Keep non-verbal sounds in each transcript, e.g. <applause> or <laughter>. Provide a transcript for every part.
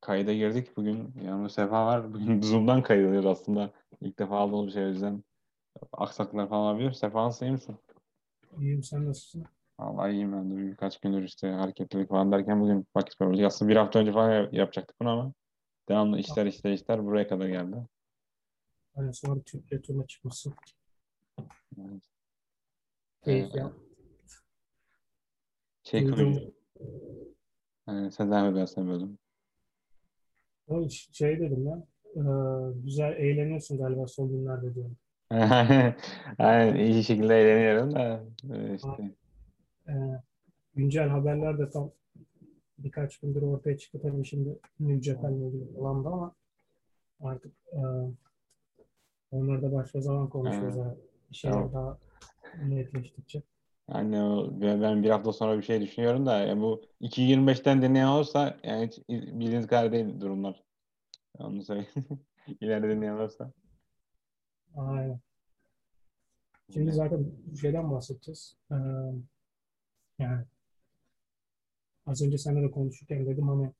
kayda girdik. Bugün yanımda Sefa var. <laughs> Bugün Zoom'dan kaydediyoruz aslında. İlk defa aldığımız bir şey o yüzden aksaklıklar falan olabilir. Sefa nasıl iyi misin? İyiyim sen nasılsın? Vallahi iyiyim ben de. Birkaç gündür işte hareketlilik falan derken bugün vakit bulabildik. Aslında bir hafta önce falan yapacaktık bunu ama devamlı işler işler işler buraya kadar geldi. Hani sonra Türkiye turuna çıkmışsın. Evet. Keyif Ee, ya. Şey Duydum. kırıcı. Ee, sen devam et ben seni böldüm. O iş- şey dedim ya. e, güzel eğleniyorsun galiba son günlerde diyorum. <laughs> Aynen iyi şekilde eğleniyorum da e, işte E, güncel haberler de tam birkaç gündür ortaya çıktı tabii şimdi New Japan'la ilgili falan da ama artık e, onları da başka zaman konuşuruz. Evet. Bir şeyler Tamam. daha netleştikçe. Yani ben bir hafta sonra bir şey düşünüyorum da yani bu 2.25'ten dinleyen olursa yani hiç bildiğiniz kadar değil durumlar. Onu söyleyeyim. <laughs> İleride dinleyen olursa. Aynen. Şimdi zaten şeyden bahsedeceğiz. E, yani az önce seninle de konuşurken dedim hani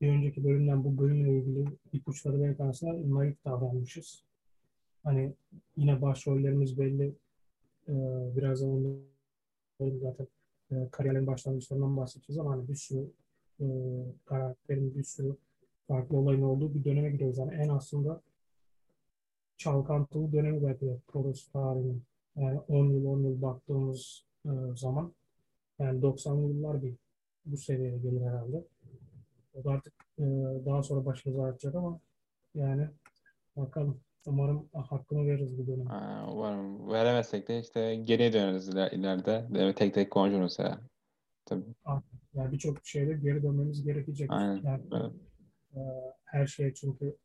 bir önceki bölümden bu bölümle ilgili ipuçları verirken aslında naif davranmışız. Hani yine başrollerimiz belli. Ee, birazdan onların zaten e, kariyerlerin başlangıçlarından bahsedeceğiz ama hani bir sürü e, karakterin bir sürü farklı olayın olduğu bir döneme gidiyoruz. Yani en aslında çalkantılı dönemi belki de Toros tarihinin. Yani 10 yıl 10 yıl baktığımız e, zaman yani 90'lı yıllar bir bu seviyeye gelir herhalde. O da artık e, daha sonra başımıza artacak ama yani bakalım. Umarım hakkını veririz bu dönem. Aa, umarım veremezsek de işte geriye döneriz iler- ileride. Ve tek tek konuşuruz mesela. Tabii. Yani birçok şeyde geri dönmemiz gerekecek. Aynen. Yani Evet. e, her şeye çünkü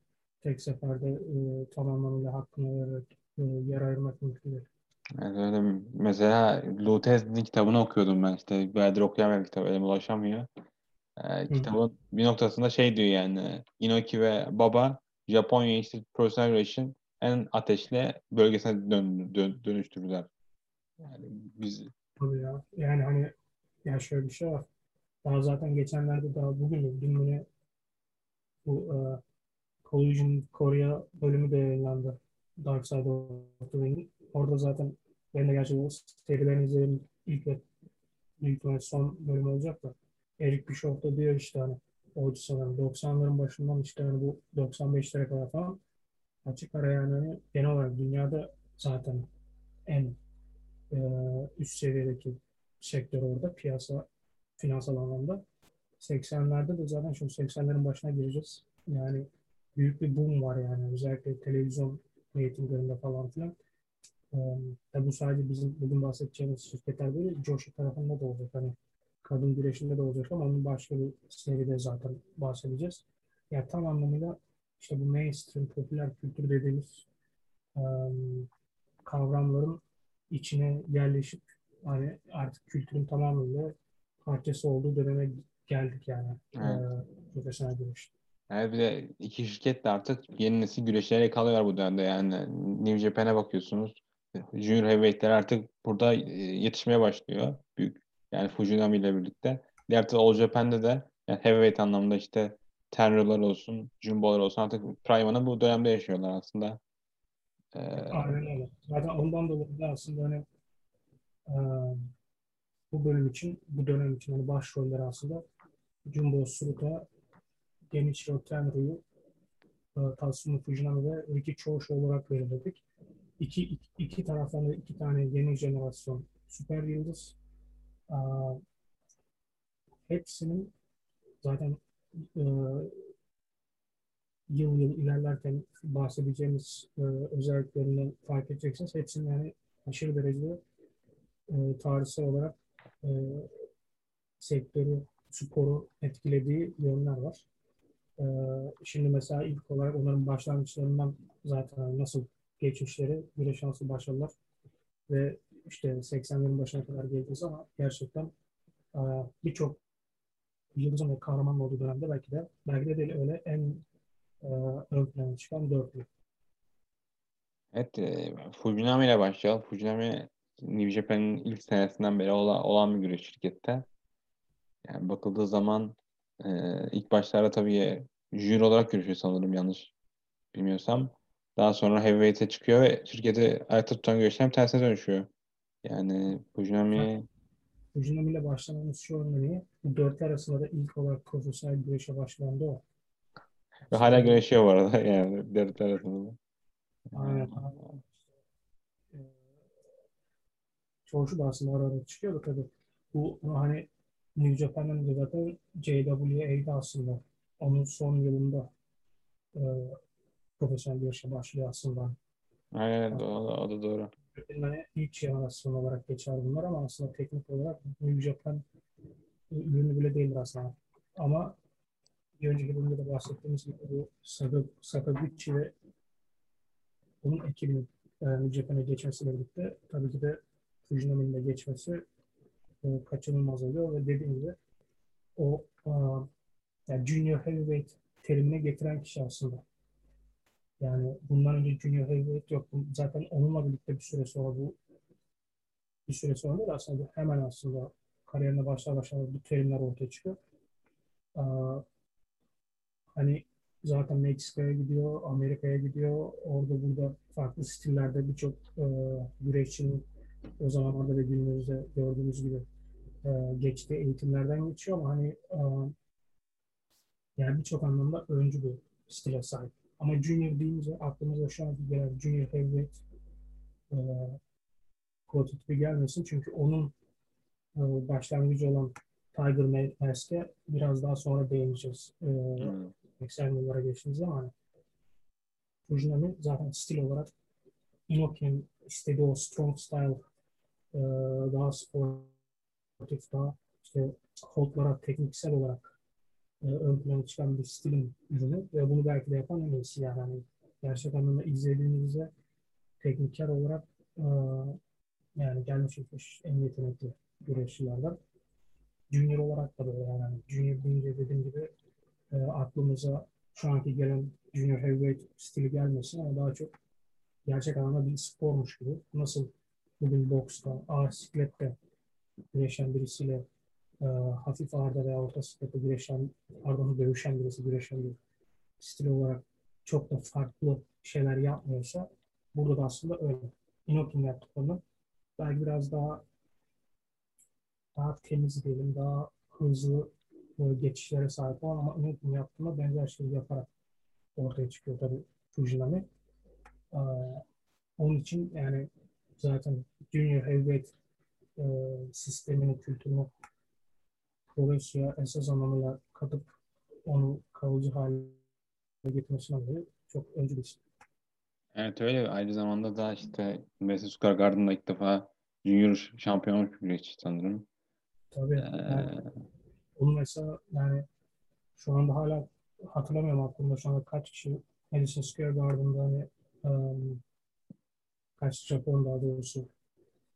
tek seferde e, tam anlamıyla hakkını vererek e, yer ayırmak mümkün değil. Evet, öyle. Mesela Lutez'in kitabını okuyordum ben işte. Bayağıdır okuyamayan kitabı elime ulaşamıyor. Ee, kitabın bir noktasında şey diyor yani Inoki ve Baba Japonya'yı işte profesyonel güreşin en ateşli bölgesine dön, dön- dönüştürdüler. Yani biz Tabii ya. Yani hani ya şöyle bir şey var. Daha zaten geçenlerde daha bugün mü dün bu e, Collision Korea bölümü de yayınlandı. Dark Side of the Ring. Orada zaten ben de gerçekten serilerini izledim. İlk ve büyük ihtimalle son bölüm olacak da Eric Bischoff da diyor işte hani oydu sanırım 90'ların başından işte hani bu 95'lere kadar falan açık ara yani hani genel olarak dünyada zaten en e, üst seviyedeki sektör orada piyasa finansal anlamda. 80'lerde de zaten şu 80'lerin başına gireceğiz. Yani büyük bir boom var yani özellikle televizyon reytinglerinde falan filan. Ee, bu sadece bizim bugün bahsedeceğimiz şirketler değil, Joshi tarafında da olacak. Hani kadın güreşinde de olacak ama onun başka bir seride zaten bahsedeceğiz. Yani tam anlamıyla işte bu mainstream popüler kültür dediğimiz e, kavramların içine yerleşip hani artık kültürün tamamıyla parçası olduğu döneme geldik yani. Evet. E, profesyonel güreş. yani bir de iki şirket de artık yeni nesil güreşlere kalıyorlar bu dönemde yani New Japan'e bakıyorsunuz. Junior Heavyweight'ler artık burada yetişmeye başlıyor. Büyük yani Fujinami ile birlikte. Diğer tarafta All Japan'de de yani heavyweight anlamda işte Tenryu'lar olsun, Jumbo'lar olsun artık Prime'ını bu dönemde yaşıyorlar aslında. Ee, Aynen öyle. Zaten ondan dolayı da aslında hani e, bu bölüm için, bu dönem için hani başroller aslında Jumbo Tsuruta, Genichiro Tenryu, e, Tatsumi Fujinami ve Riki Choshu olarak belirledik. İki, iki, iki taraftan da iki tane yeni jenerasyon süper yıldız. Hepsinin zaten e, yıl yıl ilerlerken bahsedeceğimiz e, özelliklerinden fark edeceksiniz. Hepsinin yani aşırı derecede e, tarihsel olarak e, sektörü, sporu etkilediği yönler var. Şimdi mesela ilk olarak onların başlangıçlarından zaten nasıl geçmişleri, güreş şansı başladılar ve işte 80'lerin başına kadar geleceğiz ama gerçekten e, birçok yıldızın ve kahramanın olduğu dönemde belki de belki de değil öyle en e, ön plana çıkan dörtlü. Evet, e, Fujinami ile başlayalım. Fujinami New Japan'ın ilk senesinden beri olan, olan bir güreş şirkette. Yani bakıldığı zaman e, ilk başlarda tabii jüri olarak görüşüyor sanırım yanlış bilmiyorsam. Daha sonra heavyweight'e çıkıyor ve şirketi ayakta tutan güreşler tersine dönüşüyor. Yani Fujinami Fujinami ile başlamamız şu önemli. Bu dörtler arasında da ilk olarak profesyonel güreşe başlayan da o. ve hala güreşiyor bu arada <laughs> yani devletler arasında. da. Aynen. Ee, Çoğuşu da aslında ara ara çıkıyor da tabii. Bu hani New Japan'dan önce zaten JWA'de aslında onun son yılında e, profesyonel güreşe başlıyor aslında. Aynen o, da- o da doğru. Hani ilk jenerasyon olarak geçer bunlar ama aslında teknik olarak New Japan ürünü bile değildir aslında. Ama bir önceki bölümde de bahsettiğimiz gibi bu Saka, Sakaguchi ve onun ekibinin e, New Japan'a geçmesiyle birlikte tabii ki de Fujinami'nin de geçmesi e, kaçınılmaz oluyor ve dediğim gibi o e, yani Junior Heavyweight terimine getiren kişi aslında. Yani bundan önce Junior Heavyweight yoktu. Zaten onunla birlikte bir süre sonra bu bir süre sonra değil aslında hemen aslında kariyerine başlar başlar bu terimler ortaya çıkıyor. Ee, hani zaten Meksika'ya gidiyor, Amerika'ya gidiyor. Orada burada farklı stillerde birçok e, güreşçinin o zamanlarda ve günümüzde gördüğümüz gibi e, geçtiği eğitimlerden geçiyor ama hani e, yani birçok anlamda öncü bir stile sahip. Ama junior deyince aklımıza şu anki gelen junior heavyweight e, prototipi gelmesin. Çünkü onun e, başlangıcı olan Tiger Mask'e biraz daha sonra değineceğiz. E, Hmm. 80 yıllara geçtiğimiz zaman Fujinami zaten stil olarak Inoki'nin istediği o strong style e, daha sportif, daha işte holdlara tekniksel olarak e, ön plana çıkan bir stilin ürünü ve bunu belki de yapan en yani. Hani gerçek anlamda izlediğinizde tekniker olarak e, yani gelmiş geçmiş en yetenekli güreşçilerden. Junior olarak da böyle yani. Hani Junior deyince dediğim gibi e, aklımıza şu anki gelen Junior Heavyweight stili gelmesin ama daha çok gerçek anlamda bir spormuş gibi. Nasıl bugün boksta, ağır siklette güreşen birisiyle e, hafif ağırda veya orta siklette güreşen, pardon dövüşen birisi güreşen bir stil olarak çok da farklı şeyler yapmıyorsa burada da aslında öyle. Inoki'nin yaptıklarını belki biraz daha daha temiz diyelim, daha hızlı böyle geçişlere sahip olan ama Inoki'nin yaptığına benzer şeyi yaparak ortaya çıkıyor tabii Fujinami. Ee, onun için yani zaten Junior Heavyweight e, sistemini, kültürünü Progresya esas anlamıyla katıp onu kalıcı hale getirmesinden dolayı çok öncü bir. Evet öyle. Aynı zamanda da işte Madison Square Garden'da ilk defa Junior şampiyonluk güreşçi sanırım. Tabii. Ee, Yani onu mesela yani şu anda hala hatırlamıyorum aklımda şu anda kaç kişi Madison Square Garden'da hani um, kaç Japon daha doğrusu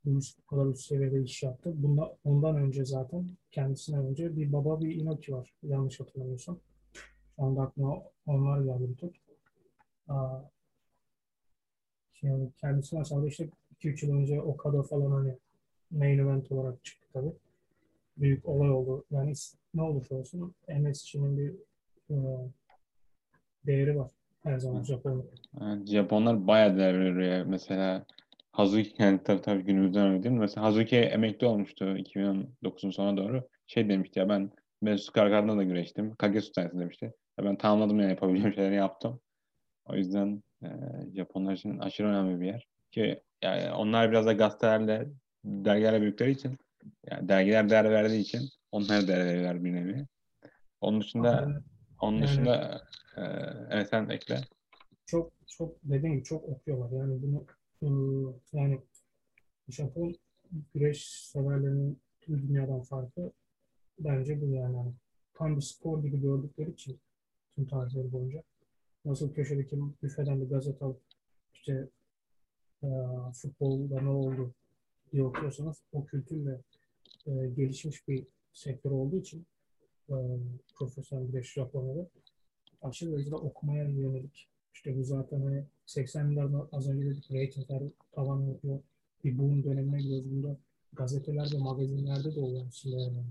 bu kadar üst seviyede iş yaptı. Bundan, ondan önce zaten kendisinden önce bir baba bir Inoki var. Yanlış hatırlamıyorsam. Şu anda aklıma onlar geldi bir tek. Yani kendisi mesela işte 2-3 yıl önce Okada falan hani main event olarak çıktı tabii. Büyük olay oldu. Yani ne olursa olsun MSG'nin bir e, değeri var her zaman Japon'da. yani Japonlar bayağı değer veriyor. Mesela Hazuki yani tabii tabii günümüzden öyle değil mi? Mesela Hazuki emekli olmuştu 2009'un sonuna doğru. Şey demişti ya ben Square Garden'da da güreştim. Kagesu sayesinde demişti. Ya ben tamamladım yani yapabileceğim şeyleri yaptım. O yüzden e, Japonlar için aşırı önemli bir yer. Ki yani onlar biraz da gazetelerle, dergilerle büyükleri için yani dergiler değer verdiği için onlara değer veriyorlar bir nevi. Onun dışında onun dışında e, evet sen ekle. çok çok dediğim gibi çok okuyorlar. Yani bunu yani Japon güreş severlerinin tüm dünyadan farkı bence bu yani. Tam bir spor gibi gördükleri için tüm tarihleri boyunca nasıl köşedeki büfeden bir gazete alıp işte e, futbolda ne oldu diye okuyorsanız o kültürle e, gelişmiş bir sektör olduğu için e, profesyonel güreş Japonya'da aşırı derecede okumaya yönelik. İşte bu zaten hani 80'lerde az önce dedik reytingler tavan yapıyor. Bir boom dönemine giriyoruz. Bunda gazeteler ve magazinlerde de oluyor aslında yani.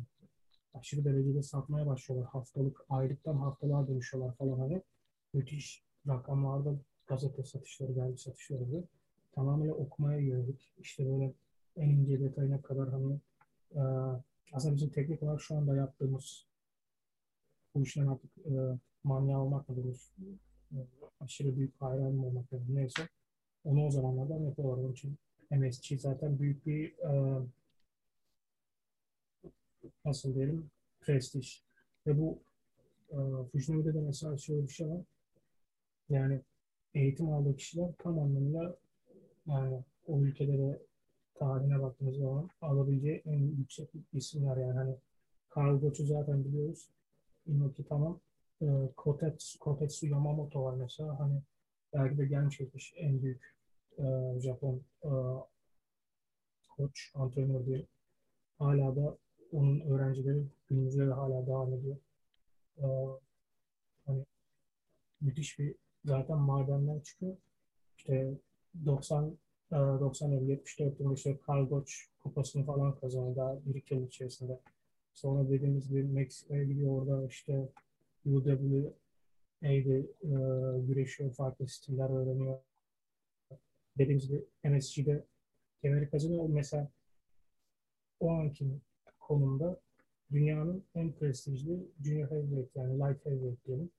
aşırı derecede satmaya başlıyorlar. Haftalık, aylıktan haftalığa dönüşüyorlar falan hani. Müthiş rakamlarda gazete satışları, dergi satışları da tamamen okumaya yönelik. İşte böyle en ince detayına kadar hani e, aslında bizim teknik olarak şu anda yaptığımız bu işten artık e, manya olmak aşırı büyük hayranım olmak denir, neyse onu o zamanlardan yapıyorlar. Onun için MSG zaten büyük bir e, nasıl diyelim prestij. Ve bu e, Fujinami'de de mesela şöyle bir şey var. Yani eğitim aldığı kişiler tam anlamıyla yani o ülkede de tarihine baktığımız zaman alabileceği en yüksek isimler yani hani Karl Goç'u zaten biliyoruz. Inoki tamam. E, Kotetsu, Kotetsu Yamamoto var mesela. Hani belki de gelmiş geçmiş en büyük e, Japon e, koç, antrenör diye. Hala da onun öğrencileri günümüzde de hala devam ediyor. E, hani müthiş bir zaten madenden çıkıyor. İşte 90 90 yıl 74 yılında işte Karl Gotch kupasını falan kazandı daha bir iki yıl içerisinde. Sonra dediğimiz gibi Meksika'ya gidiyor orada işte UWA'de e, güreşiyor, farklı stiller öğreniyor. Dediğimiz gibi MSG'de kemeri kazanıyor. Mesela o anki konumda dünyanın en prestijli junior heavyweight yani light heavyweight diyelim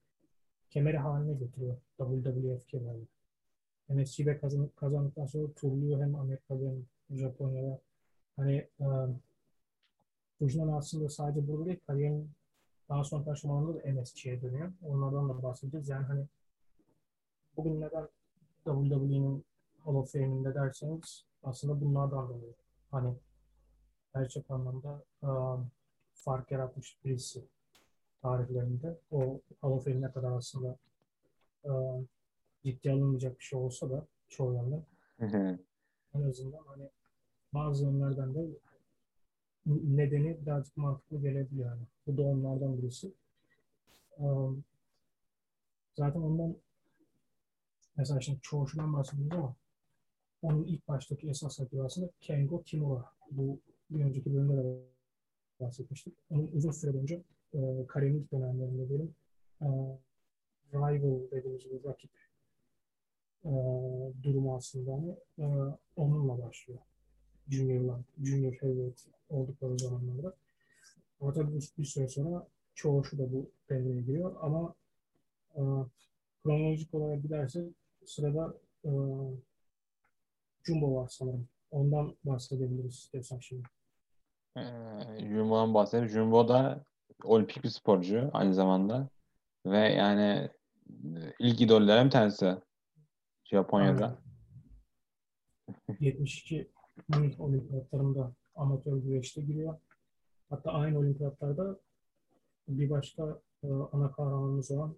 kemeri haline getiriyor WWF kemerini. MSG'de kazan, kazandıktan sonra turluyor hem Amerika'da hem Japonya'da. Hani e, aslında sadece burada değil, kariyerin daha sonra taşımalarında da MSG'ye dönüyor. Onlardan da bahsedeceğiz. Yani hani bugün neden WWE'nin Hall of Fame'inde derseniz aslında bunlardan dolayı. Hani gerçek anlamda um, fark yaratmış birisi tarihlerinde. O Hall of Fame ne kadar aslında um, ciddi alınmayacak bir şey olsa da çoğu yönden en azından hani bazı yönlerden de nedeni birazcık mantıklı gelebiliyor yani. Bu da onlardan birisi. Zaten ondan mesela şimdi çoğuşundan bahsediyoruz ama onun ilk baştaki esas rakibi aslında Kengo Kimura. Bu bir önceki bölümde de bahsetmiştik. Onun uzun süre önce e, ilk dönemlerinde diyelim e, rival dediğimiz bir rakip e, durumu aslında e, onunla başlıyor. Junior'lar, junior heavyweight oldukları zamanlarda. Ama tabii bir, bir süre sonra çoğuşu da bu devreye giriyor ama e, kronolojik olarak giderse sırada e, Jumbo var sanırım. Ondan bahsedebiliriz istiyorsan şimdi. Ee, Jumbo'dan bahsedelim. Jumbo da olimpik bir sporcu aynı zamanda. Ve yani ilk idollerim bir tanesi Japonya'da. Aynen. 72 Münih olimpiyatlarında amatör güreşte giriyor. Hatta aynı olimpiyatlarda bir başka e, ana kahramanımız olan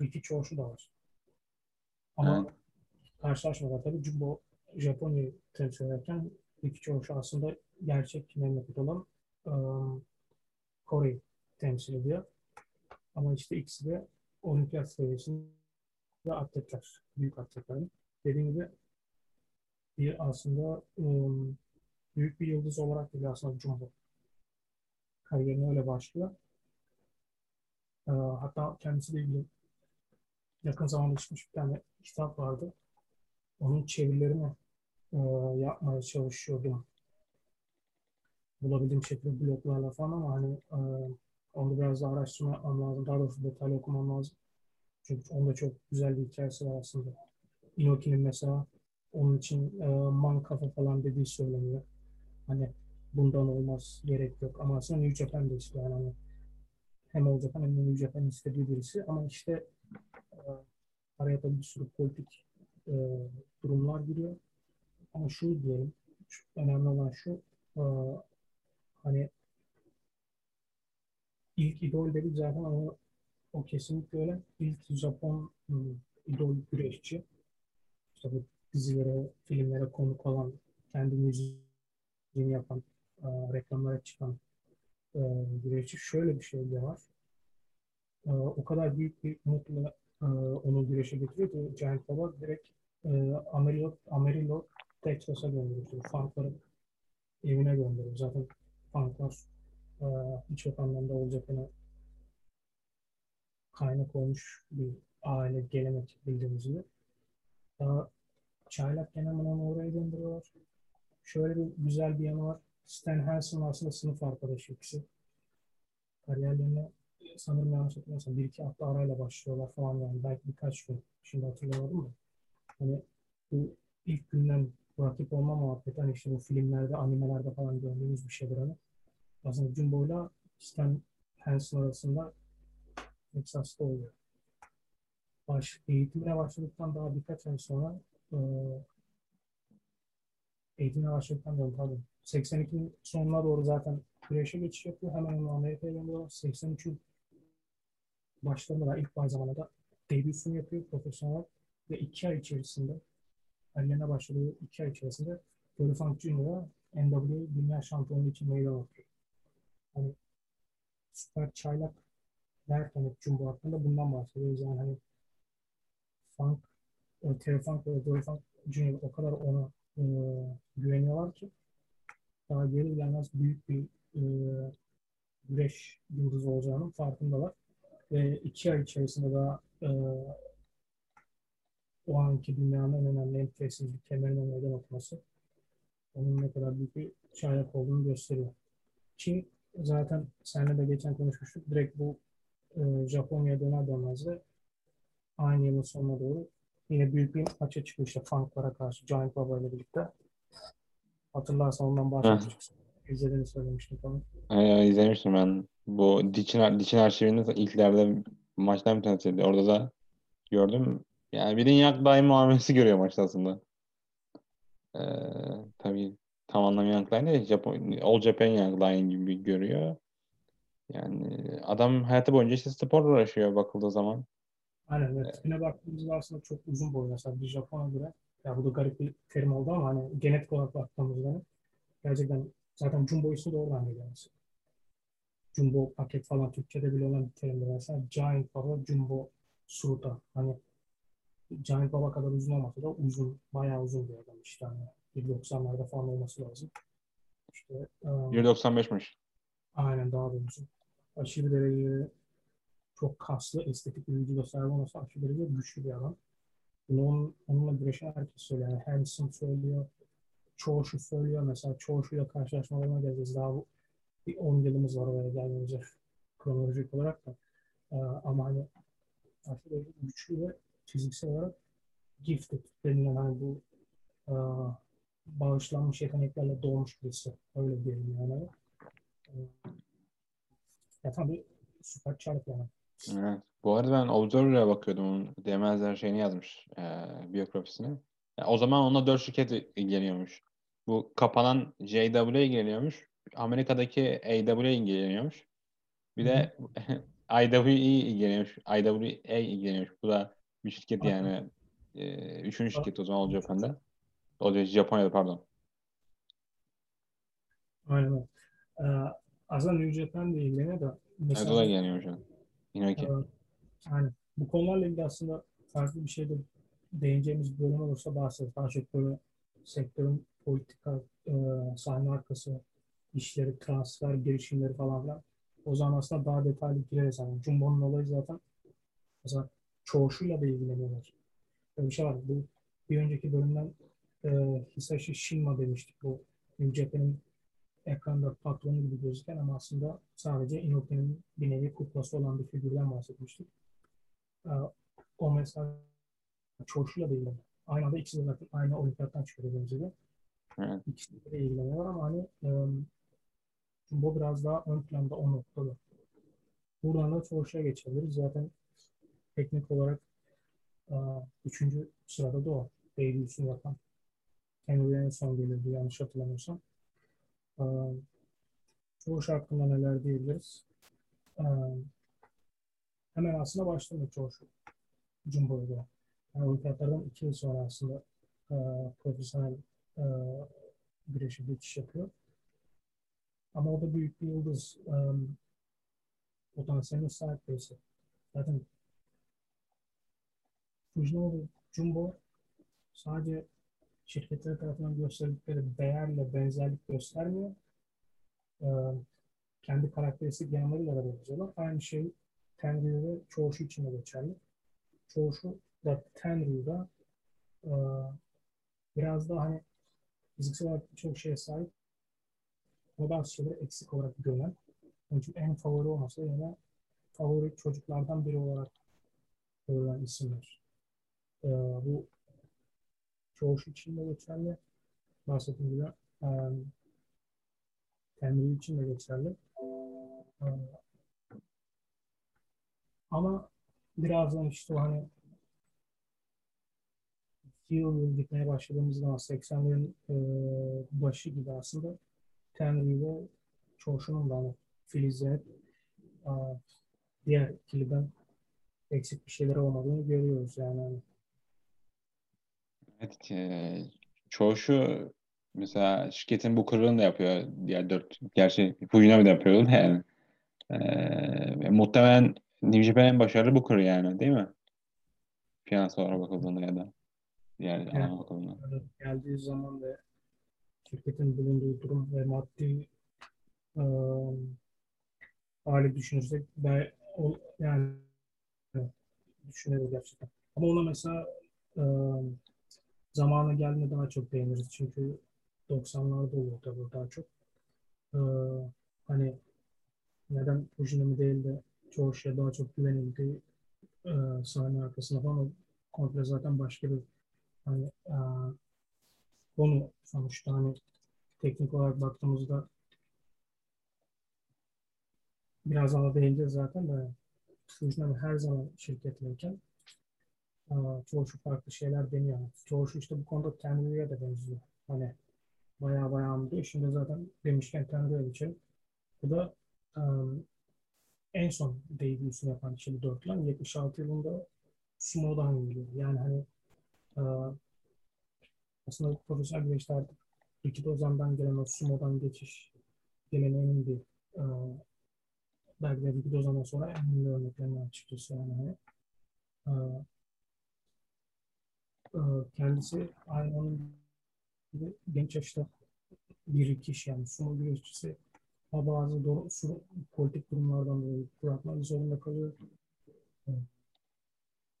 Ricky Choshu da var. Ama evet. karşılaşmalar tabii Jumbo Japonya'yı temsil ederken Ricky Choshu aslında gerçek memleket olan e, Kore'yi temsil ediyor. Ama işte ikisi de olimpiyat seviyesinde atletler, büyük atletler. Dediğim gibi bir aslında um, büyük bir yıldız olarak geliyor aslında Jumbo. Kariyerine öyle başlıyor. E, hatta kendisiyle ilgili yakın zamanda çıkmış bir tane kitap vardı. Onun çevirilerini e, yapmaya çalışıyordum. Bulabildiğim şekilde bloglarla falan ama hani e, onu biraz daha araştırma lazım. Daha doğrusu detaylı okumam lazım. Çünkü onda çok güzel bir hikayesi var aslında. Inoki'nin mesela onun için e, man kafa falan dediği söyleniyor. Hani bundan olmaz, gerek yok. Ama aslında New Japan de istiyor. Yani hem olacak hem de New Japan istediği birisi. Ama işte e, araya tabii bir sürü politik e, durumlar giriyor. Ama şu diyelim, şu, önemli olan şu, e, hani ilk idol dedik zaten ama o kesinlikle öyle. İlk Japon ıı, idol güreşçi. İşte bu dizilere, filmlere konuk olan, kendi müziğini yapan, e, reklamlara çıkan e, güreşçi. Şöyle bir şey de var. E, o kadar büyük bir umutla e, onu güreşe getiriyor ki Giant Baba direkt e, Amarillo, Amarillo Texas'a gönderiyor. Funk'ları evine gönderiyor. Zaten Funk'lar e, birçok anlamda olacağını kaynak olmuş bir aile gelenek bildiğimiz gibi. Daha çaylak genel onu oraya gönderiyorlar. Şöyle bir güzel bir yanı var. Stan Hansen aslında sınıf arkadaşı ikisi. Kariyerlerine sanırım yanlış hatırlamıyorsam bir iki hafta arayla başlıyorlar falan yani. Belki birkaç gün. Şimdi hatırlamadım mı? Hani bu ilk günden rakip olma muhabbeti hani işte bu filmlerde, animelerde falan gördüğümüz bir şeydir hani. Aslında Jumbo'yla Stan Hansen arasında Texas'ta oluyor. Baş, eğitimine başladıktan daha birkaç ay sonra eğitimine başladıktan sonra pardon 82'nin sonuna doğru zaten güreşe geçiş yapıyor. Hemen onu Amerika'ya gönderiyorlar. 83'ün başlarında da ilk zamanında debüsünü yapıyor profesyonel ve iki ay içerisinde kariyerine başladığı iki ay içerisinde Dory Funk Jr.'a NWA Dünya Şampiyonu için meydan okuyor. Hani süper çaylak derken hep Jumbo hakkında bundan bahsediyoruz. Yani hani Funk, e, Terry Funk ve Dory Funk Jr. o kadar ona e, güveniyorlar ki daha geri gelmez büyük bir e, güreş yıldızı olacağının farkındalar. Ve iki ay içerisinde daha e, o anki dünyanın en önemli en prestijli kemerine meydan okuması onun ne kadar büyük bir çaylak olduğunu gösteriyor. Çin zaten seninle de geçen konuşmuştuk. Direkt bu e, Japonya'ya döner dönmez de aynı yılın sonuna doğru yine büyük bir maça çıkıyor işte Funk'lara karşı Giant Baba ile birlikte. Hatırlarsan ondan bahsetmiştik. İzlediğini söylemiştim falan. Aynen izlemiştim ben. Bu Diçin, Diçin arşivinde ilklerde maçtan bir tanesiydi. Orada da gördüm. Yani bir Young Line muamelesi görüyor maçta aslında. Ee, tabii tam anlamıyla Young Line değil. Japon, All Japan Young Line gibi görüyor. Yani adam hayatı boyunca işte sporla uğraşıyor bakıldığı zaman. Aynen evet. Tipine baktığımızda aslında çok uzun boylu mesela bir Japon'a göre. Ya bu da garip bir terim oldu ama hani genetik olarak baktığımızda gerçekten zaten Jumbo ismi de oradan geliyor mesela. Jumbo paket falan Türkçe'de bile olan bir terimdir mesela. Giant Baba, Jumbo Suruta. Hani Giant Baba kadar uzun olmasa da uzun, bayağı uzun bir adam işte. Hani 1.90'larda falan olması lazım. İşte, um, 1.95'miş. Aynen daha da uzun. Aşırı derece çok kaslı, estetik bir vücuda sahip olması aşırı derece güçlü bir adam. Bunu onun, onunla güreşen herkes söylüyor. Yani Hanson söylüyor, Çoğuşu söylüyor. Mesela Çoğuşu'yla karşılaşmalarına geleceğiz. Daha bu, bir 10 yılımız var oraya gelmeyince kronolojik olarak da. Ee, ama hani aşırı derece güçlü ve fiziksel olarak gifted denilen hani bu e, bağışlanmış yeteneklerle doğmuş birisi. Öyle diyelim yani. E, ya tabii süper çarp yani. Evet. Bu arada ben Observer'a bakıyordum. Onun demezler şeyini yazmış. E, biyografisini. Yani o zaman onunla dört şirket ilgileniyormuş. Bu kapanan JW ilgileniyormuş. Amerika'daki AW ilgileniyormuş. Bir de <laughs> IWE ilgileniyormuş. IWA ilgileniyormuş. Bu da bir şirket yani. E, üçüncü şirket o zaman All Japan'da. O da Japonya'da pardon. Aynen. Ee, aslında New Japan de ilgileniyor da Evet o da ilgileniyormuş. Inoki. Evet. Yani bu konularla ilgili aslında farklı bir şey de değineceğimiz bölüm olursa bahsederiz. Daha çok böyle sektörün politika, e, sahne arkası işleri, transfer, girişimleri falan filan. O zaman aslında daha detaylı gireriz. Yani Jumbo'nun olayı zaten mesela çoğuşuyla da ilgileniyorlar. Böyle bir şey var. Bu bir önceki bölümden e, Hisashi Shinma demiştik. Bu New Japan'ın ekranda patronu gibi gözüken ama aslında sadece Inoki'nin bir nevi kuklası olan bir figürden bahsetmiştik. E, o mesela çoğuşuyla da ilgileniyor. Aynı anda ikisi de zaten aynı olimpiyattan çıkıyor dediğimiz gibi. Evet. İkisi de ilgileniyorlar ama hani e, bu biraz daha ön planda o noktada. Buradan da çoğuşa geçebiliriz. Zaten teknik olarak e, üçüncü sırada da o. Debüsünü yapan. En son gelirdi yanlış hatırlamıyorsam. Çoğuş hakkında neler diyebiliriz? E, hemen aslında başlamak çoğuş. Jumbo'da. Yani olimpiyatlardan iki yıl sonra aslında e, profesyonel e, güreşe geçiş yapıyor. Ama o da büyük bir yıldız um, potansiyeline sahip birisi. Zaten Fujimoto Jumbo sadece şirketler tarafından gösterdikleri değerle benzerlik göstermiyor. Ee, kendi karakteristik yanlarıyla da benziyorlar. Aynı şey Tenryu ve Choshu için de geçerli. Choshu da Tenryu'da e, biraz daha hani fiziksel olarak birçok şeye sahip ama bazı şeyleri eksik olarak görünen. Onun için en favori olmasa yine favori çocuklardan biri olarak görülen isimler. Ee, bu çoğu için de geçerli. Bahsettiğim gibi e, için de geçerli. E, ama birazdan işte hani yıl yıl gitmeye başladığımız zaman 80'lerin e, başı gibi aslında Tenryu ve Çoşu'nun da hani Filiz'e e, diğer ikiliden eksik bir şeyler olmadığını görüyoruz yani. Evet, e, çoğu şu mesela şirketin bu kırılığını da yapıyor. Diğer dört, gerçi Fujinami de yapıyordu da yani. E, muhtemelen New Japan en başarılı bu kır yani değil mi? Finansal olarak bakıldığında ya da diğer Evet. alana bakıldığında. Geldiği zaman ve şirketin bulunduğu durum ve maddi e, hali düşünürsek ben, o, yani düşünüyoruz gerçekten. Ama ona mesela e, zamana geldiğinde daha çok değiniriz. Çünkü 90'larda oluyor tabii daha çok. E, hani neden Fujinami değil de çoğu şeye daha çok güvenildi e, sahne arkasında falan komple zaten başka bir hani e, konu sonuçta hani teknik olarak baktığımızda biraz daha değineceğiz zaten de Fujinami her zaman şirketliyken e, çoğu şu farklı şeyler deniyor. Çoğu şu işte bu konuda Tenryu'ya da benziyor. Hani bayağı bayağı anlıyor. Şimdi zaten demişken Tenryu'ya geçelim. Bu da e, en son debüsünü yapan kişi bu dörtlü. 76 yılında Sumo'dan geliyor. Yani hani e, aslında profesyonel güreşte artık Rikido Ozan'dan gelen o Sumo'dan geçiş geleneğinin bir e, belki de Rikido Ozan'dan sonra en ünlü örneklerinden açıkçası yani hani e, kendisi aynı onun gibi genç yaşta bir kişi yani sumo güreşçisi bazı doğru, su, politik durumlardan dolayı bırakmak zorunda kalıyor. E,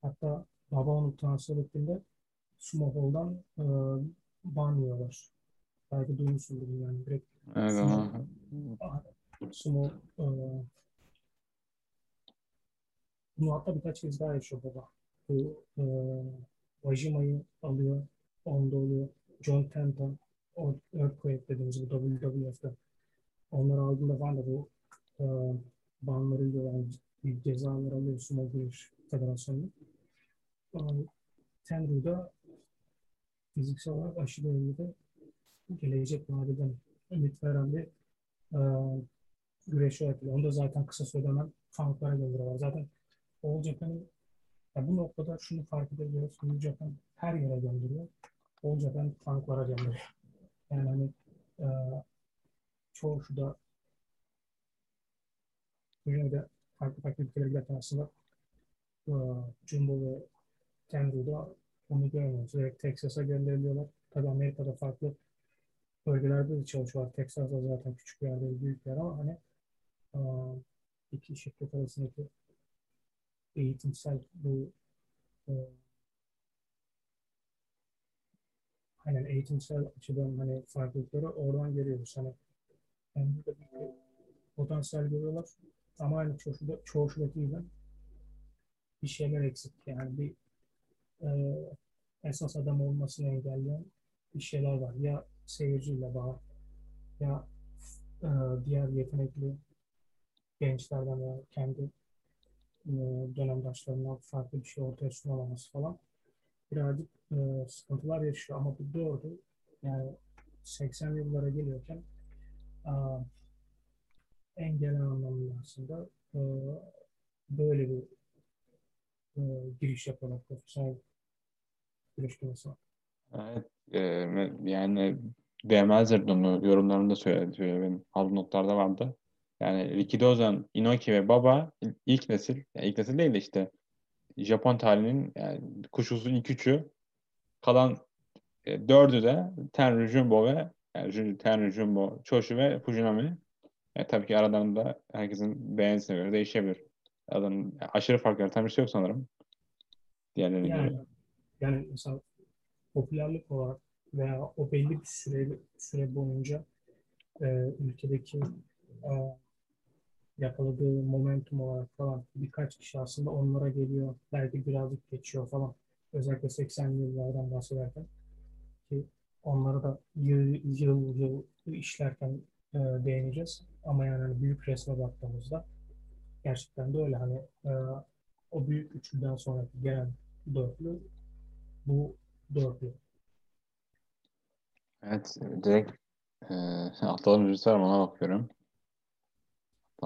hatta baba onu transfer ettiğinde sumo hall'dan e, banlıyorlar. Belki duymuşsundur yani direkt Evet sumo, sumo e, bunu hatta birkaç kez daha yaşıyor baba. Bu e, Wajima'yı alıyor. Onda oluyor. John o Earthquake dediğimiz bu WWF'de. Onları aldığında falan da bu e, banları. Yani bir cezalar alıyor Sumo Güreş Federasyonu. E, Tenryu'da fiziksel olarak aşırı derecede gelecek vadeden ümit veren bir e, güreşi yapıyor. Onu da zaten kısa sürede hemen tanklara gönderiyorlar. Zaten All Japan'ın ya bu noktada şunu fark edebiliyoruz. New Japan her yere gönderiyor. All Japan tanklara gönderiyor. Yani hani e, çoğu şu da dünyada farklı farklı ülkeler zaten aslında e, Jumbo ve Tenru'da onu görmüyoruz. Direkt Texas'a gönderiliyorlar. Tabii Amerika'da farklı bölgelerde de çalışıyorlar. Texas'da zaten küçük yerde, büyük yer ama hani e, iki şirket arasındaki eğitimsel bu e, aynen eğitimsel açıdan hani farklılıkları oradan görüyoruz. Hani hem burada bir potansiyel görüyorlar ama aynı çoğu, çoğu şuradaki gibi bir şeyler eksik. Yani bir e, esas adam olmasını engelleyen bir şeyler var. Ya seyirciyle bağ ya e, diğer yetenekli gençlerden ya kendi e, dönemdaşlarından farklı bir şey ortaya sunamaması falan birazcık e, sıkıntılar yaşıyor ama bu doğru. Yani 80 yıllara geliyorken e, en genel anlamda aslında e, böyle bir e, giriş yapıyorlar profesyonel güreş konusuna. evet e, yani Demezler'in onu yorumlarında söyledi. Şöyle benim aldığım notlarda vardı. Yani Rikido Ozan, Inoki ve Baba ilk nesil, yani ilk nesil değil de işte Japon tarihinin yani kuşkusuz ilk üçü kalan e, dördü de Tenryu Jumbo ve yani Tenryu Jumbo, Choshu ve Fujinami. E, tabii ki aradan da herkesin beğenisine göre değişebilir. Adam aşırı fark yaratan bir şey yok sanırım. Diğerlerine Yani, yani mesela popülerlik olarak veya o belli bir süre, süre boyunca e, ülkedeki e, yakaladığı momentum olarak falan birkaç kişi aslında onlara geliyor. Belki birazcık geçiyor falan. Özellikle 80'li yıllardan bahsederken ki onları da yıl yıl, yıl işlerken e, değineceğiz. Ama yani hani büyük resme baktığımızda gerçekten de öyle. Hani e, o büyük üçlüden sonraki gelen dörtlü bu dörtlü. Evet, direkt e, var mı ona bakıyorum.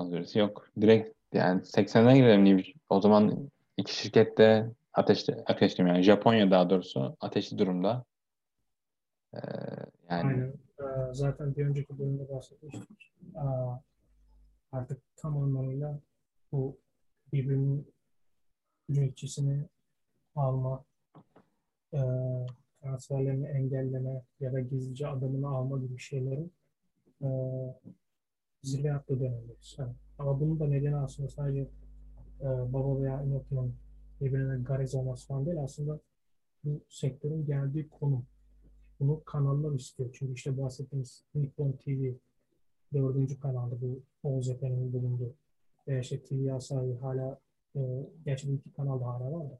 Virüsü yok. Direkt yani 80'den girelim New- O zaman iki şirket de ateşli, ateşli yani Japonya daha doğrusu ateşli durumda. E, yani Aynen. E, zaten bir önceki bölümde bahsetmiştik. E, artık tam anlamıyla bu birbirinin üretçisini alma, e, transferlerini engelleme ya da gizlice adamını alma gibi şeylerin e, zirve yaptığı dönemdeyiz. Yani, ama bunun da nedeni aslında sadece e, baba veya Inoki'nin birbirine garez olması falan değil. Aslında bu sektörün geldiği konum. Bunu kanallar istiyor. Çünkü işte bahsettiğimiz Nippon TV dördüncü kanalda bu Oğuz Efendi'nin bulunduğu. Ve işte TV Asahi hala e, gerçi bu iki kanal da hala var da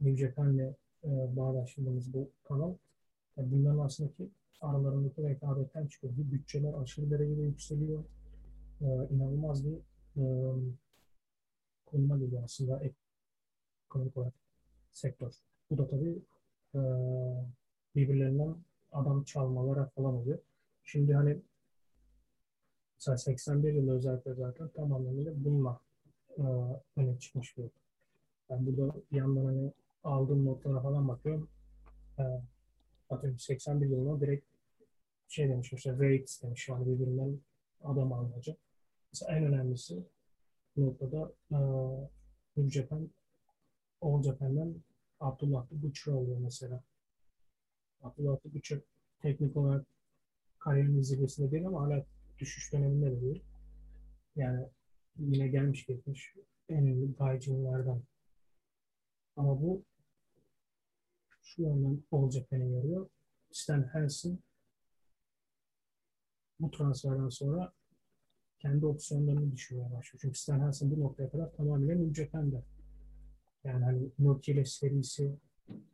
New Japan'le e, bağdaştırdığımız bu kanal yani bunların aslında ki aralarındaki rekabetten çıkıyor. Bu bütçeler aşırı derecede yükseliyor. E, inanılmaz bir e, konuma geliyor aslında ekonomik olarak sektör. Bu da tabii e, birbirlerinden adam çalmalara falan oluyor. Şimdi hani mesela 81 yılı özellikle zaten tam anlamıyla bununla e, öne çıkmış bir. Ben burada bir yandan hani aldığım notlara falan bakıyorum. E, atıyorum 81 yılına direkt şey demiş işte rates demiş yani birbirinden adam almaca. Mesela en önemlisi bu noktada e, New Japan Japan'den Abdullah Butcher oluyor mesela. Abdullah Butcher teknik olarak kariyerinin zirvesinde değil ama hala düşüş döneminde de değil. Yani yine gelmiş geçmiş en ünlü gaycılardan. Ama bu şu yönden All Japan'e yarıyor. Stan Hansen bu transferden sonra kendi opsiyonlarını düşünmeye başlıyor. Çünkü Stan Hansen bu noktaya kadar tamamen Japan'da. Yani hani Inoki ile serisi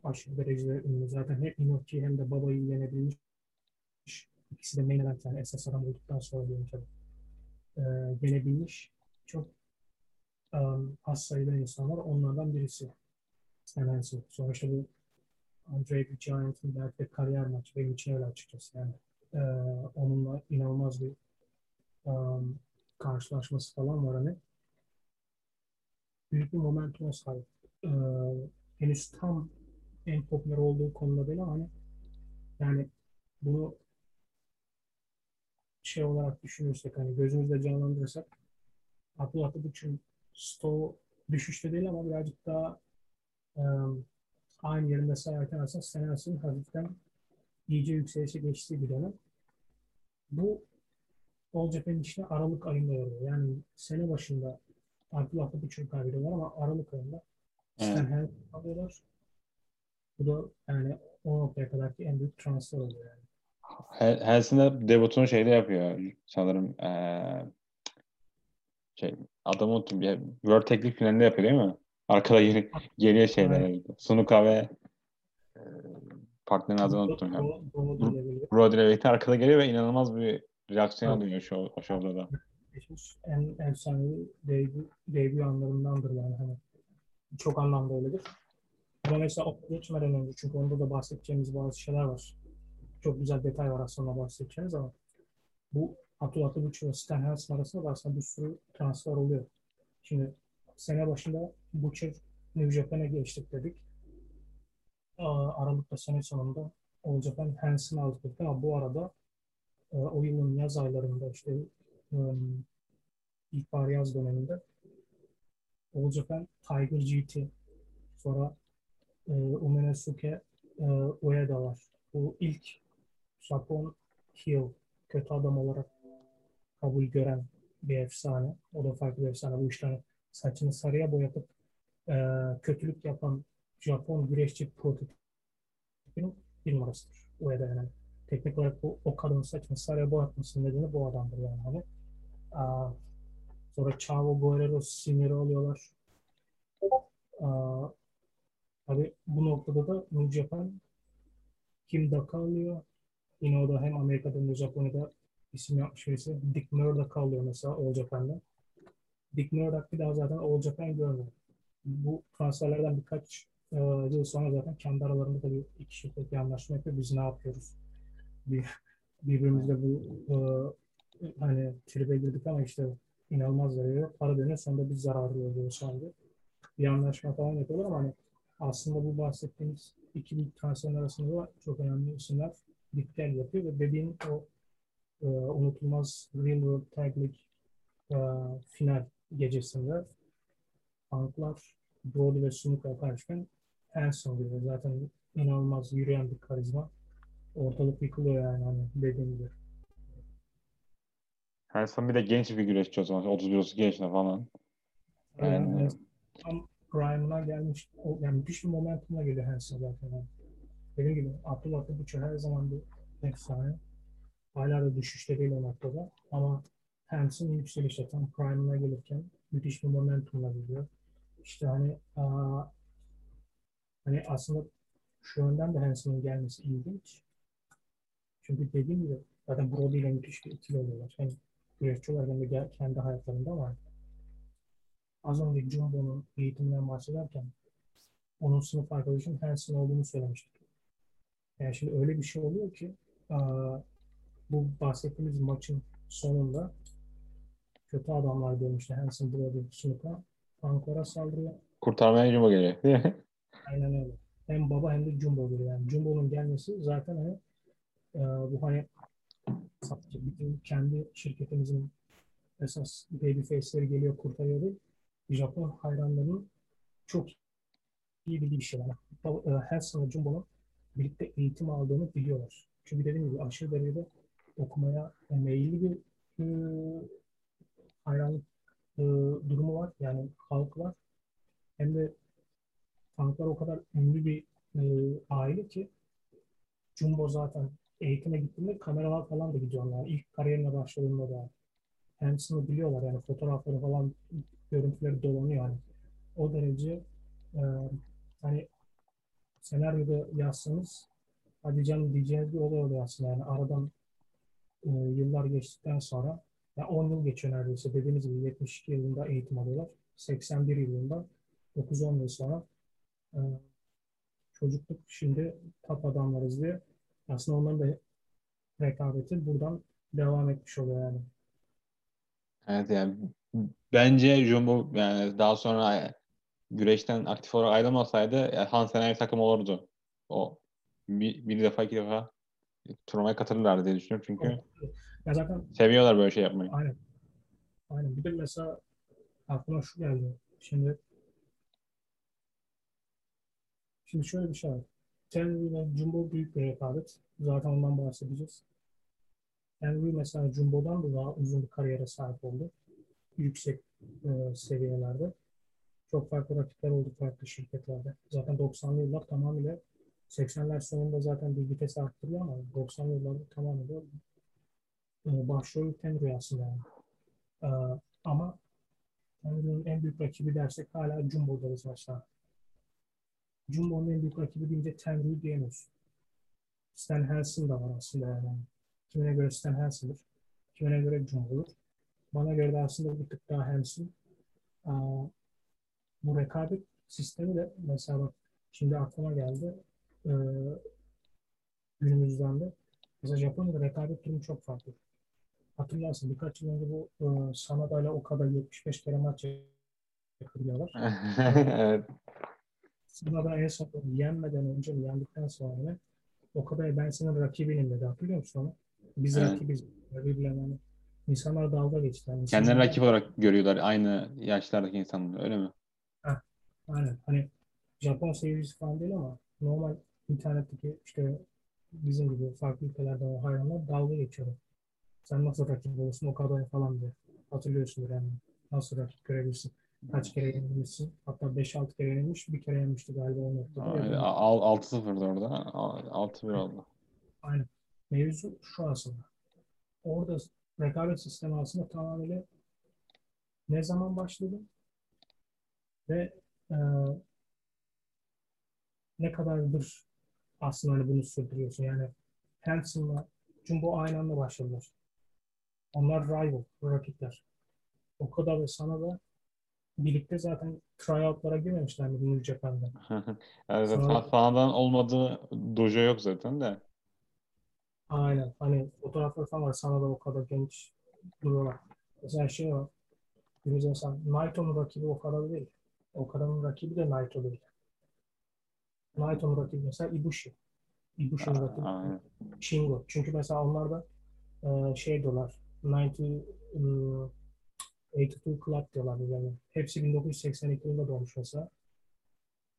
aşırı derecede ünlü. Zaten hem Inoki hem de Baba'yı yenebilmiş. İkisi de main event yani esas adam olduktan sonra diyorum tabii. Ee, yenebilmiş. Çok um, az sayıda insan var. Onlardan birisi. Stan Hansen. Sonuçta bu Andre the Giant'ın belki de kariyer maçı benim için öyle açıkçası. Yani e, onunla inanılmaz bir um, karşılaşması falan var hani. Büyük bir momentuma sahip. Ee, henüz tam en popüler olduğu konuda değil ama hani yani bunu şey olarak düşünürsek hani gözümüzde canlandırırsak Abdullah Butch'un Stow düşüşte değil ama birazcık daha um, aynı yerinde sayarken aslında Stenels'in hafiften iyice yükselişe geçtiği bir dönem. Bu Japan işine Aralık ayında yarıyor. Yani sene başında Abdullah Butch'un kaybediyorlar ama Aralık ayında Evet. Stan Hansen alıyorlar. Bu da yani o noktaya kadarki en büyük transfer oluyor yani. Hel- Helsin de debutunu şeyde yapıyor sanırım eee şey adamı unuttum bir World Teknik finalinde yapıyor değil mi? Arkada geri, geriye şeyler yapıyor. Sunuka ve partnerin adını unuttum ya. Doğru, doğru diyebilirim. Brody Levitt arkada geliyor ve inanılmaz bir reaksiyon alıyor şu o şovda da. En efsanevi debut, debut anlarındandır yani hani. Çok anlamda öyledir. Ama mesela o geçmeden önce çünkü onda da bahsedeceğimiz bazı şeyler var. Çok güzel detay var aslında bahsedeceğimiz ama bu Abdullah Butcher ve Stan Hansen arasında da aslında bir sürü transfer oluyor. Şimdi sene başında Butcher New Japan'e geçtik dedik. Aa, Aralık'ta sene sonunda All Japan Hansen aldık ama bu arada e, o yılın yaz aylarında işte um, ilkbahar yaz döneminde Japan Tiger GT sonra e, Umenosuke e, Ueda var. Bu ilk Japon heel kötü adam olarak kabul gören bir efsane. O da farklı bir efsane. Bu işte saçını sarıya boyatıp e, kötülük yapan Japon güreşçi prototipinin bir numarasıdır. O da yani teknik olarak bu, o kadının saçını sarıya boyatmasının nedeni bu adamdır yani. Hani, a, sonra Chavo Guerrero siniri alıyorlar. A, tabii bu noktada da New Japan Kim Daka alıyor. Yine o da hem Amerika'da hem de Japonya'da isim yapmış birisi. Dick Murdoch kalıyor mesela All Japan'da. Dick Murdoch bir daha zaten All Japan görmüyor. Bu transferlerden birkaç e, yıl sonra zaten kendi aralarında da bir iki şirket bir anlaşma yapıyor. Biz ne yapıyoruz? Bir, birbirimizle bu e, hani tribe girdik ama işte inanılmaz zararıyor. Para dönüyor sonra biz zarar görüyoruz şu anda. Bir anlaşma falan yapıyorlar ama hani aslında bu bahsettiğimiz iki büyük transferin arasında da çok önemli isimler git yapıyor ve dediğin o e, unutulmaz Real World Tag League e, final gecesinde Punk'lar Brody ve Sumika'ya karşıken Hanson gibi zaten inanılmaz yürüyen bir karizma. Ortalık yıkılıyor yani hani dediğim gibi. Hanson bir de genç bir güreşçi o zaman. 31-32 yaşında falan. Yani, yani tam prime'ına gelmiş. O, yani müthiş bir momentumla geliyor Hanson zaten. Dediğim gibi Abdullah Buçu her zaman bir efsane. Hala da düşüşte değil o noktada. Ama Hanson yükselişte tam prime'ına gelirken müthiş bir momentumla geliyor. İşte hani aa, hani aslında şu yönden de Hanson'ın gelmesi ilginç. Çünkü dediğim gibi zaten Brody ile müthiş bir ikili oluyorlar. Hem güreşçi olarak hem de kendi hayatlarında var. Az önce Jumbo'nun eğitiminden bahsederken onun sınıf arkadaşım Hanson olduğunu söylemiştik. Yani şimdi öyle bir şey oluyor ki bu bahsettiğimiz maçın sonunda kötü adamlar demişti Hanson Brody Snuka Ankara saldırıyor. Kurtarmaya Jumbo geliyor. <laughs> Aynen öyle. Hem baba hem de Jumbo geliyor. Yani Jumbo'nun gelmesi zaten hani e, bu hani bizim kendi şirketimizin esas babyface'leri geliyor kurtarıyor değil. Japon hayranlarının çok iyi bildiği bir şey. Yani, Hanson ve Jumbo'nun birlikte eğitim aldığını biliyorlar. Çünkü dediğim gibi aşırı derecede okumaya meyilli bir e, hayranlık e, durumu var. Yani halk var. Hem de tanklar o kadar ünlü bir e, aile ki Jumbo zaten eğitime gittiğinde kameralar falan da gidiyorlar. İlk kariyerine başladığında da kendisini biliyorlar yani fotoğrafları falan görüntüleri dolanıyor yani. O derece e, hani senaryoda yazsanız hadi canım diyeceğiniz bir olay oluyor aslında. Yani aradan e, yıllar geçtikten sonra yani 10 yıl geçiyor neredeyse. Dediğimiz gibi 72 yılında eğitim alıyorlar. 81 yılında 9-10 yıl sonra e, çocukluk şimdi top adamlarız diye aslında onların da rekabeti buradan devam etmiş oluyor yani. Evet yani bence Jumbo yani daha sonra güreşten aktif olarak ayrılmasaydı yani Hansen'e takım olurdu. O bir, bir defa iki defa turnuvaya katılırlar diye düşünüyorum çünkü ya zaten seviyorlar böyle şey yapmayı. Aynen. Aynen. Bir de mesela aklıma şu geldi. Şimdi şimdi şöyle bir şey var. Henry ile Jumbo büyük bir rekabet. Zaten ondan bahsedeceğiz. Henry mesela Jumbo'dan da daha uzun bir kariyere sahip oldu. Yüksek e, seviyelerde. Çok farklı rakipler oldu farklı şirketlerde. Zaten 90'lı yıllar tamamıyla 80'ler sonunda zaten bir vites arttırıyor ama 90'lı yıllarda tamamıyla e, başrol Tenry aslında yani. E, ama Tenry'nin en büyük rakibi dersek hala Jumbo'dayız mesela. Jumbo'nun en büyük rakibi deyince Tenry diyemiyorsun. Stan Hansen da var aslında yani. Kimine göre Stan Hansen'dır. Kimine göre Jumbo'dur. Bana göre de aslında bir tık daha Hansen. E, bu rekabet sistemi de mesela bak şimdi aklıma geldi e, günümüzden de mesela Japonya'da rekabet durumu çok farklı. Hatırlarsın birkaç yıl önce bu e, Sanada ile Okada 75 kere maç yakılıyorlar. <laughs> evet. Sanada en son yenmeden önce mi yendikten sonra ne? Okada'ya ben senin rakibinim dedi. Hatırlıyor musun onu? Biz evet. rakibiz. Birbirlerine hani insanlar dalga geçti. Yani Kendileri rakip olarak görüyorlar aynı yaşlardaki insanlar öyle mi? Heh, aynen. Hani Japon seyircisi falan değil ama normal internetteki işte bizim gibi farklı ülkelerden hayranlar dalga geçiyor. Sen nasıl rakip olursun o kadar falan diye. hatırlıyorsundur yani. Nasıl rakip görebilirsin. Kaç kere yenilmişsin. Hatta 5-6 kere yenilmiş. Bir kere yenmişti galiba o noktada. Aynen, Yani al- 6-0'da orada. Al- 6-1 oldu. Aynen. Mevzu şu aslında. Orada rekabet sistemi aslında tamamıyla ne zaman başladı ve e, ne kadardır aslında hani bunu sürdürüyorsun. Yani Hanson'la Jumbo aynı anda başladılar. Onlar rival, rakipler. O kadar ve sana da birlikte zaten tryoutlara girmemişler mi New Japan'da? <laughs> Yani zaten Sonra- Fana'dan olmadığı dojo yok zaten de. Aynen. Hani fotoğraflar falan var. Sana da o kadar genç duruyorlar. Mesela şey var. Biz mesela Naito'nun rakibi o kadar değil. O kadarın rakibi de Naito değil. Naito'nun rakibi mesela Ibushi. Ibushi'nin rakibi Aynen. Shingo. Çünkü mesela onlar da e, şey diyorlar. 90 ım, 82 Club diyorlar. Yani. Hepsi 1982 yılında doğmuş mesela.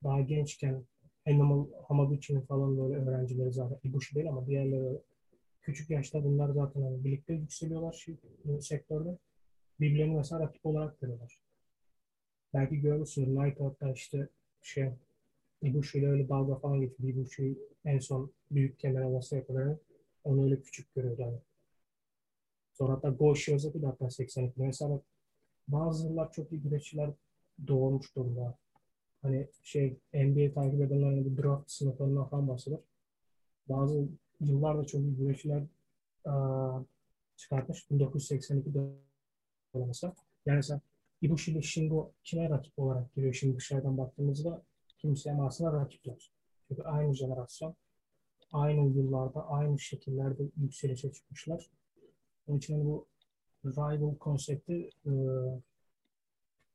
Daha gençken Animal Hamaguchi'nin falan böyle öğrencileri zaten Ibushi değil ama diğerleri küçük yaşta bunlar zaten hani birlikte yükseliyorlar şey, sektörde. Birbirlerini mesela rakip olarak görüyorlar. Belki görmüşsünüz Naito hatta işte şey Ibushi ile öyle dalga falan geçti. Ibushi en son büyük kemer havası kadar onu öyle küçük görüyordu hani. Sonra hatta Go Shiozaki de hatta 82. Mesela bazı yıllar çok iyi güreşçiler doğmuş durumda. Hani şey NBA takip edenler hani bu draft sınıflarından falan bahseder. Bazı yıllarda çok iyi güreşçiler aa, çıkartmış. 1982'de mesela. Yani mesela Ibushi ile Shingo kime rakip olarak giriyor şimdi dışarıdan baktığımızda kimseye aslında rakipler. Çünkü aynı jenerasyon, aynı yıllarda, aynı şekillerde yükselişe çıkmışlar. Onun için hani bu rival konsepti e,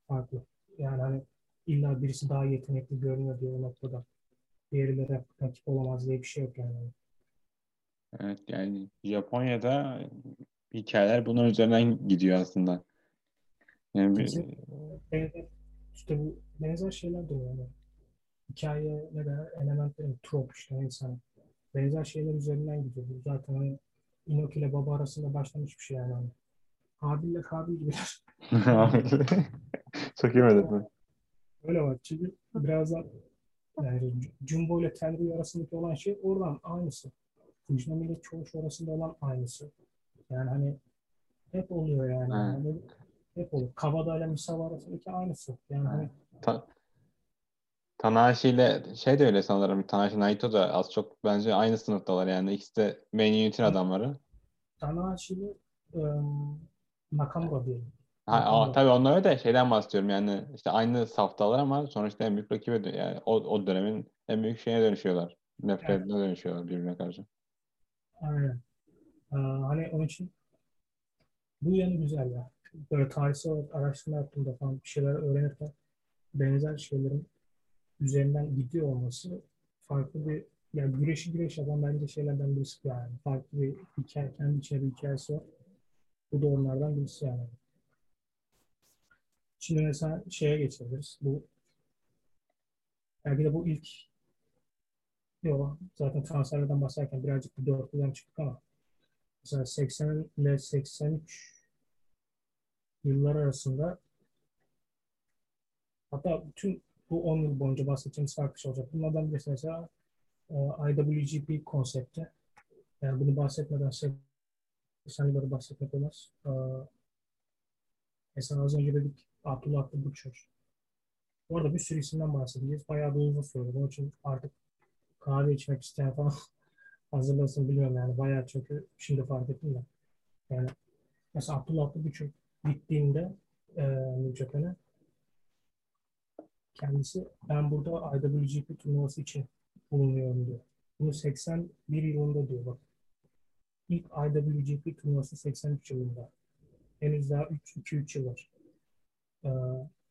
farklı. Yani hani illa birisi daha yetenekli görünüyor diye o noktada. Diğeriyle rakip olamaz diye bir şey yok yani. Evet yani Japonya'da hikayeler bunun üzerinden gidiyor aslında. Yani bir. Benzer, işte bu benzer şeyler de yani. Hikaye ne de elementlerin trop işte insan. Benzer şeyler üzerinden gidiyor. Zaten hani Inoki ile baba arasında başlamış bir şey yani. Hani. Kabil ile Kabil gibiler. <laughs> çok iyi özetledin. Öyle var. Çünkü biraz da yani Jumbo ile Tenryu arasındaki olan şey oradan aynısı. Fujinami ile Çoğuş arasında olan aynısı. Yani hani hep oluyor yani. Hani hep oluyor. Kawada ile Misawa arasındaki aynısı. Yani hani Ta Tanahashi ile şey de öyle sanırım. Tanahashi Naito da az çok bence aynı sınıftalar yani. İkisi de main unit'in adamları. Tanahashi ile ım, Nakamura diyelim. Ha, Nakamura. ama tabii onlar öyle de şeyden bahsediyorum yani işte aynı saftalar ama sonuçta en büyük rakibe dö- yani o, o dönemin en büyük şeyine dönüşüyorlar. Nefretine dönüşüyorlar birbirine karşı. Aynen. Ee, hani onun için bu yanı güzel ya. Böyle tarihsel olarak araştırma yaptığımda falan bir şeyler öğrenirken benzer şeylerin üzerinden gidiyor olması farklı bir yani güreşi güreş yapan bence şeylerden birisi yani. Farklı bir hikaye, kendi içinde bir hikayesi var. Bu da onlardan birisi yani. Şimdi mesela şeye geçebiliriz. Bu belki de bu ilk yok zaten transferlerden bahsederken birazcık bir dörtlüden çıktık ama mesela 80 ile 83 yıllar arasında hatta bütün bu 10 yıl boyunca bahsedeceğimiz farklı şey olacak. Bunlardan birisi mesela e, IWGP konsepti. Yani bunu bahsetmeden 80 yılları bahsetmek olmaz. E, mesela az önce dedik Abdullah Aklı Butcher. Bu arada bir sürü isimden bahsedeceğiz. Bayağı da uzun sürdü. Onun için artık kahve içmek isteyen falan <laughs> hazırlasın bilmiyorum yani. Bayağı çünkü şimdi fark ettim de. Yani mesela Abdullah Aklı Butcher gittiğinde e, kendisi ben burada IWGP turnuvası için bulunuyorum diyor. Bunu 81 yılında diyor bak. İlk IWGP turnuvası 83 yılında. Henüz daha 2-3 yıl var. Ee,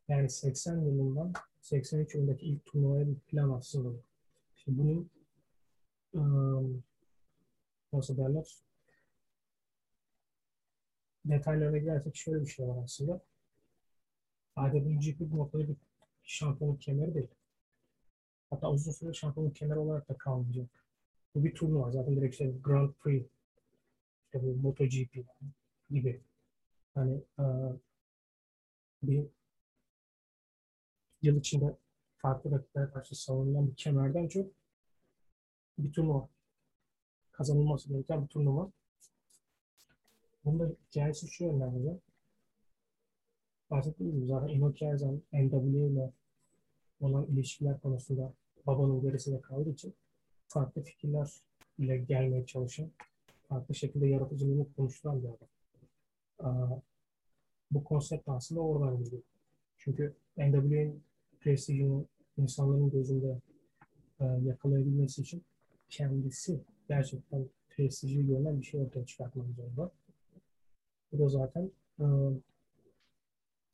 yani 80 yılından 83 yılındaki ilk turnuvaya bir plan aslında bu. Şimdi bunun ıı, nasıl derler detaylarına girersek şöyle bir şey var aslında. IWGP bu noktada bir şampiyonluk kemeri değil. Hatta uzun süre şampiyonluk kemeri olarak da kalmayacak. Bu bir turnuva. Zaten direkt işte Grand Prix, işte bu MotoGP gibi. hani bir yıl içinde farklı rakiplere karşı savunulan bir kemerden çok bir turnuva. Kazanılması gereken bir turnuva. Bunda hikayesi şu önemli. Bahsettiğim gibi zaten Inoki her zaman NWA ile olan ilişkiler konusunda babanın gerisinde kaldığı için farklı fikirler ile gelmeye çalışan, farklı şekilde yaratıcılığını konuşturan bir adam. Bu konsept aslında oradan geliyor. Çünkü NWA'nin prestijini insanların gözünde e, yakalayabilmesi için kendisi gerçekten prestijli görünen bir şey ortaya çıkartmak zorunda. Bu da zaten e,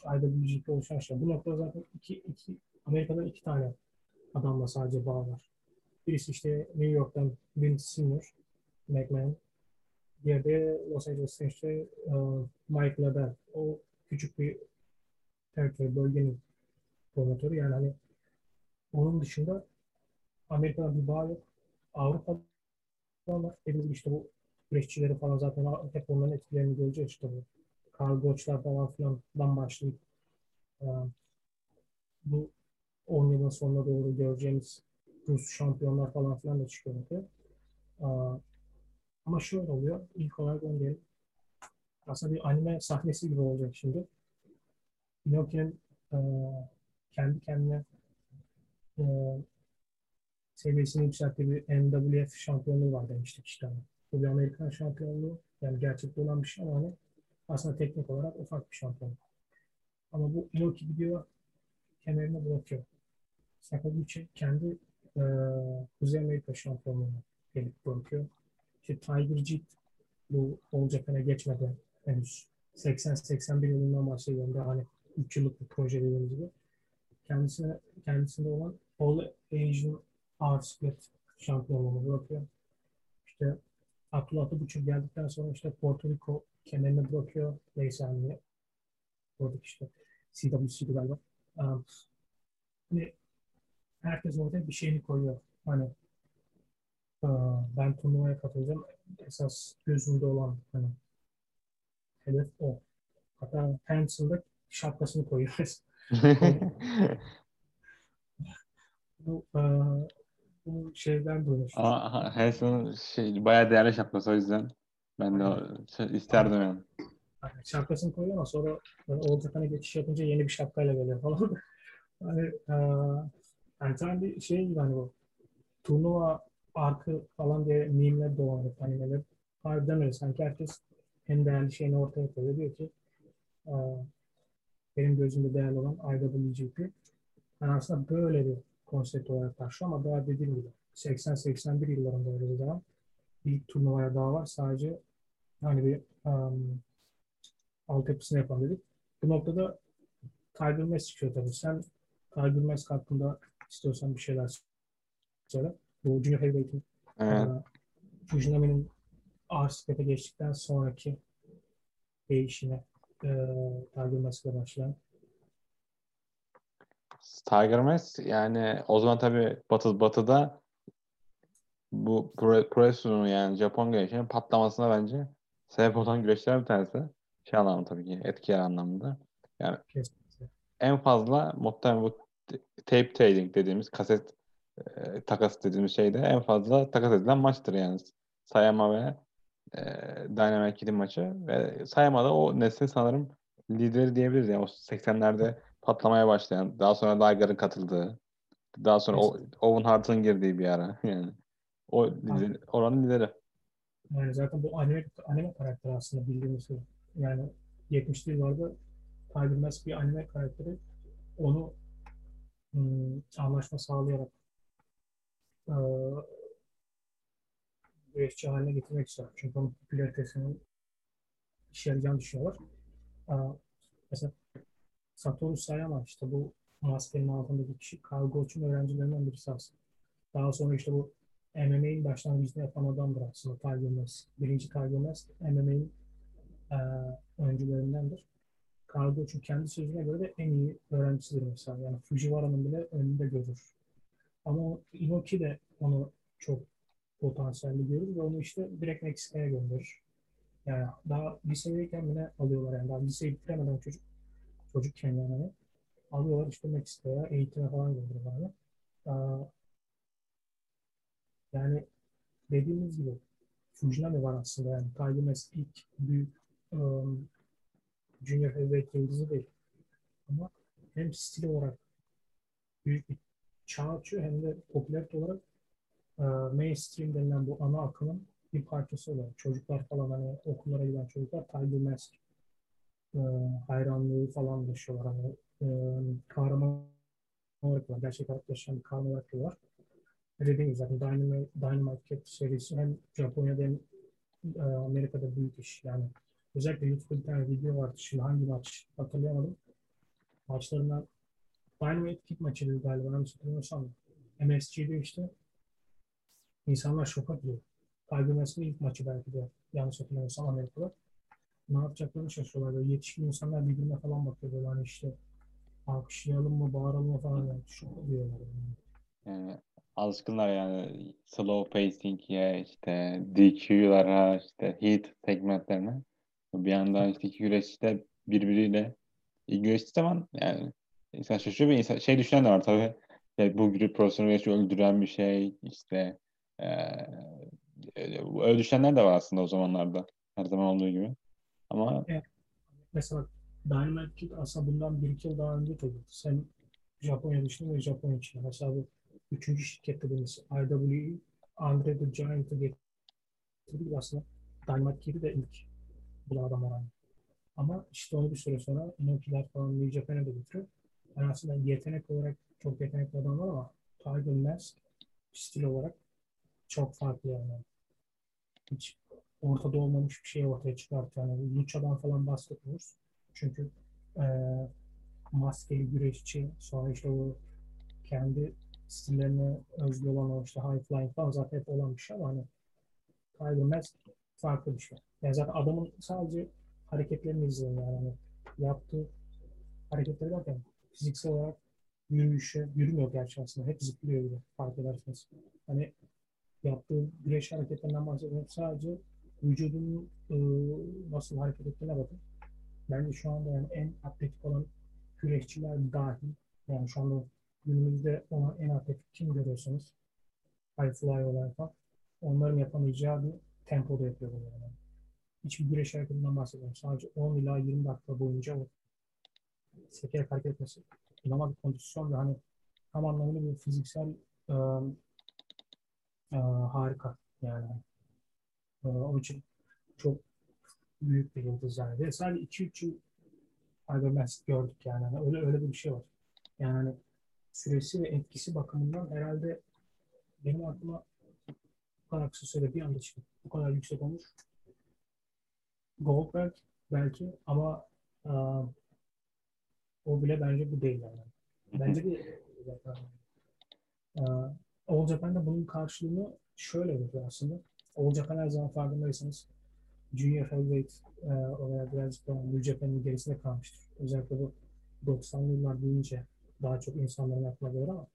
IWGP oluşan şey. Bu noktada zaten iki, iki, Amerika'da iki tane adamla sadece bağ var. Birisi işte New York'tan Vince Senior, McMahon. Diğeri de Los Angeles'tan işte uh, Mike Ladell. O küçük bir territory, bölgenin promotörü. Yani hani onun dışında Amerika'da bir bağ yok. Avrupa'da var. Dediğim gibi işte bu güreşçileri falan zaten hep onların etkilerini göreceğiz işte bu. Karl Goçlar falan filandan başlayıp uh, bu 10 yılın sonuna doğru göreceğimiz Rus şampiyonlar falan filan da çıkıyor ortaya. Ama şöyle oluyor. İlk olarak onu diyelim. Aslında bir anime sahnesi gibi olacak şimdi. Inoki'nin e, kendi kendine e, seviyesini yükselttiği bir NWF şampiyonluğu var demiştik işte. Bu bir Amerikan şampiyonluğu. Yani gerçekte olan bir şey ama hani aslında teknik olarak ufak bir şampiyonluk. Ama bu Inoki gidiyor kemerini bırakıyor. Sakaguchi kendi e, Kuzey Amerika şampiyonluğuna gelip bırakıyor. İşte Tiger Jeet bu All Japan'a geçmeden henüz 80-81 yılından başlayınca hani 3 yıllık bir proje dediğimiz gibi kendisine, kendisinde olan All Asian Art Split şampiyonluğunu bırakıyor. İşte Abdullah Atıbuçuk geldikten sonra işte Porto Rico kemerini bırakıyor. Neyse hani oradaki işte CWC'di galiba. Um, hani herkes orada bir şeyini koyuyor. Hani ben turnuvaya katılacağım. Esas gözümde olan hani hedef o. Hatta Hanson'da şapkasını koyuyoruz. <laughs> bu, bu şeyden duymuştum. Hanson'ın şey, bayağı değerli şapkası o yüzden. Ben de o, şey, isterdim yani. yani. Şapkasını koyuyor ama sonra yani olacak hani geçiş yapınca yeni bir şapkayla geliyor falan. <laughs> hani yani sen bir şey gibi hani bu turnuva arkı falan diye mimler dolanıyor animeler. Harbiden öyle. Sanki herkes en değerli şeyini ortaya koyuyor. Diyor ki benim gözümde değerli olan IWGP. Yani aslında böyle bir konsept olarak başlıyor ama daha dediğim gibi 80-81 yıllarında öyle zaman bir turnuvaya daha var. Sadece hani bir um, altyapısını yapan dedik. Bu noktada Tiger Mask çıkıyor tabii. Sen Tiger Mask hakkında istiyorsan bir şeyler söyle. Bu Junior Heavyweight'in evet. uh, Fujinami'nin RCP'e geçtikten sonraki değişine e, Tiger Mask'la başlayan. Tiger Mask yani o zaman tabii Batı, Batı'da bu Pro yani Japon güreşinin patlamasına bence sebep olan güreşler bir tanesi. Şey anlamında tabii ki etki anlamında. Yani Kesinlikle. en fazla muhtemelen bu tape trading dediğimiz kaset e, takas dediğimiz şeyde en fazla takas edilen maçtır yani. Sayama ve e, Dynamite maçı ve Sayama'da o neslin sanırım lideri diyebiliriz. Yani o 80'lerde patlamaya başlayan, daha sonra Liger'ın katıldığı, daha sonra o, Owen Hart'ın girdiği bir ara <laughs> yani. O lider, oranın lideri. Yani zaten bu anime, anime karakteri aslında bildiğimiz gibi. Yani 70'li yıllarda Mask bir anime karakteri. Onu ım, anlaşma sağlayarak e, güreşçi haline getirmek istiyor. Çünkü onun popülaritesinin işe yarayacağını düşünüyorlar. E, mesela Satoru Sayama işte bu maskenin altındaki kişi Karl Goç'un öğrencilerinden birisi aslında. Daha sonra işte bu MMA'in başlangıcını yapan adamdır aslında Tiger Mask. Birinci Tiger Mask MMA'in e, öncülerindendir. Karl Goç'un kendi sözüne göre de en iyi öğrencisidir mesela. Yani Fujiwara'nın bile önünde görür. Ama Inoki de onu çok potansiyelli görür ve onu işte direkt Meksika'ya gönderir. Yani daha lisedeyken bile alıyorlar yani. Daha liseyi bitiremeden çocuk çocukken yani hani alıyorlar işte Meksika'ya eğitime falan gönderiyorlar. Yani dediğimiz gibi Fujinami var aslında yani. Tiger Mask ilk büyük um, Junior Heavyweight yıldızı değil. Ama hem stil olarak büyük bir açıyor hem de popülarite olarak e, mainstream denilen bu ana akımın bir parçası oluyor. Çocuklar falan hani okullara giden çocuklar Tiger Mask e, hayranlığı falan yaşıyorlar. Hani e, kahraman olarak var. Gerçek hayatta yaşayan bir kahraman olarak var. Dediğim zaten Dynamite, Dynamite Kid serisi hem Japonya'da hem e, Amerika'da büyük iş. Yani özellikle YouTube'da bir tane video vardı. Şimdi hangi maç hatırlayamadım. Maçlarından Dynamite Kid maçıydı galiba. Yanlış hatırlamıyorsam. MSG'de işte insanlar şoka. Tiger Mask'ın ilk maçı belki de yanlış hatırlamıyorsam Amerika'da. Ne yapacaklarını şaşırıyorlar. Böyle yetişkin insanlar birbirine falan bakıyor. Böyle hani işte alkışlayalım mı, bağıralım mı falan. Yani. Şok oluyorlar. Yani. Yani alışkınlar yani slow pacing'e işte DQ'lara işte hit segmentlerine. Bir yandan işte iki güreşçi birbiriyle güreştiği zaman yani insan şaşırıyor ve insan, şey düşünen de var tabii. Yani bu gibi profesyonel öldüren bir şey işte ee, öyle düşünenler de var aslında o zamanlarda. Her zaman olduğu gibi. Ama evet. Mesela Dynamite Kid aslında bundan bir iki yıl daha önce tabii. Sen Japonya dışında ve Japonya içinde. Mesela bu üçüncü şirket dediğimiz IWE Andre the Giant'ı getirdik aslında Dynamite Kid'i de ilk bu adam olan. Ama işte onu bir süre sonra Inoki'ler falan New Japan'a da getiriyor. Yani aslında yetenek olarak çok yetenekli adam var ama Tiger Mask stil olarak çok farklı yani. Hiç ortada olmamış bir şey ortaya çıkartıyor. Yani Lucha'dan falan bahsetmiyoruz. Çünkü e, maskeli güreşçi sonra işte o kendi stillerine özgü olan o işte high flying falan zaten hep olan bir şey ama hani Tiger Mask farklı bir şey. Yani zaten adamın sadece hareketlerini izleyin yani. Hani yaptığı hareketleri derken fiziksel olarak yürüyüşü, yürümüyor gerçi aslında. Hep zıplıyor gibi fark edersiniz. Hani yaptığı güreş hareketlerinden bahsediyorum. Sadece vücudunun e, nasıl hareket ettiğine bakın. Bence şu anda yani en atletik olan güreşçiler dahil yani şu anda günümüzde olan en atletik kim görüyorsanız high fly olarak falan onların yapamayacağı bir tempoda yapıyor bunu yani. Hiçbir güreş hareketinden bahsediyorum. Sadece 10 ila 20 dakika boyunca sekerek hareket etmesi. Ama bir kondisyon ve hani tam anlamıyla bir fiziksel e, e, harika yani. E, onun için çok büyük bir yıldız yani. Ve sadece 2-3 yıl Cybermask gördük yani. yani. Öyle öyle bir şey var. Yani hani süresi ve etkisi bakımından herhalde benim aklıma bu kadar kısa sürede bir anda çıkıp bu kadar yüksek olmuş. Goldberg belki ama uh, o bile bence bu değil yani. Bence de uh, All Japan'da bunun karşılığını şöyle veriyor aslında. All Japan her zaman farkındaysanız Junior Heavyweight e, olarak birazcık daha New Japan'ın gerisinde kalmıştır. Özellikle bu 90'lı yıllar deyince daha çok insanların aklına gelir ama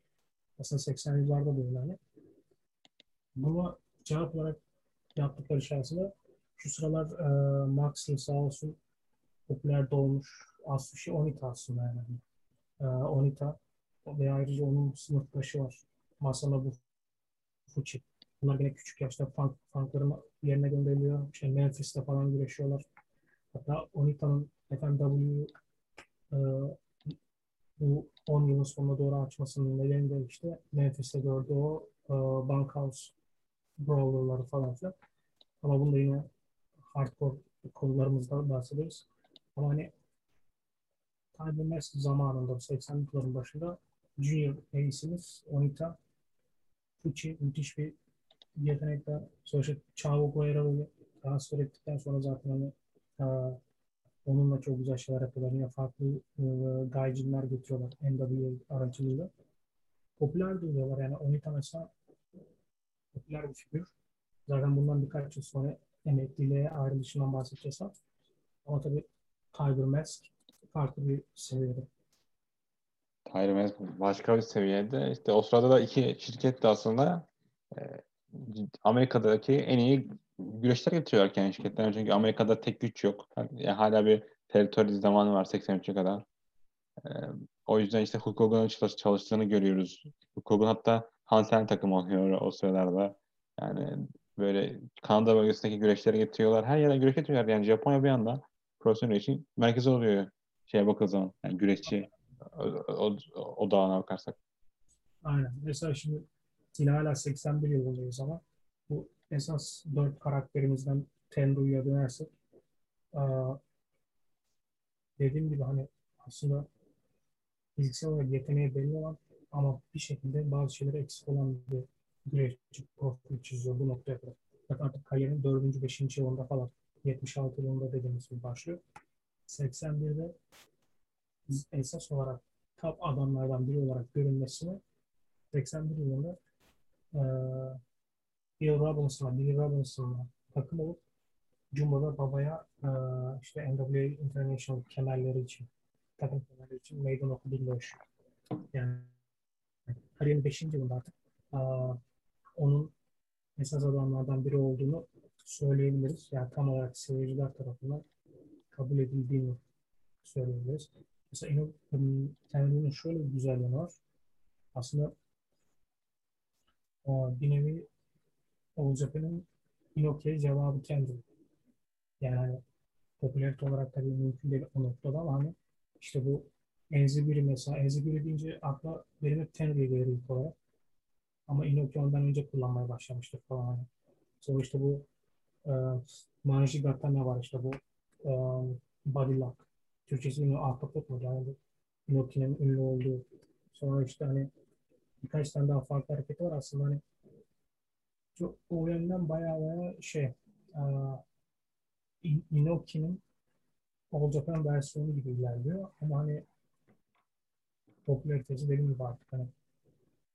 aslında 80'li yıllarda da yani. Buna cevap olarak yaptıkları şey aslında şu sıralar e, Max'in sağ olsun popüler doğmuş Asushi Onita aslında yani. E, Onita ve ayrıca onun sınıftaşı var. Masana bu Fuchi. Bunlar yine küçük yaşta funk, funkların yerine gönderiliyor. İşte Memphis'te falan güreşiyorlar. Hatta Onita'nın FMW e, bu 10 yılın sonuna doğru açmasının nedeni de işte Memphis'te gördüğü o e, bunkhouse brawlerları falan filan. Ama bunda yine hardcore konularımızda bahsederiz. Ama hani Tiger Mask zamanında 80'li yılların başında Junior Ace'imiz Onita Fuchi müthiş bir yetenekler. Sonuçta Chavo Guerrero'yu transfer ettikten sonra zaten hani e, onunla çok güzel şeyler yapıyorlar. Yine farklı e, gaijinler getiriyorlar NWA aracılığıyla. Popüler duyuyorlar yani Onita mesela popüler bir figür. Zaten bundan birkaç yıl sonra emekliliğe ayrılışından bahsedeceğiz. Ama tabii Tiger Mask farklı bir seviyede. Mask başka bir seviyede. İşte o sırada da iki şirket de aslında e, Amerika'daki en iyi güreşler getiriyorlar kendi şirketlerine çünkü Amerika'da tek güç yok. Yani hala bir teritori zamanı var 83'e kadar. Ee, o yüzden işte Hulk Hogan'ın çalıştığını görüyoruz. Hulk Hogan hatta Hansen takım oluyor o sıralarda. Yani böyle Kanada bölgesindeki güreşleri getiriyorlar. Her yerden güreş getiriyorlar. Yani Japonya bir anda profesyonel için merkezi oluyor. Şeye bakıldığı zaman. Yani güreşçi o, o, o dağına bakarsak. Aynen. Mesela şimdi yine hala 81 yılındayız ama bu esas dört karakterimizden Tenru'ya dönersek dediğim gibi hani aslında fiziksel olarak yeteneği belli olan ama bir şekilde bazı şeyleri eksik olan bir güreşçi profil çiziyor bu noktaya kadar. Artık kariyerin 4. 5. yılında falan 76 yılında dediğimiz gibi başlıyor. 81'de esas olarak top adamlardan biri olarak görünmesini 81 yılında e, Bill Robinson'la, Bill Robinson'la takım olup ve Baba'ya e, işte NWA International kemerleri için takım kemerleri için meydan okudular. Yani kariyerin 5. yılında artık e, onun esas adamlardan biri olduğunu söyleyebiliriz. Yani tam olarak seyirciler tarafından kabul edildiğini söyleyebiliriz. Mesela Tanrı'nın şöyle bir güzel yanı var. Aslında bir nevi Oğuztepe'nin Inoki'ye cevabı kendi. Yani hani popülarite olarak tabii mümkün değil o noktada ama hani işte bu Enzi biri mesela Enzi biri deyince akla benim hep Tenry'e gelir ilk olarak. Ama Inoki ondan önce kullanmaya başlamıştır falan. Hani. Sonra işte bu e, Manji Gatame var işte bu e, Body Lock. Türkçesi ünlü ahtapot mu? Yani Inoki'nin ünlü olduğu. Sonra işte hani birkaç tane daha farklı hareketi var aslında hani çok, o yönden bayağı bayağı şey uh, Inoki'nin All Japan versiyonu gibi ilerliyor ama hani popülaritesi dediğim gibi artık hani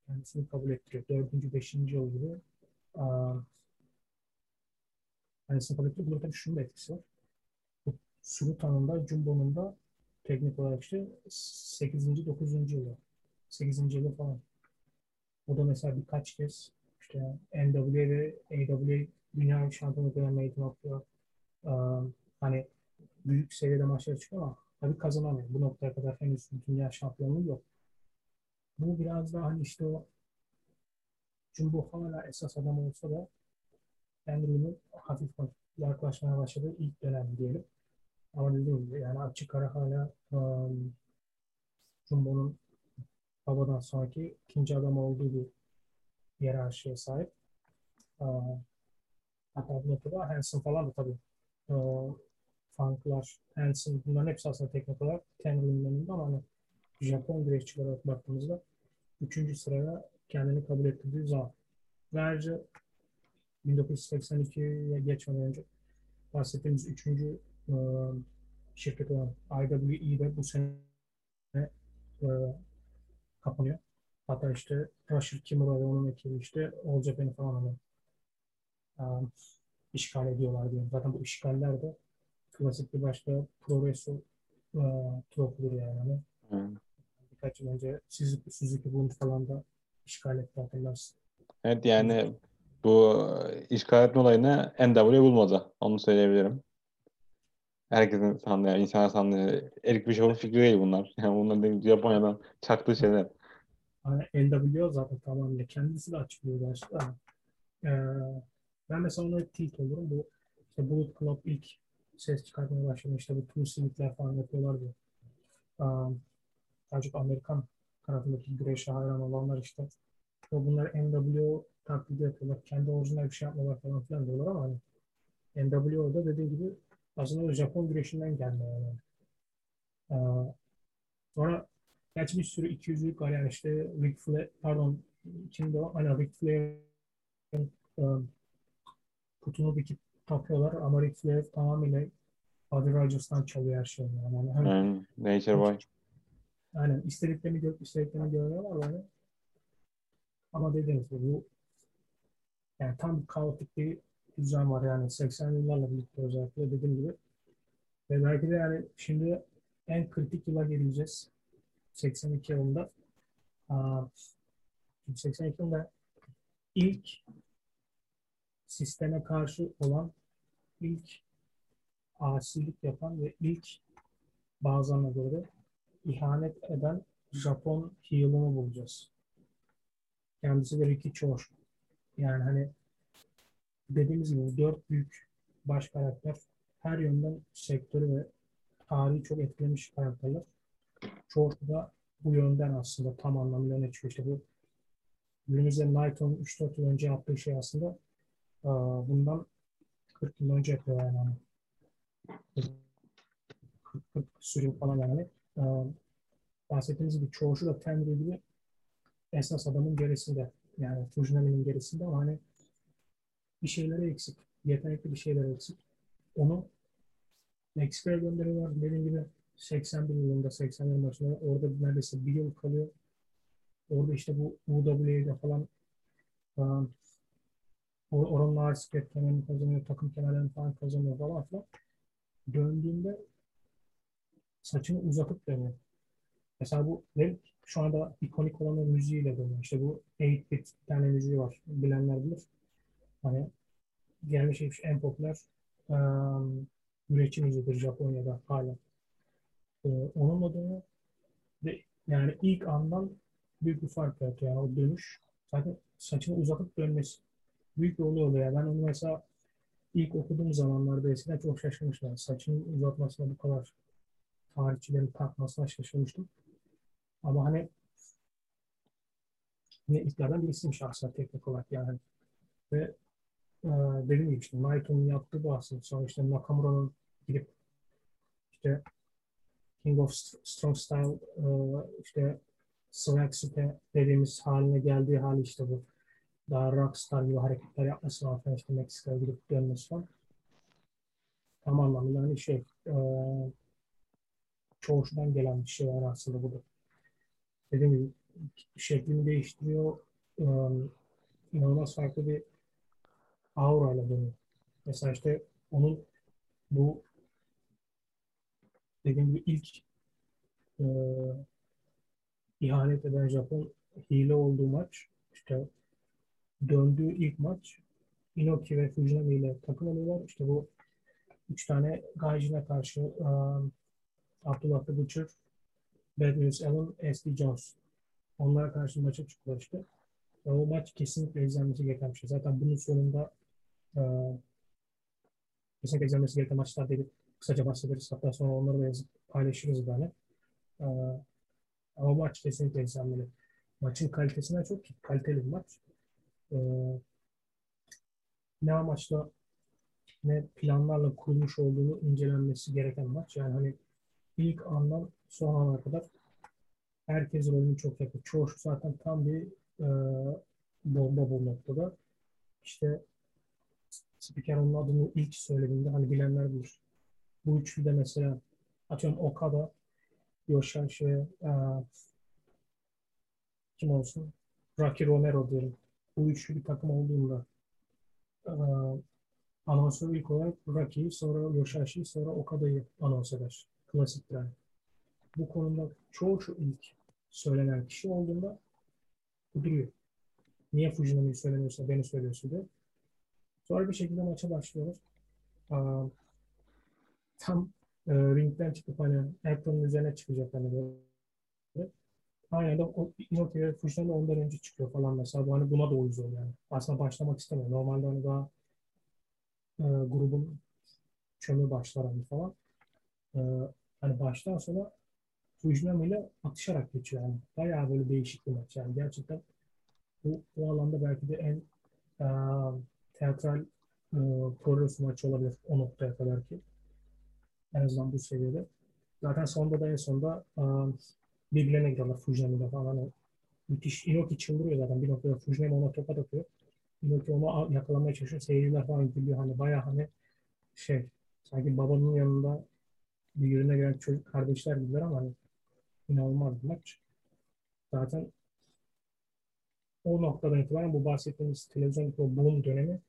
kendisini kabul ettiriyor. Dördüncü, beşinci yıl gibi uh, kendisini kabul ettiriyor. Burada tabii şunun da etkisi var. Suruta'nın da Jumbo'nun da teknik olarak işte 8. 9. yılı. 8. yılı falan. O da mesela birkaç kez işte NWA ve AWA dünya şampiyonluklarına meydan okuyor. Um, hani büyük seviyede maçlara çıkıyor ama tabii kazanamıyor. Bu noktaya kadar henüz dünya şampiyonluğu yok. Bu biraz daha hani işte o Jumbo hala esas adam olsa da Andrew'un hafif yaklaşmaya başladığı ilk dönem diyelim. Ama dediğim gibi yani açık ara hala um, Jumbo'nun babadan sonraki ikinci adam olduğu bir hiyerarşiye sahip. Uh, hatta bu noktada Hanson falan da tabii uh, Funk'lar, Hanson bunların hepsi aslında teknik olarak Tenry'nin önünde ama hani Japon güreşçiler olarak baktığımızda üçüncü sıraya kendini kabul ettirdiği zaman. Ve ayrıca 1982'ye geçmeden önce bahsettiğimiz üçüncü e, şirket olan IWE'de bu sene e, kapanıyor. Hatta işte Rusher Kimura ve onun ekibi işte All Japan'i falan hani um, işgal ediyorlar diyorum. Zaten bu işgaller de klasik bir başka progresso uh, tropudur yani. Hani. Hmm. Birkaç yıl önce Suzuki, Suzuki Bund falan da işgal etti hatırlarsın. Evet yani bu işgal etme olayını NW bulmadı. Onu söyleyebilirim. Herkesin sandığı, yani insanlar sandığı. Erik Bishop'un fikri değil bunlar. <laughs> Yani bunlar değil, Japonya'dan çaktığı şeyler. Hani NWO zaten tamamıyla kendisi de açıklıyor gerçekten. Ee, ben mesela ona tilt olurum. Bu işte Bullet Club ilk ses çıkartmaya başladı. İşte bu Two Civik'ler falan yapıyorlar diye. Um, daha çok Amerikan tarafındaki güreşe hayran olanlar işte ve bunlar NWO taklidi yapıyorlar. Kendi orijinal bir şey yapmıyorlar falan filan diyorlar ama hani NWO'da dediğim gibi aslında Japon güreşinden gelme yani. Ee, sonra Gerçi bir sürü 200'lük var yani işte Ric Flair, pardon kimdi o? Hani Ric Flair'in um, kutunu dikip takıyorlar ama Ric Flair tamamıyla Buddy Rogers'tan çalıyor her şeyi. Yani, yani hani, hmm, Nature Boy. Yani istediklerini görüp istediklerini görüyorlar böyle. Ama dediğiniz gibi bu yani tam kaotik bir düzen var yani 80 yıllarla birlikte özellikle dediğim gibi. Ve belki de yani şimdi en kritik yıla geleceğiz. 82 yılında 82 yılında ilk sisteme karşı olan ilk asilik yapan ve ilk bazılarına göre ihanet eden Japon heal'ını bulacağız. Kendisi de Ricky Chor. Yani hani dediğimiz gibi dört büyük baş karakter her yönden sektörü ve tarihi çok etkilemiş karakterler. Chor da bu yönden aslında tam anlamıyla ne çıkıyor. İşte bu günümüzde Knighton 3-4 yıl önce yaptığı şey aslında bundan 40 yıl önce yapıyor yani. 40, 40 sürü falan yani. Bahsettiğimiz gibi çoğu da Tenri gibi esas adamın gerisinde. Yani Fujinami'nin gerisinde ama hani bir şeyleri eksik. Yetenekli bir şeyler eksik. Onu Meksika'ya gönderiyorlar. Dediğim gibi 81 yılında, 80 yılın başında orada neredeyse bir yıl kalıyor. Orada işte bu UWA'da falan um, oranın ağır siklet kemerini kazanıyor, takım kemerlerini falan kazanıyor falan filan. Döndüğünde saçını uzatıp dönüyor. Mesela bu ve şu anda ikonik olan o müziğiyle dönüyor. İşte bu 8-bit bir tane müziği var. Bilenler bilir. Hani gelmiş geçmiş en popüler um, üretçi müziğidir Japonya'da hala. Ee, onunla dönüyor. Ve yani ilk andan büyük bir fark yaratıyor. Yani o dönüş zaten saçını uzatıp dönmesi büyük bir oluyor. Ben onu mesela ilk okuduğum zamanlarda eskiden çok şaşırmıştım. saçını uzatmasına bu kadar tarihçilerin takmasına şaşırmıştım. Ama hani yine ilklerden birisiymiş aslında teknik olarak yani. Ve e, dediğim gibi işte Naito'nun yaptığı aslında. Sonra işte Nakamura'nın gidip işte King of Strong Style e, işte Swag Site dediğimiz haline geldiği hali işte bu. Daha rockstar gibi hareketler yapması falan işte Meksika'ya gidip dönmesi falan. Tam anlamıyla hani şey e, çoğuştan gelen bir şey var aslında bu da. Dediğim gibi şeklini değiştiriyor. E, inanılmaz farklı bir aura ile dönüyor. Mesela işte onun bu dediğim gibi ilk e, ihanet eden Japon hile olduğu maç işte döndüğü ilk maç Inoki ve Fujinami ile takım oluyorlar. İşte bu üç tane Gaijin'e karşı um, Abdullah the Butcher, Bad News Allen, S.D. Jones. Onlara karşı maça çıktılar işte. Ve o maç kesinlikle izlenmesi gereken bir şey. Zaten bunun sonunda kesinlikle izlenmesi gereken maçlar dedi. Kısaca bahsederiz. Hatta sonra onları da yazıp paylaşırız böyle. Uh, ama maç kesinlikle izlenmeli. Maçın kalitesinden çok kaliteli bir maç. Uh, ne amaçla ne planlarla kurulmuş olduğunu incelenmesi gereken maç. Yani hani ilk andan son ana kadar herkes rolünü çok yapıyor. Çoğu zaten tam bir e, bomba bu noktada. İşte spiker onun adını ilk söylediğinde hani bilenler bilir. Bu üçlü de mesela atıyorum Okada, Yoshihashi ve e, kim olsun? Rocky Romero diyelim. Bu üçlü bir takım olduğunda e, anonsör ilk olarak Rocky'yi, sonra Yoshihashi'yi, sonra Okada'yı anons eder. Klasiktir yani. Bu konuda çoğu şu ilk söylenen kişi olduğunda duruyor. Niye Fujinami'yi söylemiyorsa beni söylüyorsun diye. Sonra bir şekilde maça başlıyorlar. Aa, tam e, ringden çıkıp hani Apron'un üzerine çıkacak hani böyle. Aynen de o Inoki ve Fujinami ondan önce çıkıyor falan mesela. Bu hani buna da uyuz yani. Aslında başlamak istemiyor. Normalde hani daha e, grubun çömü başlar hani falan. E, hani baştan sonra Fujinami ile atışarak geçiyor yani. Bayağı böyle değişik bir maç yani. Gerçekten bu, bu alanda belki de en e, teatral e, progres maçı olabilir o noktaya kadar ki. En azından bu seviyede. Zaten sonunda da en sonunda e, birbirlerine gidiyorlar Fujinami'de falan. Hani müthiş. Inoki çıldırıyor zaten bir noktada. Fujinami ona tokat atıyor. Inoki onu yakalamaya çalışıyor. Seyirciler falan gülüyor. Hani bayağı hani şey sanki babanın yanında bir yürüne gelen çocuk kardeşler gibiler ama hani inanılmaz bir maç. Zaten o noktadan itibaren bu bahsettiğimiz televizyon o boom dönemi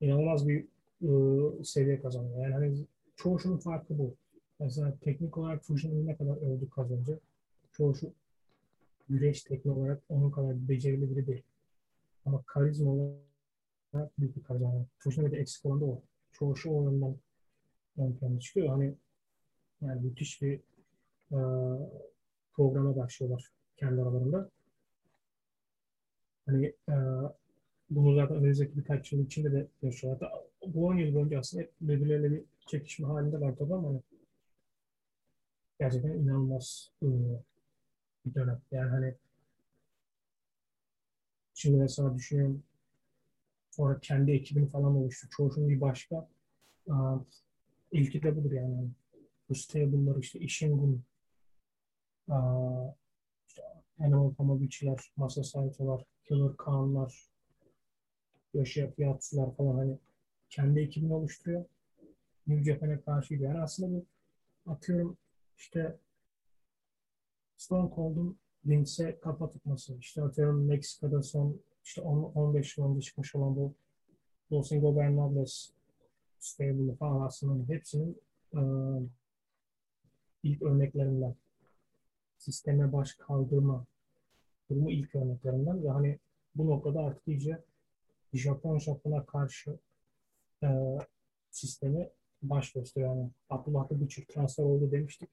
inanılmaz bir ıı, seviye kazanıyor. Yani hani çoğu şunun farkı bu. Mesela teknik olarak Fujin'i ne kadar övdük az önce. Çoğu şu güreş teknik olarak onun kadar becerili biri değil. Ama karizma olarak büyük bir. Yani Fujin'in de eksik olan da o. Çoğu şu oyundan ön plana çıkıyor. Hani yani müthiş bir e, programa başlıyorlar kendi aralarında. Hani e, bunu zaten önümüzdeki birkaç yıl içinde de yaşıyorlar. Bu 10 yıl boyunca aslında hep birbirleriyle bir çekişme halinde var tabii ama gerçekten inanılmaz e, bir dönem. Yani hani şimdi mesela düşünüyorum sonra kendi ekibini falan oluştu. Çoğunun bir başka. E, ilki de budur yani. Bu stable'lar işte işin bunu e, Animal Pamagüçiler, Masa Saito'lar, Killer Kaan'lar, Yoshi Yatsu'lar falan hani kendi ekibini oluşturuyor. New Japan'e karşı gidiyor. Yani aslında bu atıyorum işte Stone Cold'un Vince'e kafa tutması. İşte atıyorum Meksika'da son işte 10, 15 yıl önce çıkmış olan bu Los Ingobernables Stable'ı falan aslında hepsinin e, ilk örneklerinden sisteme baş kaldırma durumu ilk örneklerinden ve hani bu noktada artık iyice Japon Japon'a karşı e, sistemi baş gösteriyor. Yani Abdullah da birçok transfer oldu demiştik.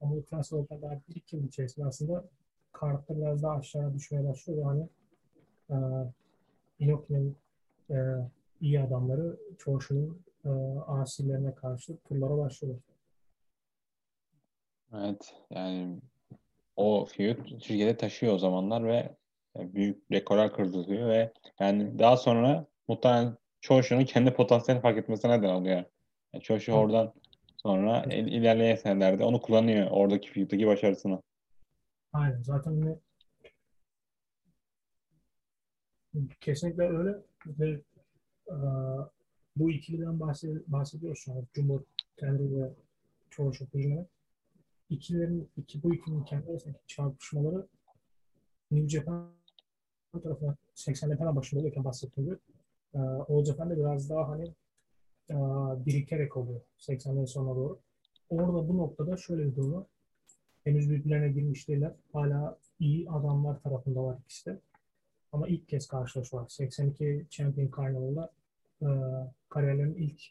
Ama bu transfer oldu daha bir iki yıl içerisinde aslında kartta biraz daha aşağıya düşmeye başlıyor. Yani e, Inoki'nin e, iyi adamları Çoğuş'un e, asilerine karşı turlara başlıyor. Evet yani o feud Türkiye'de taşıyor o zamanlar ve büyük rekorlar kırdırıyor ve yani daha sonra muhtemelen Çoşu'nun kendi potansiyelini fark etmesine neden oluyor. Yani Çoşu oradan sonra il, ilerleyen senelerde onu kullanıyor oradaki feud'daki başarısını. Aynen zaten ne kesinlikle öyle ve e, bu ikiliden bahsed bahsediyoruz şu Cumhur Tenri ve Çoşu Kujin'e. İkilerin, iki, bu ikilinin kendi arasındaki çarpışmaları New Japan tarafına 80'le falan başında olurken bahsettiğim gibi e, Oğuz Japan biraz daha hani e, birikerek oluyor 80'lerin sonuna doğru. Orada bu noktada şöyle bir durum var. Henüz birbirlerine girmiş değiller. Hala iyi adamlar tarafında var ikisi de. Ama ilk kez karşılaşıyorlar. 82 Champion Carnival'da e, kariyerlerin ilk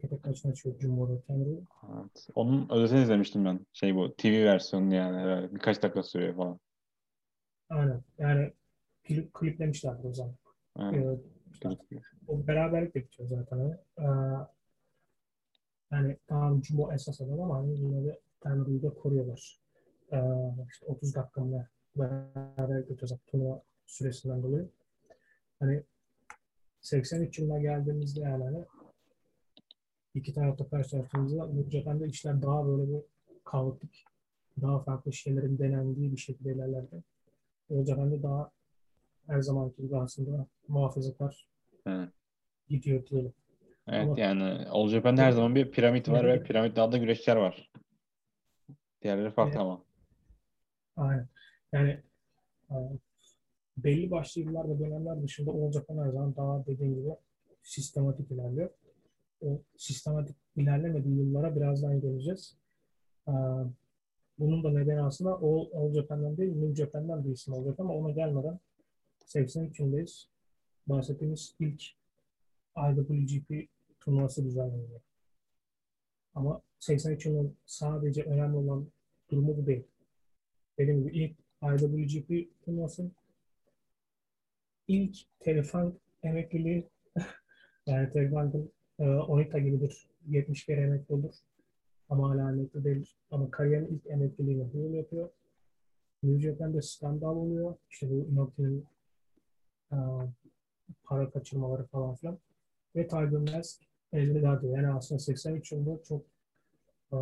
tek tek kaçına çıkıyor Cumhuriyet Kendri. Evet. Onun özetini izlemiştim ben. Şey bu TV versiyonu yani. Birkaç dakika sürüyor falan. Aynen. Yani klip, kliplemişlerdir o zaman. Evet. Ee, o beraberlik de bitiyor zaten. Ee, yani tamam bu esas adam ama hani yine de Tanrı'yı da koruyorlar. Ee, işte 30 dakika mı beraberlik bitiyor zaten turnuva süresinden dolayı. Hani 83 yılına geldiğimizde yani hani iki tarafta karşılaştığımızda Japan'da işler daha böyle bir kaotik, daha farklı şeylerin denendiği bir şekilde ilerlerken o Japan'da daha her zamanki gibi aslında muhafazakar evet. gidiyor diyelim. Evet Ama, yani All Japan'da her zaman bir piramit var ve piramit altında güreşçiler var. Diğerleri farklı evet. ama. Aynen. Yani e, belli başlı yıllar ve dönemler dışında All Japan her zaman daha dediğim gibi sistematik ilerliyor. O sistematik ilerlemediği yıllara birazdan geleceğiz. Bunun da nedeni aslında All, All Japan'dan değil, New Japan'dan bir isim olacak ama ona gelmeden 83 yılındayız. Bahsettiğimiz ilk IWGP turnuvası düzenleniyor. Ama 83 yılın sadece önemli olan durumu bu değil. Dediğim gibi ilk IWGP turnuvası ilk telefon emekliliği <laughs> yani telefonun e, Onita gibidir. 70 kere emekli olur. Ama hala emekli değil. Ama kariyerin ilk emekliliğini yıl yapıyor. New Japan'de skandal oluyor. İşte bu Inoki'nin e, para kaçırmaları falan filan. Ve Tiger Mask elveda diyor. Yani aslında 83 yılında çok e,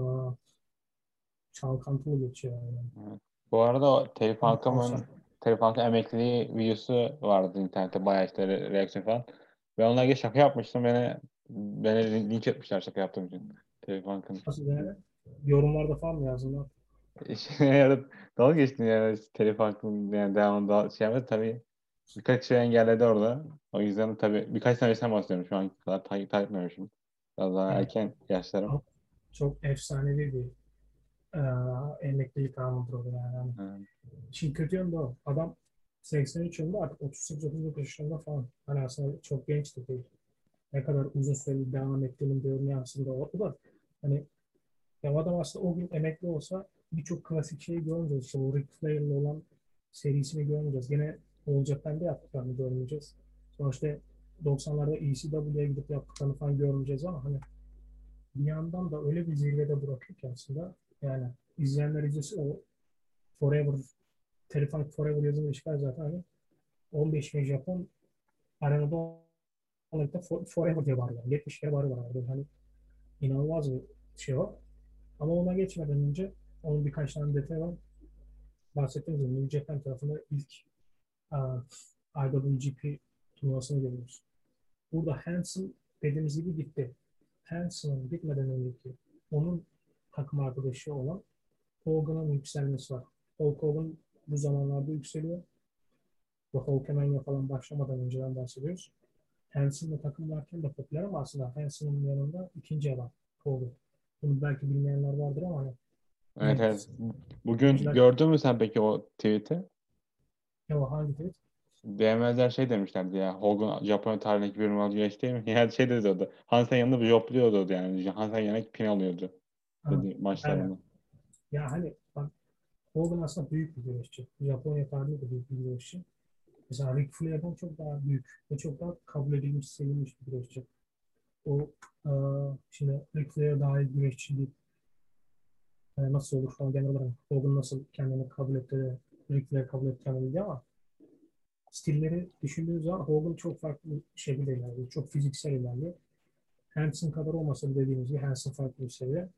çalkantılı geçiyor. Yani. Bu arada Telif Halkam'ın Telif Halkam emekliliği videosu vardı internette bayağı işte re- reaksiyon falan. Ben onlarla şaka yapmıştım. Beni, beni linç etmişler şaka yaptığım için. Halkam'ın. Nasıl yani? Yorumlarda falan mı yazdılar? <laughs> yani dalga geçtim yani telif yani devamında şey yapmadı tabii birkaç şey engelledi orada. O yüzden tabii birkaç sene sen bahsediyorum şu an kadar takip etmemişim. Biraz daha evet. erken yaşlarım. Çok efsanevi bir e, emeklilik anıdır o yani. Evet. Şimdi kötü yanı da o. Adam 83 yılında artık 38-39 yaşında falan. Hani aslında çok genç de değil. Ne kadar uzun süreli devam ettiğinin görünüyor aslında o da. Hani ya adam aslında o gün emekli olsa birçok klasik şeyi görmeyeceğiz. İşte bu Ric Flair'le olan serisini görmeyeceğiz. Yine All Japan'de yaptıklarını görmeyeceğiz. Sonuçta 90'larda ECW'ye gidip yaptıklarını falan görmeyeceğiz ama hani bir yandan da öyle bir zirvede bırakıyor ki aslında yani izleyenler izlesin o Forever Terrifying Forever yazılı işgal zaten hani 15 bin Japon arenada onlarda Forever diye bağırıyor. 70 kere bağırıyor. Yani hani inanılmaz bir şey o. Ama ona geçmeden önce onun birkaç tane detay var. Bahsettiğimiz gibi New Japan tarafında ilk uh, IWGP turnuvasını görüyoruz. Burada Hansen dediğimiz gibi gitti. Hansen'ın gitmeden önceki onun takım arkadaşı olan Hogan'ın yükselmesi var. Hulk Hogan bu zamanlarda yükseliyor. Bu Hulkamania falan başlamadan önceden bahsediyoruz. Hansen'la takım varken de popüler ama aslında Hansen'ın yanında ikinci adam Hogan. Bunu belki bilmeyenler vardır ama hani Evet, evet. Bugün Güzel. gördün mü sen peki o tweet'i? o hangi tweet? DMZ'ler şey demişlerdi ya. Hogan Japonya tarihindeki bir numaralı güreş değil mi? <laughs> Yani şey dedi o da. Hansen yanında bir jopluyordu yani. Hansen yanına pin alıyordu. Dedi maçlarında. Ya hani bak Hogan aslında büyük bir güreşçi. Japonya tarihinde de büyük bir güreşçi. Mesela Ric Flair'dan çok daha büyük ve çok daha kabul edilmiş, sevilmiş bir güreşçi. O e, şimdi Ric Flair daha güreşçi değil. E, nasıl olur falan genel olarak Hogan nasıl kendini kabul etti Ric Flair kabul ettiremedi ama stilleri düşündüğünüz zaman Hogan çok farklı bir şekilde ilerliyor. Çok fiziksel ilerliyor. Hansen kadar olmasa da dediğimiz gibi Hansen farklı bir seviye.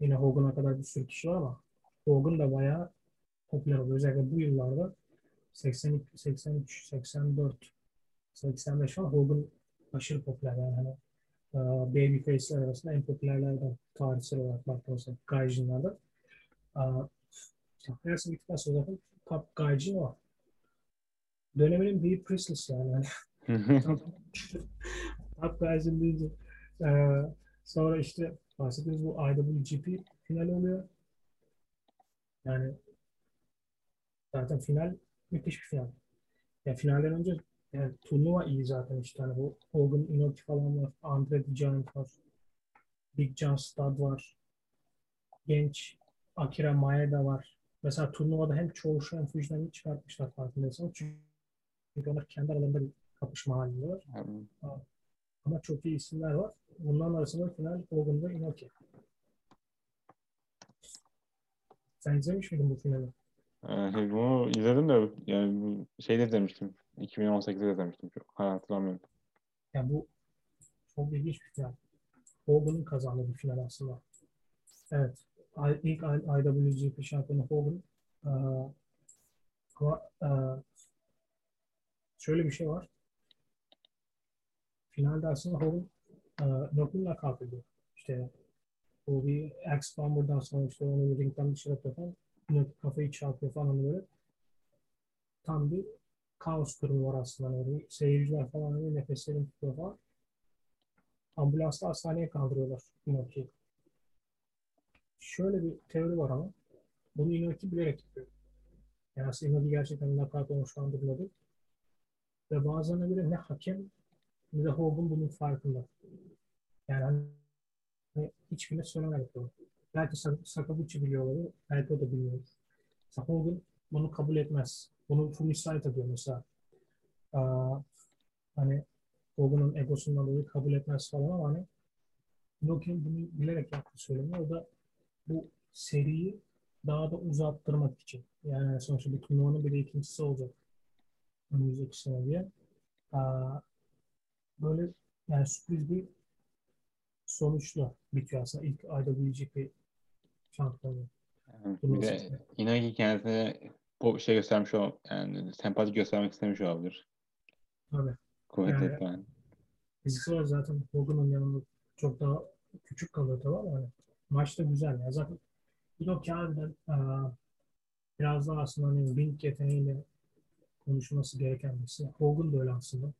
Yine Hogan'a kadar bir sürü kişi var ama Hogan da bayağı popüler oluyor. Özellikle bu yıllarda 82, 83, 84, 85 falan Hogan aşırı popüler yani hani e, babyface'ler arasında en popülerlerden tarihsel olarak baktığımızda Gaijin'lerde. E, işte Hansen gittikten sonra zaten top Gaijin o. Döneminin büyük Priestless yani. Hani <laughs> top Gaijin deyince e, sonra işte bahsettiğimiz bu IWGP finali oluyor. Yani zaten final müthiş bir final. Ya finalden önce yani turnuva iyi zaten işte hani bu Hogan Inoki falan var. Andre Giant var. Big John Studd var. Genç Akira Maeda var. Mesela turnuvada hem Çoğuşu hem Fujina'yı çıkartmışlar farkındaysanız. Çünkü onlar kendi aralarında bir kapışma halinde var. Ama çok iyi isimler var. Bunların arasında final ve Inoki. Sen izlemiş miydin bu finali? Ee, bunu izledim de yani şeyde demiştim. 2018'de demiştim. Çok hatırlamıyorum. Yani bu çok ilginç bir final. Hogan'ın kazandığı bir final aslında. Evet. İlk IWGP şampiyonu Hogan. Ama e, şöyle bir şey var. Finalde aslında Hogan e, Knuckle'la kalkıyor. İşte o bir Axe Bomber'dan sonra işte onu ringden dışarı atıyor Knuckle kafayı çarpıyor falan böyle. Tam bir kaos durumu var aslında. Yani seyirciler falan hani nefeslerini tutuyor falan. Ambulansla hastaneye kaldırıyorlar Inoki'yi. Şöyle bir teori var ama bunu Inoki bilerek yapıyor. Yani aslında Inoki gerçekten nakat değil. Ve bazılarına göre ne hakem ne de Hogan bunun farkında. Yani hani hiçbirine söylemedi bunu. Belki Sak- Sakaguchi biliyor olabilir, belki o da bilmiyor. Mesela Hogan bunu kabul etmez. Bunu Fumisite ediyor mesela. Aa, hani Hogan'ın egosundan dolayı kabul etmez falan ama hani Inoki'nin bunu bilerek yaptığı söyleniyor. O da bu seriyi daha da uzattırmak için. Yani sonuçta bir turnuvanın bir de ikincisi olacak. Önümüzdeki sene diye. Aa, böyle yani sürpriz bir sonuçla bitiyor aslında ilk IWGP şampiyonu. Yani bir de Inaki kendisine bu şey göstermiş o yani sempati göstermek istemiş olabilir. Tabii. Kuvvet Yani- etmen. Fiziksel olarak zaten Hogan'ın yanında çok daha küçük kalıyor tabii ama hani maç da güzel. Ya. Zaten Inoki harbiden aa, biraz daha aslında hani ring yeteneğiyle konuşması gereken birisi. Hogan da öyle aslında.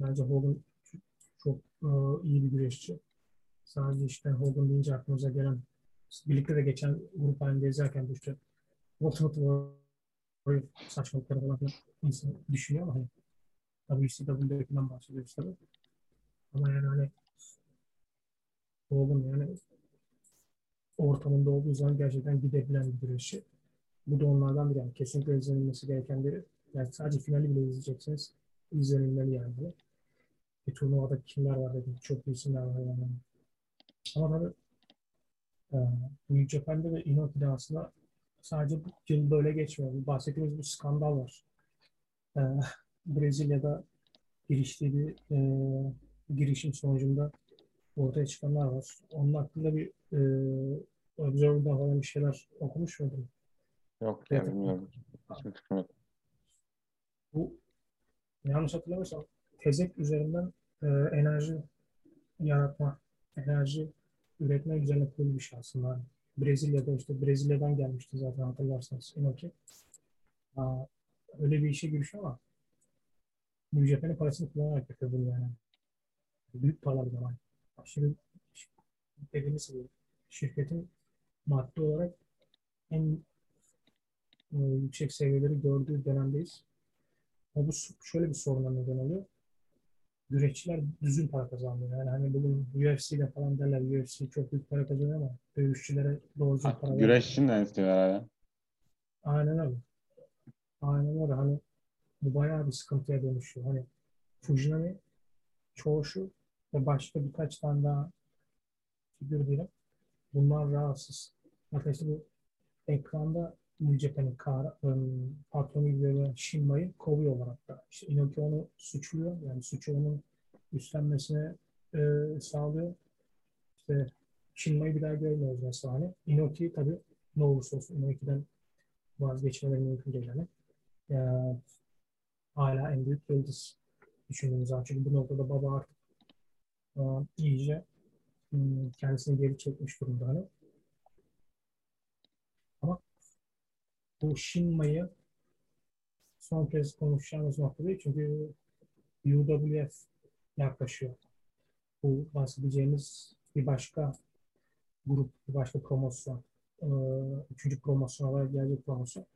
Bence Hogan çok, çok aa, iyi bir güreşçi. Sadece işte Hogan deyince aklımıza gelen birlikte de geçen grup halinde izlerken de işte Ultimate böyle saçmalıkları falan insan düşünüyor ama hani WCW'dekinden bahsediyoruz tabii. Ama yani hani oğlum yani ortamında olduğu zaman gerçekten gidebilen bir güreşçi. Bu da onlardan biri. Yani kesinlikle izlenilmesi gereken biri. Yani sadece finali bile izleyeceksiniz. İzlenilmeli yani. Bir turnuvada kimler var dedim. Çok iyi isimler var yani. Ama tabii e, New Japan'de ve Inoki'de aslında sadece yıl böyle geçmiyor. Bahsettiğimiz bir skandal var. E, Brezilya'da giriştiği bir e, girişim sonucunda ortaya çıkanlar var. Onun hakkında bir e, Observer'da falan bir şeyler okumuş muydun? Yok ya bilmiyorum. Hiçbir fikrim yok. Bu yanlış hatırlamıyorsam tezek üzerinden e, enerji yaratma, enerji üretme üzerine kurulu bir şey aslında. Brezilya'da işte Brezilya'dan gelmişti zaten hatırlarsanız Inoki. Aa, öyle bir işe girişiyor ama New Japan'ın parasını kullanarak yapıyor bunu yani. Büyük paralar zaman. Aşırı dediğimiz gibi şirketin maddi olarak en e, yüksek seviyeleri gördüğü dönemdeyiz. Ama bu şöyle bir soruna neden oluyor. Güreşçiler düzgün para kazanmıyor. Yani hani bugün UFC'de falan derler UFC çok büyük para kazanıyor ama dövüşçülere doğru düzgün para Güreş için de istiyor herhalde. Aynen öyle. Aynen öyle. Hani bu bayağı bir sıkıntıya dönüşüyor. Hani Fujinami, Çoğuşu ve başka birkaç tane daha figür diyelim. Bunlar rahatsız. Hatta işte bu ekranda New Japan'in um, patronu gibi Shinma'yı kovuyorlar hatta. İşte Inoki onu suçluyor. Yani suçu onun üstlenmesine e, sağlıyor. İşte Shinma'yı bir daha görmüyoruz mesela hani. Inoki tabii ne olursa olsun Inoki'den vazgeçmeleri mümkün değil yani. E, hala en büyük yıldız düşündüğümüz zaman. Çünkü bu noktada baba artık e, iyice kendisini geri çekmiş durumda hani. Ama bu Shinma'yı son kez konuşacağımız nokta değil. Çünkü UWF yaklaşıyor. Bu bahsedeceğimiz bir başka grup, bir başka promosyon. Ee, üçüncü promosyon olarak gelecek promosyon.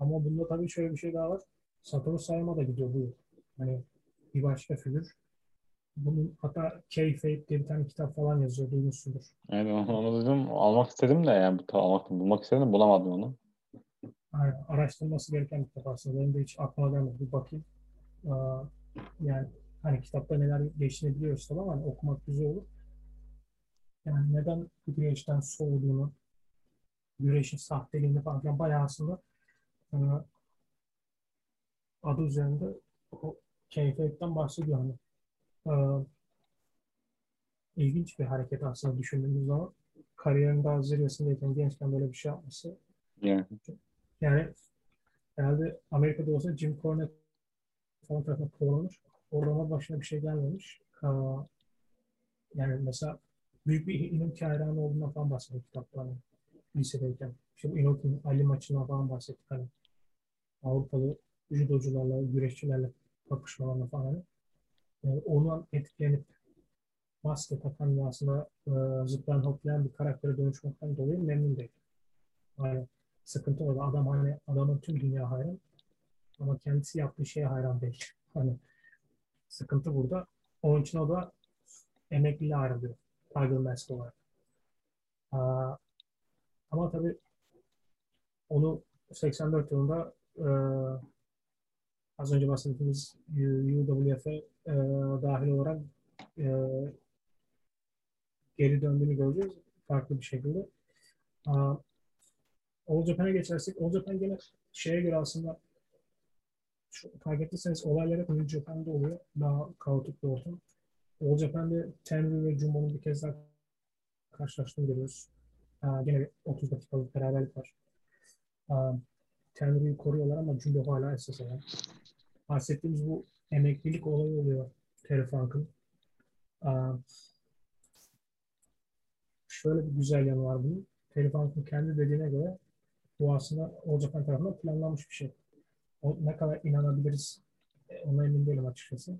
Ama bunda tabii şöyle bir şey daha var. Satoru Sayama da gidiyor bu yıl. Hani bir başka figür. Bunun hatta K-Fate diye bir tane kitap falan yazıyor. Duymuşsundur. Evet onu duydum. Almak istedim de yani almak, bulmak istedim bulamadım onu. Aynen. Araştırılması gereken bir kitap aslında. Benim de hiç aklıma gelmedi. Bir bakayım. Yani hani kitapta neler geçtiğini biliyoruz tabii ama hani okumak güzel olur. Yani neden bu güreşten soğuduğunu, güreşin sahteliğini falan bayağı aslında adı üzerinde o keyfiyetten bahsediyor. Hani, e, ilginç bir hareket aslında düşündüğümüz zaman kariyerin daha zirvesindeyken gençken böyle bir şey yapması Yani. Yani herhalde Amerika'da olsa Jim Cornette falan tarafından kovalanır. Orada başına bir şey gelmemiş. Ee, yani mesela büyük bir Inoki hayranı olduğundan falan bahsediyor kitapta hani lisedeyken. İşte bu Inoki'nin Ali maçından falan bahsettik hani. Avrupalı judocularla, güreşçilerle kapışmalarına falan hani. Yani ondan etkilenip maske takan ve aslında e, zıplayan hoplayan bir karaktere dönüşmekten dolayı memnun değil. Yani sıkıntı orada. Adam hani adamın tüm dünya hayran ama kendisi yaptığı şeye hayran değil. Hani sıkıntı burada. Onun için o da emekliliğe ayrılıyor. Tiger Mask olarak. Aa, ama tabii onu 84 yılında e, az önce bahsettiğimiz UWF'e e, dahil olarak e, geri döndüğünü göreceğiz. Farklı bir şekilde. Aa, All Japan'a geçersek, All Japan gene şeye göre aslında fark ettiyseniz olaylar hep New Japan'da oluyor. Daha kaotik bir ortam. All Japan'de Tenryu ve Jumbo'nun bir kez daha karşılaştığını görüyoruz. Aa, gene bir 30 dakikalık beraberlik var. Tenryu'yu koruyorlar ama Jumbo hala esas olan. Bahsettiğimiz bu emeklilik olayı oluyor Terry Funk'ın. Şöyle bir güzel yanı var bunun. Terry Funk'ın kendi dediğine göre All Japan tarafından planlanmış bir şey. O, ne kadar inanabiliriz e, ona emin değilim açıkçası.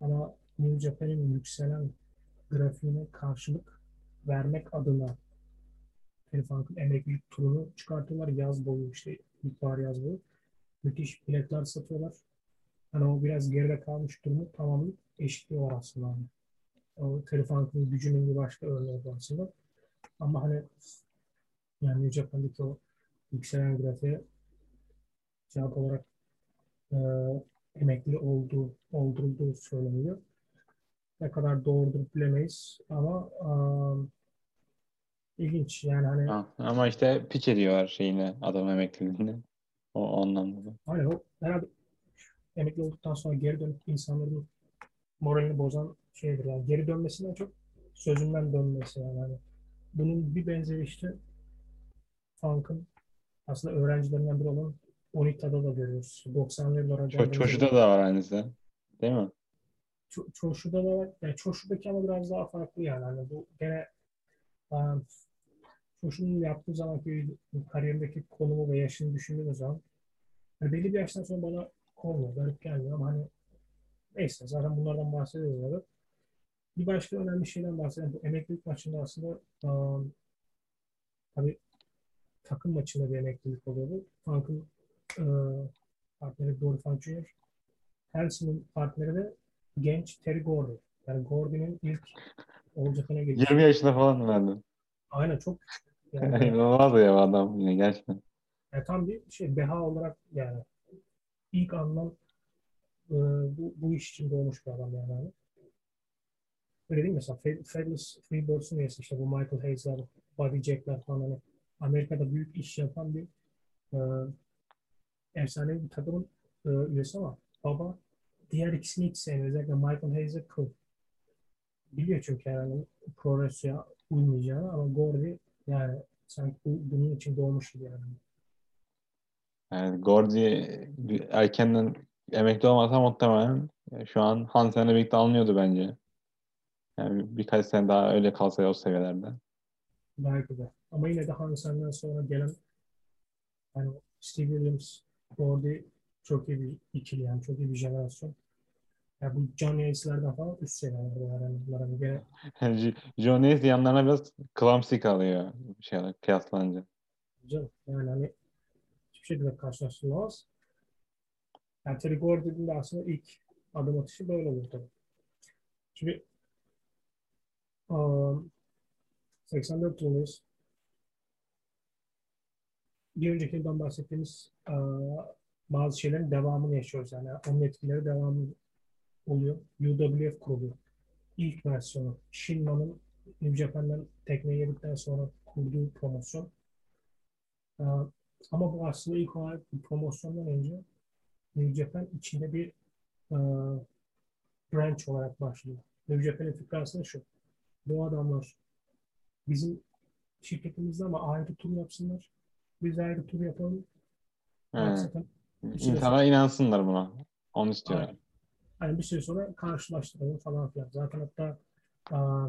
Ama New Japan'in yükselen grafiğine karşılık vermek adına Terry Funk'ın emeklilik turunu çıkartıyorlar. Yaz boyu işte ilkbahar yaz boyu. Müthiş biletler satıyorlar. Hani o biraz geride kalmış durumu tamamen eşitliyorlar aslında. Hani. O telif hakkının gücünün bir başka örneği aslında. Ama hani yani New Japan'daki o yükselen grafiğe cevap olarak e, emekli olduğu, oldurulduğu söyleniyor. Ne kadar doğrudur bilemeyiz ama um, ilginç yani hani Ha, ama işte piç ediyorlar şeyini adam emekliliğini. O, o anlamda. hani o herhalde emekli olduktan sonra geri dönüp insanların moralini bozan şeydir yani geri dönmesinden çok sözünden dönmesi yani hani bunun bir benzeri işte Funk'ın aslında öğrencilerinden biri olan Onita'da da görüyoruz. 90'lı yıllar önce. Çoşu'da da var aynısı. Değil mi? Ço- Çoşu'da da var. Yani Çoşu'daki ama biraz daha farklı yani. Hani bu gene um, Çoşu'nun yaptığı zamanki kariyerindeki konumu ve yaşını düşündüğümüz zaman yani belli bir yaştan sonra bana olmuyor. Garip gelmiyor ama hani neyse zaten bunlardan bahsediyoruz abi. Bir başka önemli şeyden bahsedelim. Bu emeklilik maçında aslında um, tabii takım maçında bir emeklilik oluyor bu. Funk'ın e, partneri Dory Funk Jr. Hansen'ın partneri de genç Terry Gordy. Yani Gordy'nin ilk olacakına geliyor. 20 yaşında falan verdi. Aynen çok küçük. Yani, <laughs> İnanılmaz ya adam yine gerçekten. yani tam bir şey deha olarak yani ilk anlam e, bu, bu iş için doğmuş bir adam yani. Öyle değil mi? Mesela Fabulous Freebirds'un üyesi işte bu Michael Hayes'ler, Buddy Jack'ler falan hani Amerika'da büyük iş yapan bir e, efsane bir takımın e, üyesi ama baba diğer ikisini hiç sevmiyor. Özellikle Michael Hayes'e kıl. Biliyor çünkü yani progresya uymayacağını ama Gordy yani sanki bu, bunun için doğmuş gibi yani. Yani Gordy erkenden emekli olmasa muhtemelen şu an Hansen'le birlikte alınıyordu bence. Yani birkaç sene daha öyle kalsa o seviyelerde. Belki de. Ama yine de Hansen'den sonra gelen yani Steve Williams, Gordy çok iyi bir ikili yani çok iyi bir jenerasyon. Yani bu John Hayes'lerden falan üst seviyelerde yani bunlar hani gene Yani John Hayes yanlarına biraz clumsy kalıyor bir şeyler kıyaslanınca. canım yani hani hiçbir şekilde karşılaştırılamaz. Yani Terry Gordy'nin de aslında ilk adım atışı böyle olur tabii. Şimdi um, 84 yılındayız. Bir önceki yıldan bahsettiğimiz uh, bazı şeylerin devamını yaşıyoruz. Yani onun etkileri devamı oluyor. UWF kuruluyor. İlk versiyonu. Shinman'ın New Japan'dan tekneyi yedikten sonra kurduğu promosyon. Uh, ama bu aslında ilk olarak promosyondan önce New Japan içinde bir uh, branch olarak başlıyor. New Japan'ın fikri aslında şu. Bu adamlar bizim şirketimizde ama ayrı tur yapsınlar. Biz ayrı tur yapalım. Süre İnsanlar inansınlar buna. Onu istiyorlar. Hani bir süre sonra karşılaştıralım falan filan. Zaten hatta aa,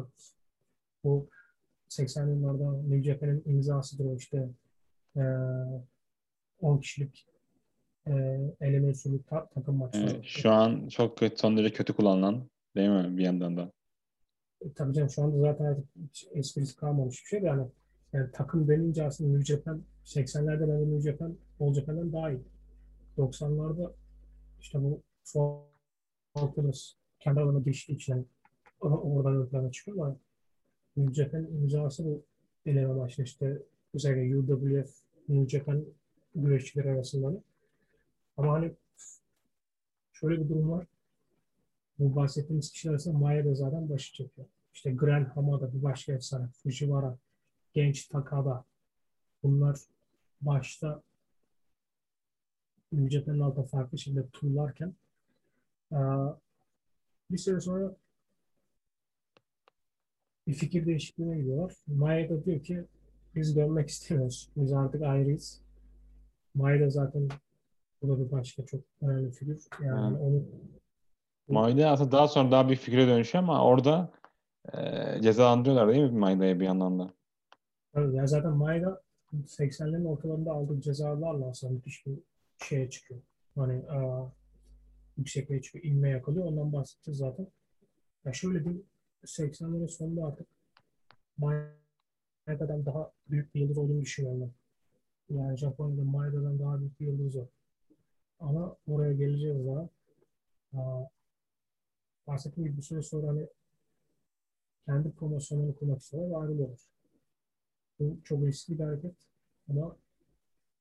bu 80 yıllarda New Japan'ın imzasıdır o işte e, 10 kişilik e, eleme usulü ta- takım maçları. Evet, şu an çok kötü, son derece kötü kullanılan değil mi bir yandan da? E, tabii canım şu anda zaten artık esprisi kalmamış bir şey de yani, yani takım denince aslında New Japan 80'lerde bence All Japan'dan daha iyi. 90'larda işte bu Falconers kendi alanına geçtiği için oradan ön çıkıyor ama New Japan imzası bu eleme maçı işte özellikle UWF New Japan güreşçileri arasında. Ama hani şöyle bir durum var. Bu bahsettiğimiz kişiler arasında Maya da zaten başı çekiyor. İşte Gran Hamada bir başka efsane. Fujiwara, Genç Takada. Bunlar başta Japan'ın altında farklı şekilde turlarken aa, bir süre sonra bir fikir değişikliğine gidiyorlar. Maya da diyor ki biz dönmek istemiyoruz. Biz artık ayrıyız. Maya da zaten bu da bir başka çok önemli figür. Yani Evet. onu Maide aslında daha sonra daha bir fikre dönüşüyor ama orada e, cezalandırıyorlar değil mi Maide'yi bir yandan da? Evet, ya zaten Mayda 80'lerin ortalarında aldığı cezalarla aslında müthiş bir şeye çıkıyor. Hani aa, yüksekliğe çıkıyor, inme yakalıyor. Ondan bahsedeceğiz zaten. Ya şöyle bir 80'lerin sonunda artık Mayda'dan daha büyük bir yıldız olduğunu düşünüyorum. Yani Japonya'da Maeda'dan daha büyük bir yıldız yok. Ama oraya geleceğiz daha. Aa, bahsettiğim gibi bir süre sonra hani kendi promosyonunu kurmak istiyorlar ve ayrılıyorlar. Bu çok riskli bir hareket ama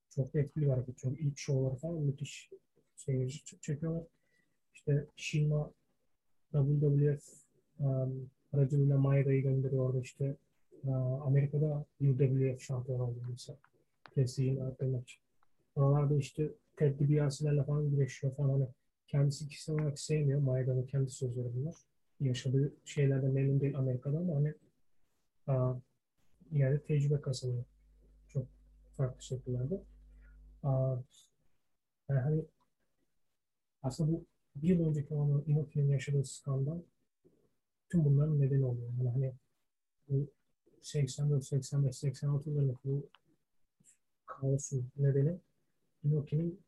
çok etkili bir hareket. Çok ilk şovları falan müthiş seyirci çekiyorlar. İşte Shima WWF um, aracılığıyla Maeda'yı gönderiyor orada işte uh, Amerika'da UWF şampiyon oldu mesela. Prestijini arttırmak için. Oralarda işte Ted DiBiase'lerle falan güreşiyor falan. Hani kendisi kişisel olarak sevmiyor. Maeda'nın kendi sözleri bunlar. Yaşadığı şeylerden memnun değil Amerika'da ama hani uh, yine tecrübe kazanıyor. Çok farklı şekillerde. Uh, yani hani aslında bu bir yıl önceki olan Inoki'nin yaşadığı skandal tüm bunların nedeni oluyor. Yani hani bu 84, 85, 86 yılındaki bu kaosun nedeni Inoki'nin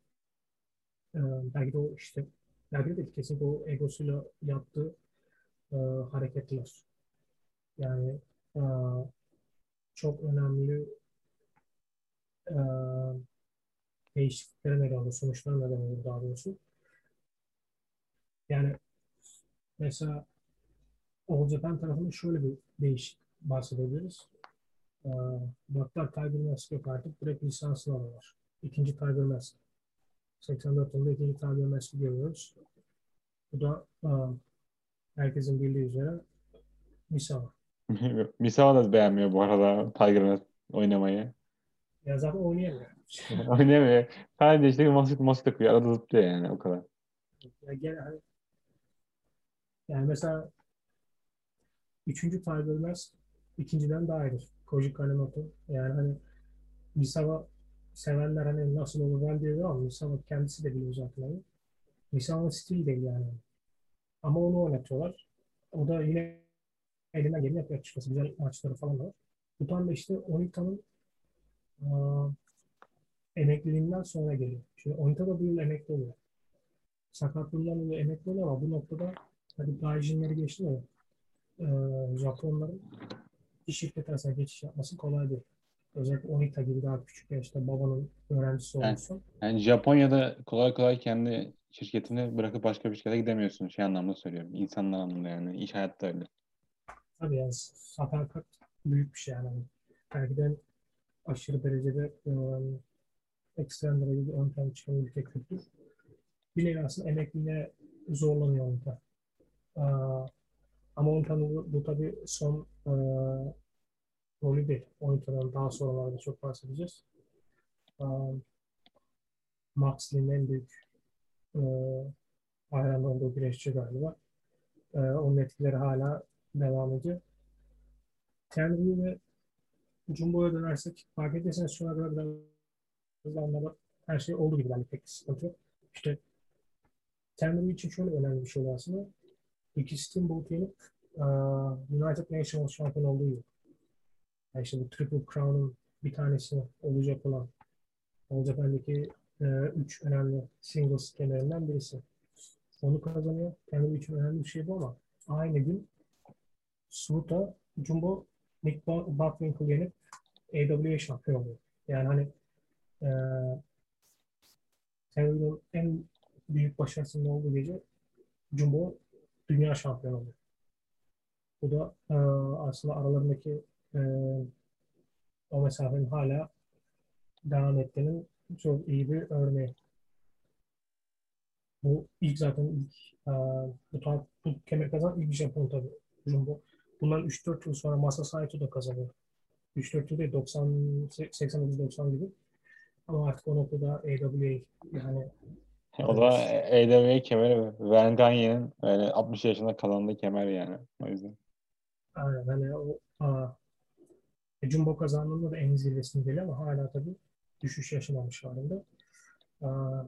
e, belki de o işte belki de kesinlikle o egosuyla yaptığı e, hareketler. Yani e, çok önemli e, değişikliklere neden oluyor, sonuçlara neden oluyor daha doğrusu. Yani mesela All Japan tarafında şöyle bir değişik bahsedebiliriz. Ee, Baklar Tiger Mask yok artık. Direkt lisansını alıyorlar. İkinci Tiger Mask. 84 yılında ikinci Tiger Mask'i görüyoruz. Bu da aa, herkesin bildiği üzere Misawa. <laughs> Misawa da beğenmiyor bu arada Tiger'ın oynamayı. Ya zaten oynayamıyor. <laughs> Oynamıyor. Sadece işte maske, maske takıyor. Arada zıplıyor yani o kadar. Ya gel, hani, yani mesela üçüncü Tiger Mask ikinciden daha iyidir. Koji Kanemoto. Yani hani Misawa sevenler hani nasıl olur ben diyor ama Misawa kendisi de biliyor zaten. Hani. Misawa'nın stili değil yani. Ama onu oynatıyorlar. O da yine elinden geleni yapıyor açıkçası. Güzel maçları falan da var. Bu tam da işte Onita'nın emekliliğinden sonra geliyor. Şimdi Onita da bu yıl emekli oluyor. Sakatlığından dolayı emekli oluyor ama bu noktada hadi Gaijinleri geçti mi? Ee, Japonların bir şirket arasında geçiş yapması kolay değil. Özellikle Onita gibi daha küçük yaşta babanın öğrencisi Yani- olursa. Yani Japonya'da kolay kolay kendi şirketini bırakıp başka bir şirkete gidemiyorsun. Şey anlamda söylüyorum. İnsanlar anlamında yani. İş hayatta öyle. Tabii yani sadakat büyük bir şey yani. Belki de aşırı derecede e, ekstrem derecede ön plana çıkan ülke kültür. Bir nevi aslında emekliliğe zorlanıyor Onita. Ee, ama Onita'nın bu, bu tabii son e, rolü değil. Onita'dan daha sonralarda çok bahsedeceğiz. Ee, Moxley'nin en büyük e, hayran olduğu güreşçi galiba. E, onun etkileri hala devam ediyor. Tenryu ve Jumbo'ya dönersek fark ederseniz şu ana kadar biraz anlamda her şey olduğu gibi yani pek sıkıntı yok. İşte Tenryu için şöyle önemli bir şey aslında. İki Steamboat yenip e, United Nations şampiyon olduğu yıl. Yani işte bu Triple Crown'un bir tanesi olacak olan All Japan'daki e, üç önemli singles kemerinden birisi. Onu kazanıyor. Tenryu için önemli bir şey bu ama aynı gün Suruta Jumbo Nick Buckwinkle yenip AWA şampiyon oluyor. Yani hani e, en büyük başarısının olduğu gece Jumbo dünya şampiyonu oluyor. Bu da e, aslında aralarındaki e, o mesafenin hala devam ettiğinin çok iyi bir örneği. Bu ilk zaten ilk e, bu, tarz, bu kemer kazanan ilk Japon tabii Jumbo. Bundan 3-4 yıl sonra Masa Saito da kazanıyor. 3-4 yıl değil 90 89-90 gibi. Ama artık o noktada AWA yani O da AWA kemeri Van Gagne'nin böyle 60 yaşında kalandığı kemer yani. O yüzden. aynen hani o aa, e, Jumbo kazandığında da en zirvesinde değil ama hala tabii düşüş yaşamamış halinde. Aa,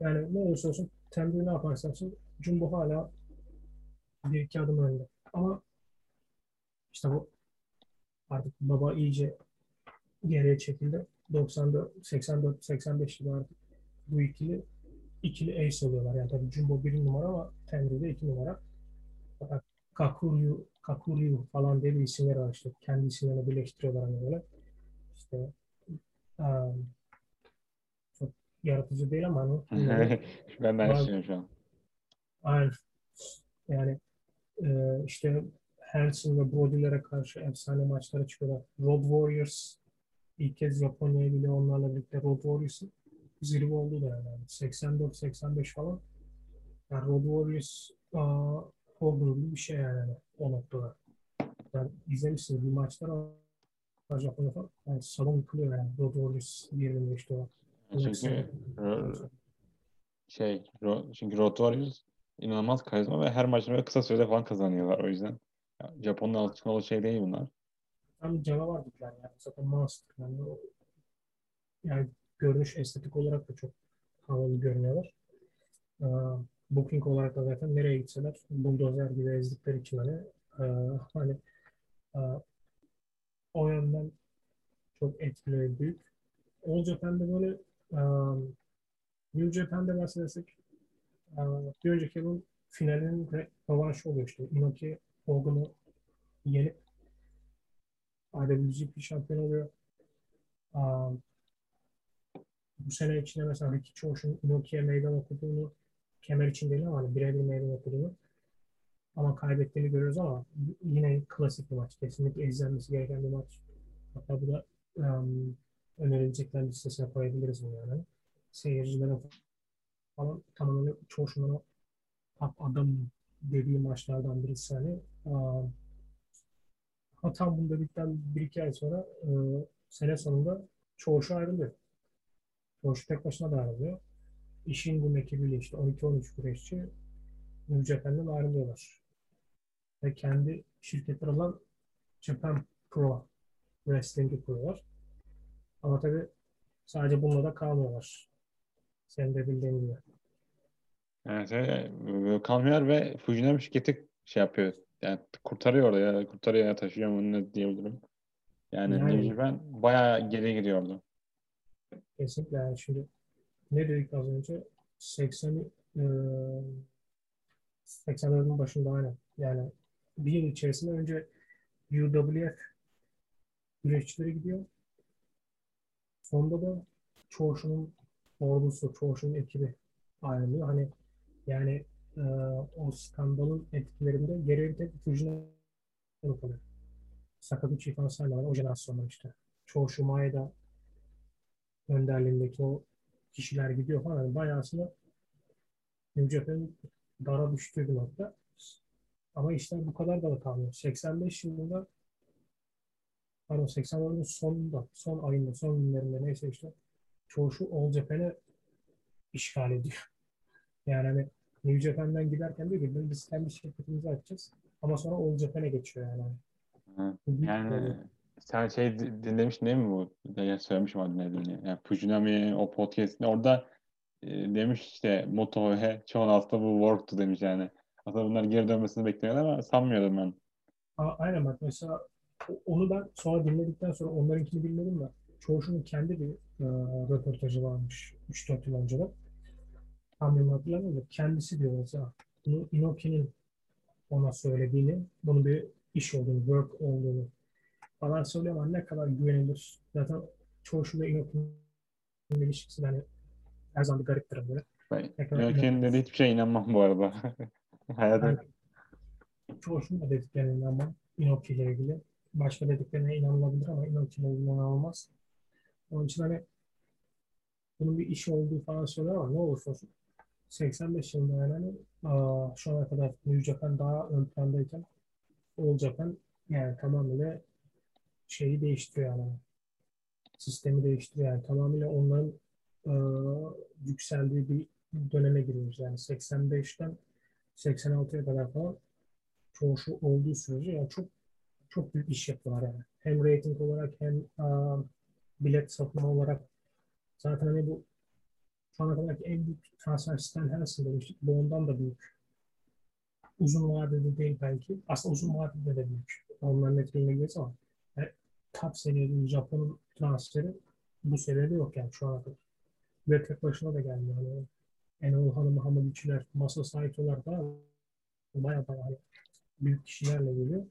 yani ne olursa olsun Tenryu ne yaparsa yapsın Jumbo hala bir iki adım önde. Ama işte bu artık baba iyice geriye çekildi. 94, 84, 85 gibi artık bu ikili ikili ace oluyorlar. Yani tabii Jumbo bir numara ama Tenryu de iki numara. Fakat Kakuryu, Kakuryu falan diye bir isimleri var işte. Kendi isimlerini birleştiriyorlar hani böyle. İşte um, çok yaratıcı değil ama hani <laughs> Ben düşünüyorum şu an. Aynen. Yani e, işte Hanson ve Brody'lere karşı efsane maçlara çıkıyorlar. Road Warriors ilk kez Japonya'ya bile onlarla birlikte Road Warriors'ın zirve oldu da yani. 84-85 falan. Yani Road Warriors aa, gibi bir şey yani o noktada. Yani izlemişsiniz bir maçlar ama Japonya falan. Yani salon yıkılıyor yani. Road Warriors diğerinde işte o. Çünkü ro- şey ro- çünkü Road Warriors inanılmaz karizma ve her maçını böyle kısa sürede falan kazanıyorlar o yüzden. Japon'un alışkın olduğu şey değil bunlar. Tam canavar gibiler yani. Zaten monster. Yani, yani görünüş estetik olarak da çok havalı görünüyorlar. Ee, booking olarak da zaten nereye gitseler buldozer gibi ezdikleri için hani e, hani e, o yönden çok etkili büyük. All Japan'de böyle e, New Japan'de bahsedersek bir önceki yılın finalinin rövanşı oluyor işte. Inoki Hogan'ı yenip IWGP şampiyon oluyor. Um, bu sene içinde mesela Ricky Choshu'nun Inoki'ye meydan okuduğunu kemer için değil ama hani birebir meydan okuduğunu ama kaybettiğini görüyoruz ama yine klasik bir maç. Kesinlikle izlenmesi gereken bir maç. Hatta bu da um, önerilecekler listesine koyabiliriz bunu yani. Seyircilerin falan tamamen o top adam dediği maçlardan birisi hani. Hatta bunu dedikten bir iki ay sonra e, sene sonunda Çoğuşu ayrılıyor. Çoğuşu tek başına da ayrılıyor. İşin bu ekibiyle işte 12-13 güreşçi New Japan'dan ayrılıyorlar. Ve kendi şirketleri olan Japan Pro Wrestling'i kuruyorlar. Ama tabii sadece bununla da kalmıyorlar. Senin de bildiğin gibi. Evet, evet. Kalmıyor ve Fujinami şirketi şey yapıyor. Yani kurtarıyor orada ya. Kurtarıyor ya taşıyor mu ne diyebilirim. Yani, Yani- Japan bayağı geri gidiyordu. Kesinlikle yani şimdi ne dedik az önce 80 e, 80'lerin başında aynen. Yani bir yıl içerisinde önce UWF güreşçileri gidiyor. Sonunda da Çoğuş'un ordusu, Çoğuş'un ekibi ayrılıyor. Hani yani e, o skandalın etkilerinde geriye bir tek Fujinami kalıyor. Sakaguchi falan saymadan o jenerasyonlar işte. Çoğuş'u Maeda önderliğindeki o kişiler gidiyor falan. Yani bayağı aslında New Japan'ın dara düştüğü bir nokta. Ama işler bu kadar da kalmıyor. 85 yılında pardon 80'lerin sonunda, son ayında, son günlerinde neyse işte çoğu şu All Japan'ı işgal ediyor. Yani hani New Japan'dan giderken diyor ki biz kendi şirketimizi açacağız. Ama sonra All Japan'a geçiyor yani. Büyük Yani sen şey di- dinlemiştin değil mi bu? Ya söylemişim adını dediğini. Yani Fujinami o podcast'inde orada e, demiş işte Moto ve çoğun aslında bu work'tu demiş yani. Aslında bunlar geri dönmesini bekliyorlar ama sanmıyordum ben. A- Aynen bak mesela onu ben sonra dinledikten sonra onlarınkini bilmedim de Çoğuş'un kendi bir e, röportajı varmış 3-4 yıl önce de. Tam yılını hatırlamıyorum da kendisi diyor mesela bunu Inoki'nin ona söylediğini, bunu bir iş olduğunu, work olduğunu falan söylüyor ama ne kadar güvenilir. Zaten Çoğuş'un ve Inoki'nin ilişkisi de hani her zaman bir gariptir böyle. Ben Inoki'nin dediği hiçbir şeye inanmam bu arada. <laughs> Hayatım Yani Çoğuş'un da dediklerine inanmam. Inoki ile ilgili. Başka dediklerine inanılabilir ama Inoki ile ilgili inanılmaz. Onun için hani bunun bir iş olduğu falan söylüyor ama ne olursa olsun 85 yılında yani hani, şu ana kadar New Japan daha ön plandayken All Japan yani tamamıyla şeyi değiştiriyor yani. Sistemi değiştiriyor yani. Tamamıyla onların aa, yükseldiği bir döneme giriyoruz. Yani 85'ten 86'ya kadar falan çoğu şu olduğu sürece yani çok çok büyük iş yapıyorlar yani. Hem rating olarak hem aa, bilet satma olarak zaten hani bu şu ana kadarki en büyük transfer Stan Hansen demiştik. Bu ondan da büyük. Uzun vadede değil belki. Aslında uzun vadede de büyük. Onların etkilerine gireriz ama yani top seviyede bir Japon transferi bu seviyede yok yani şu ana kadar. Ve tek başına da gelmiyor. Yani Enol Hanım, Muhammed İçiler, Masa Saito'lar falan baya baya büyük kişilerle geliyor.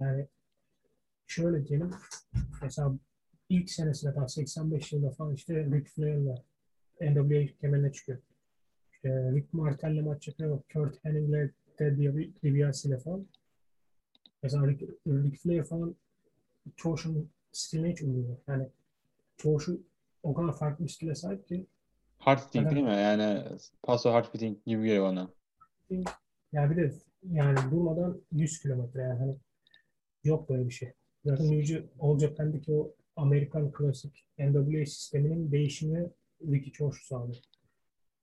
Yani şöyle diyelim mesela ilk senesinde daha 85 yılında falan işte Ric Flair'la NWA kemerine çıkıyor. İşte Rick Martel'le maç yapıyor. Kurt Henning'le Ted DiBiase ile falan. Mesela Ric, Ric Flair falan şunun stiline hiç uymuyor. Yani şu o kadar farklı bir stile sahip ki Hard fitting değil mi? Yani paso hard fitting gibi geliyor bana. ya bir de yani durmadan 100 kilometre yani hani yok böyle bir şey. Zaten New All Japan'daki o Amerikan klasik NWA sisteminin değişimi Ricky Choshu sağlıyor.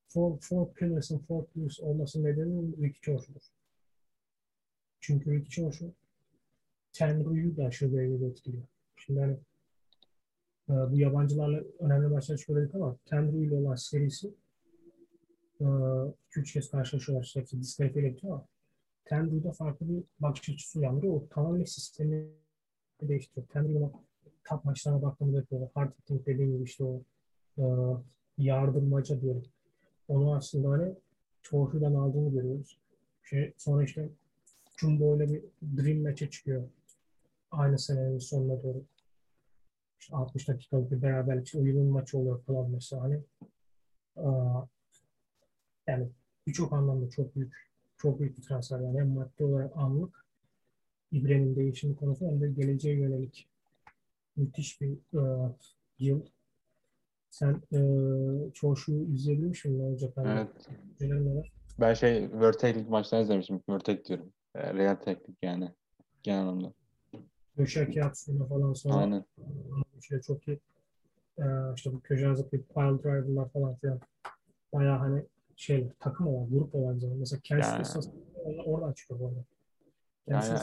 Four, four Pillers'ın Four Pillars olması nedeni Ricky Choshu'dur. Çünkü Ricky Choshu Tenryu'yu da aşırı derecede etkiliyor. Şimdi hani e, bu yabancılarla önemli maçlar çıkıyorduk ama Tenryu ile olan serisi 2-3 kez karşılaşıyorlar. Hepsi diskalifiye ediyor ama Tenryu'da farklı bir bakış açısı uyandırıyor. O tamamen sistemi değiştiriyor. Tenryu'nun top maçlarına baktığımda yapıyorlar. Hard hitting dediğim gibi işte o e, yardırmaca diyorum. Onu aslında hani Choshu'dan aldığını görüyoruz. Şey, sonra işte Jumbo ile bir Dream Match'e çıkıyor. Aynı senenin sonuna doğru. İşte 60 dakikalık bir beraberlik, işte uyumun maçı oluyor falan mesela. Hani aa, yani birçok anlamda çok büyük çok büyük bir transfer yani hem maddi olarak anlık İbre'nin değişimi konusu hem de geleceğe yönelik müthiş bir e, yıl. Sen e, çoğu şu izleyebilmiş miydin ne olacak? Evet. neler? Ben şey World Tag maçlarını izlemiştim. World Tag diyorum. E, Real Teknik yani. Genel anlamda. Döşek yapsın falan sonra Aynen. işte çok iyi e, işte bu köşe bir pile driver'lar falan filan bayağı hani şey takım olan, grup olan zaman. Mesela Kansas Yani- onlar oradan çıkıyor bu arada. Yani-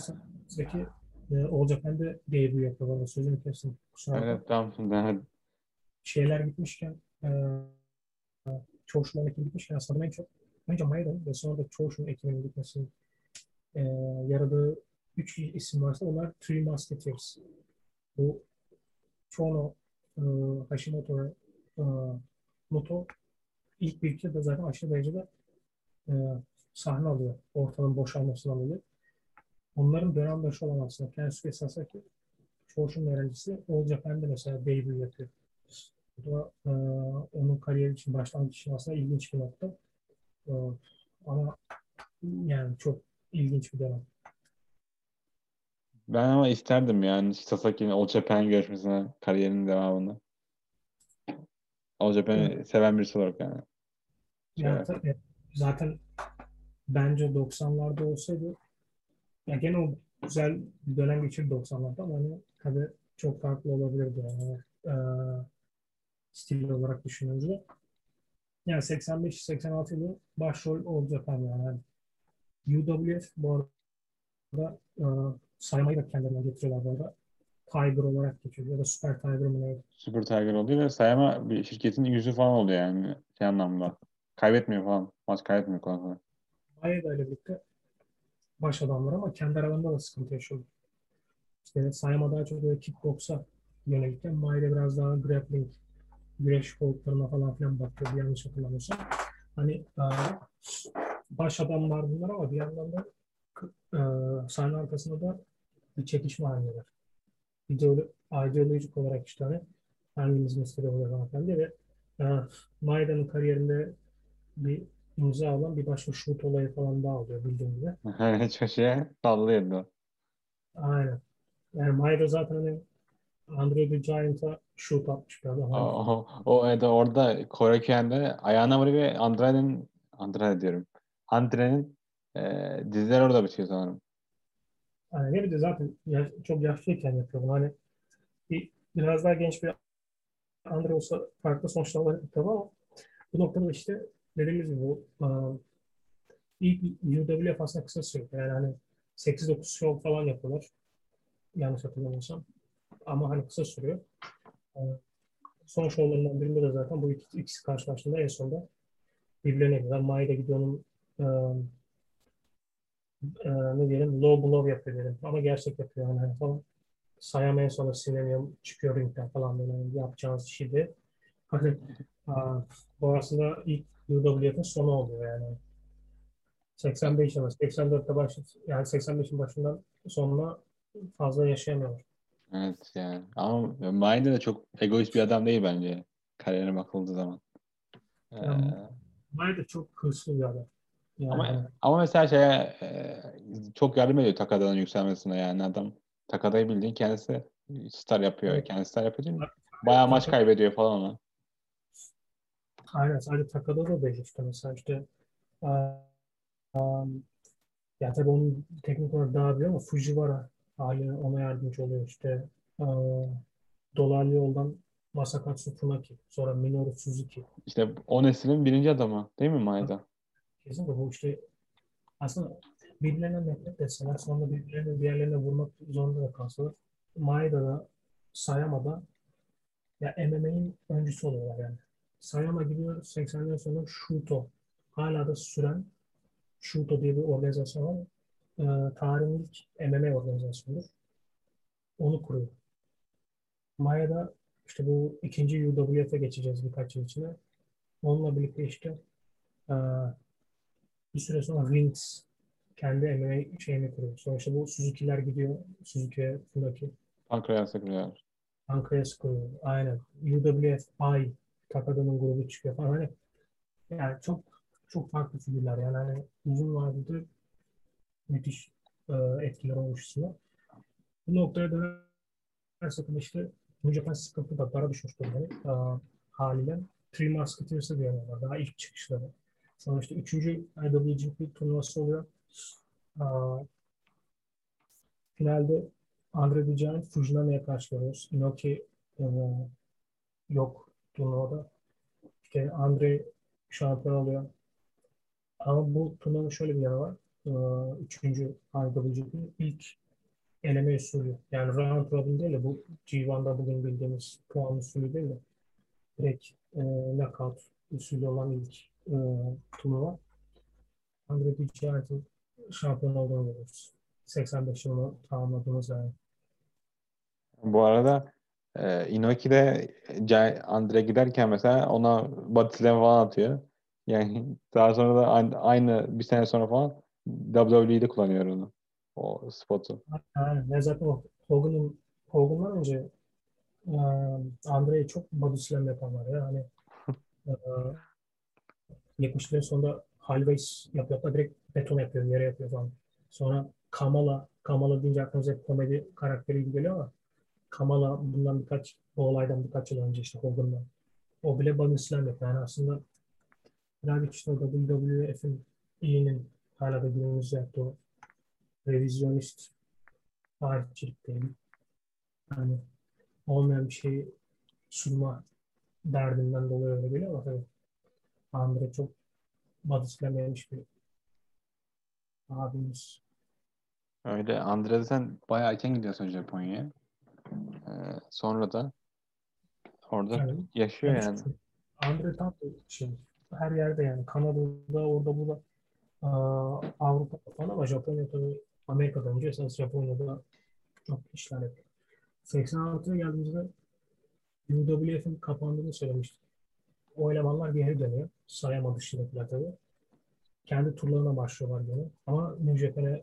City'deki e, olacak ben de debut yapıyor bana sözünü kestim. Kusura bakma. Evet tamam hadi. Şeyler gitmişken e, Çoğuşlu'nun ekibi gitmişken aslında en çok önce Maydan ve sonra da Çoğuşlu'nun ekibinin gitmesinin e, yaradığı üç isim varsa onlar Three Musketeers. Bu Chono, e, Hashimoto ve e, Muto ilk bir iki de zaten aşırı derecede e, sahne alıyor. Ortalığın boşalmasından dolayı. Onların dönemdaşı olan aslında Kensuke Sasaki Çoğuş'un öğrencisi All Japan'de mesela debut yapıyor. Bu da e, onun kariyeri için başlangıç için aslında ilginç bir nokta. E, ama yani çok ilginç bir dönem. Ben ama isterdim yani Sasaki'nin All Japan görüşmesine kariyerinin devamını. All Japan'ı seven birisi olarak yani. Yani Şey- tabii zaten bence 90'larda olsaydı ya gene o güzel bir dönem geçirdi 90'larda ama hani tabii çok farklı olabilirdi yani e, stil olarak düşününce. Yani 85-86 yılı başrol olacak yani. yani UWF bu arada e, saymayı da kendilerine getiriyorlar bu arada. Tiger olarak geçiyor ya da Super Tiger mı neydi? Super Tiger oluyor ve sayama bir şirketin yüzü falan oluyor yani şey anlamda. Kaybetmiyor falan. Maç kaybetmiyor falan. falan. Mayeda ile birlikte baş adamlar ama kendi aralarında da sıkıntı yaşıyordu. İşte Sayama daha çok böyle kickboksa yönelirken Mayeda biraz daha grappling, güreş koltuklarına falan filan bakıyordu yanlış hatırlamıyorsam. Hani e, baş adamlar bunlar ama bir yandan da e, sahne arkasında da bir çekişme halindeler. İdeolo ideolojik olarak işte hani hangimiz falan filan diye ve e, Maida'nın kariyerinde bir imza alan bir başka shoot olayı falan daha oluyor bildiğin gibi. <laughs> Yani çok şeye sallıyordu. Aynen. Yani Maida zaten hani Andre the Giant'a shoot atmış bir adam. O, o, o evet, orada Kore Kyen'de ayağına vuruyor ve Andrade'nin Andrade diyorum. Andre'nin e, dizler orada bitiyor sanırım. Yani ne de zaten yaş- çok yaşlıyken yapıyor bunu. Hani bir, biraz daha genç bir Andre olsa farklı sonuçlar olabilir tabii ama bu noktada işte dediğimiz gibi bu ıı, ilk UWF aslında kısa sürüyor. Yani hani 8-9 show falan yapıyorlar. Yanlış hatırlamıyorsam. Ama hani kısa sürüyor. Ee, Son şovlarından birinde de zaten bu iki, ikisi karşılaştığında en sonunda birbirlerine gidiyorlar. Maida gidiyor onun ıı, ıı, ne diyelim low blow yapıyor diyelim. Ama gerçek yapıyor yani hani falan. Sayam en sonunda sinirleniyor, çıkıyor ringden falan böyle yani yapacağınız şeydi. Hani <laughs> aslında ilk UWF'in sonu oluyor yani. 85 yılı, 84'te başladı. Yani 85'in başından sonuna fazla yaşayamıyorlar. Evet yani. Ama Maeda de çok egoist bir adam değil bence. Kariyerine bakıldığı zaman. Ee, Yani Maeda çok hırslı bir adam. Yani ama ama mesela şeye e, çok yardım ediyor Takada'nın yükselmesine yani adam. Takada'yı bildiğin kendisi star yapıyor. Kendisi star yapıyor değil mi? Bayağı maç kaybediyor falan ona. Aynen sadece Takada da değil işte mesela işte um, ya tabii onun teknik olarak daha biliyor ama Fujiwara hali ona yardımcı oluyor işte uh, dolarlı yoldan Masakatsu Funaki sonra Minoru Suzuki İşte o neslin birinci adamı değil mi Maeda? Kesinlikle bu işte aslında birbirlerine nefret etseler sonra birbirlerine bir yerlerine vurmak zorunda da kalsalar Maeda'da Sayama'da ya MMA'in öncüsü oluyorlar yani. Sayama gidiyor 80'den sonra Shuto hala da süren Shuto diye bir organizasyon var. Ee, tarihin ilk MMA organizasyonudur. Onu kuruyor. Maeda işte bu ikinci UWF'e geçeceğiz birkaç yıl içinde. Onunla birlikte işte ee, bir süre sonra Wings kendi MMA şeyini kuruyor. Sonra işte bu Suzuki'ler gidiyor. Suzuki, Funaki. Pankreas'a giriyor. Pancrase kuruyor. Aynen. UWF, I, Takada'nın grubu çıkıyor falan. Hani, yani çok çok farklı figürler. Yani hani uzun vadede müthiş e, etkiler olmuş. Bu noktaya dönersek işte New Japan sıkıntı da para düşmüş durumda. E, haliyle Three Musketeers'ı diyorlar. Daha ilk çıkışları. Sonra işte üçüncü IWGP turnuvası oluyor. Aa, finalde Andre the Giant Fujinami'ye karşı görüyoruz. Inoki e, yok turnuvada. İşte Andre şampiyon oluyor. Ama bu turnuvanın şöyle bir yanı var. Ee, üçüncü IWGP ilk eleme usulü. Yani round robin değil de bu G1'da bugün bildiğimiz puan usulü değil de direkt e, knockout usulü olan ilk e, turnuva. Andre Giant'ın şampiyon olduğunu görüyoruz. 85 yılını tamamladığımız yani. Bu arada e, Inoki de Andre giderken mesela ona body slam falan atıyor. Yani daha sonra da aynı, bir sene sonra falan WWE'de kullanıyor onu. O spotu. Ve zaten o Hogan'ın Hogan'dan önce e, Andre'ye çok body slam yapanlar ya. Hani e, 70'lerin sonunda Highways yapıyor. Hatta direkt beton yapıyor, yere yapıyor falan. Sonra Kamala, Kamala deyince aklımıza hep komedi karakteri gibi geliyor ama Kamala bundan birkaç, bu olaydan birkaç yıl önce işte Hogan'dan. O bile slam yapıyor. Yani aslında birazcık işte o WWF'in iyinin hala da günümüzde yaptığı revizyonist tarihçilik değil. Yani olmayan bir şeyi sunma derdinden dolayı öyle geliyor ama tabii Andre çok yemiş bir abimiz. Öyle Andre sen bayağı erken gidiyorsun Japonya'ya. Ee, sonra da orada Yani, yaşıyor yani Andre bir şey. Her yerde yani. Kanada'da, orada, burada Aa, Avrupa falan ama Japonya tabii Amerika'dan önce esas Japonya'da çok işler yapıyor. 86'ya geldiğimizde UWF'in kapandığını söylemiştik. O elemanlar geri dönüyor. Sayama dışındakiler tabii. Kendi turlarına başlıyorlar gene. Ama New Japan'e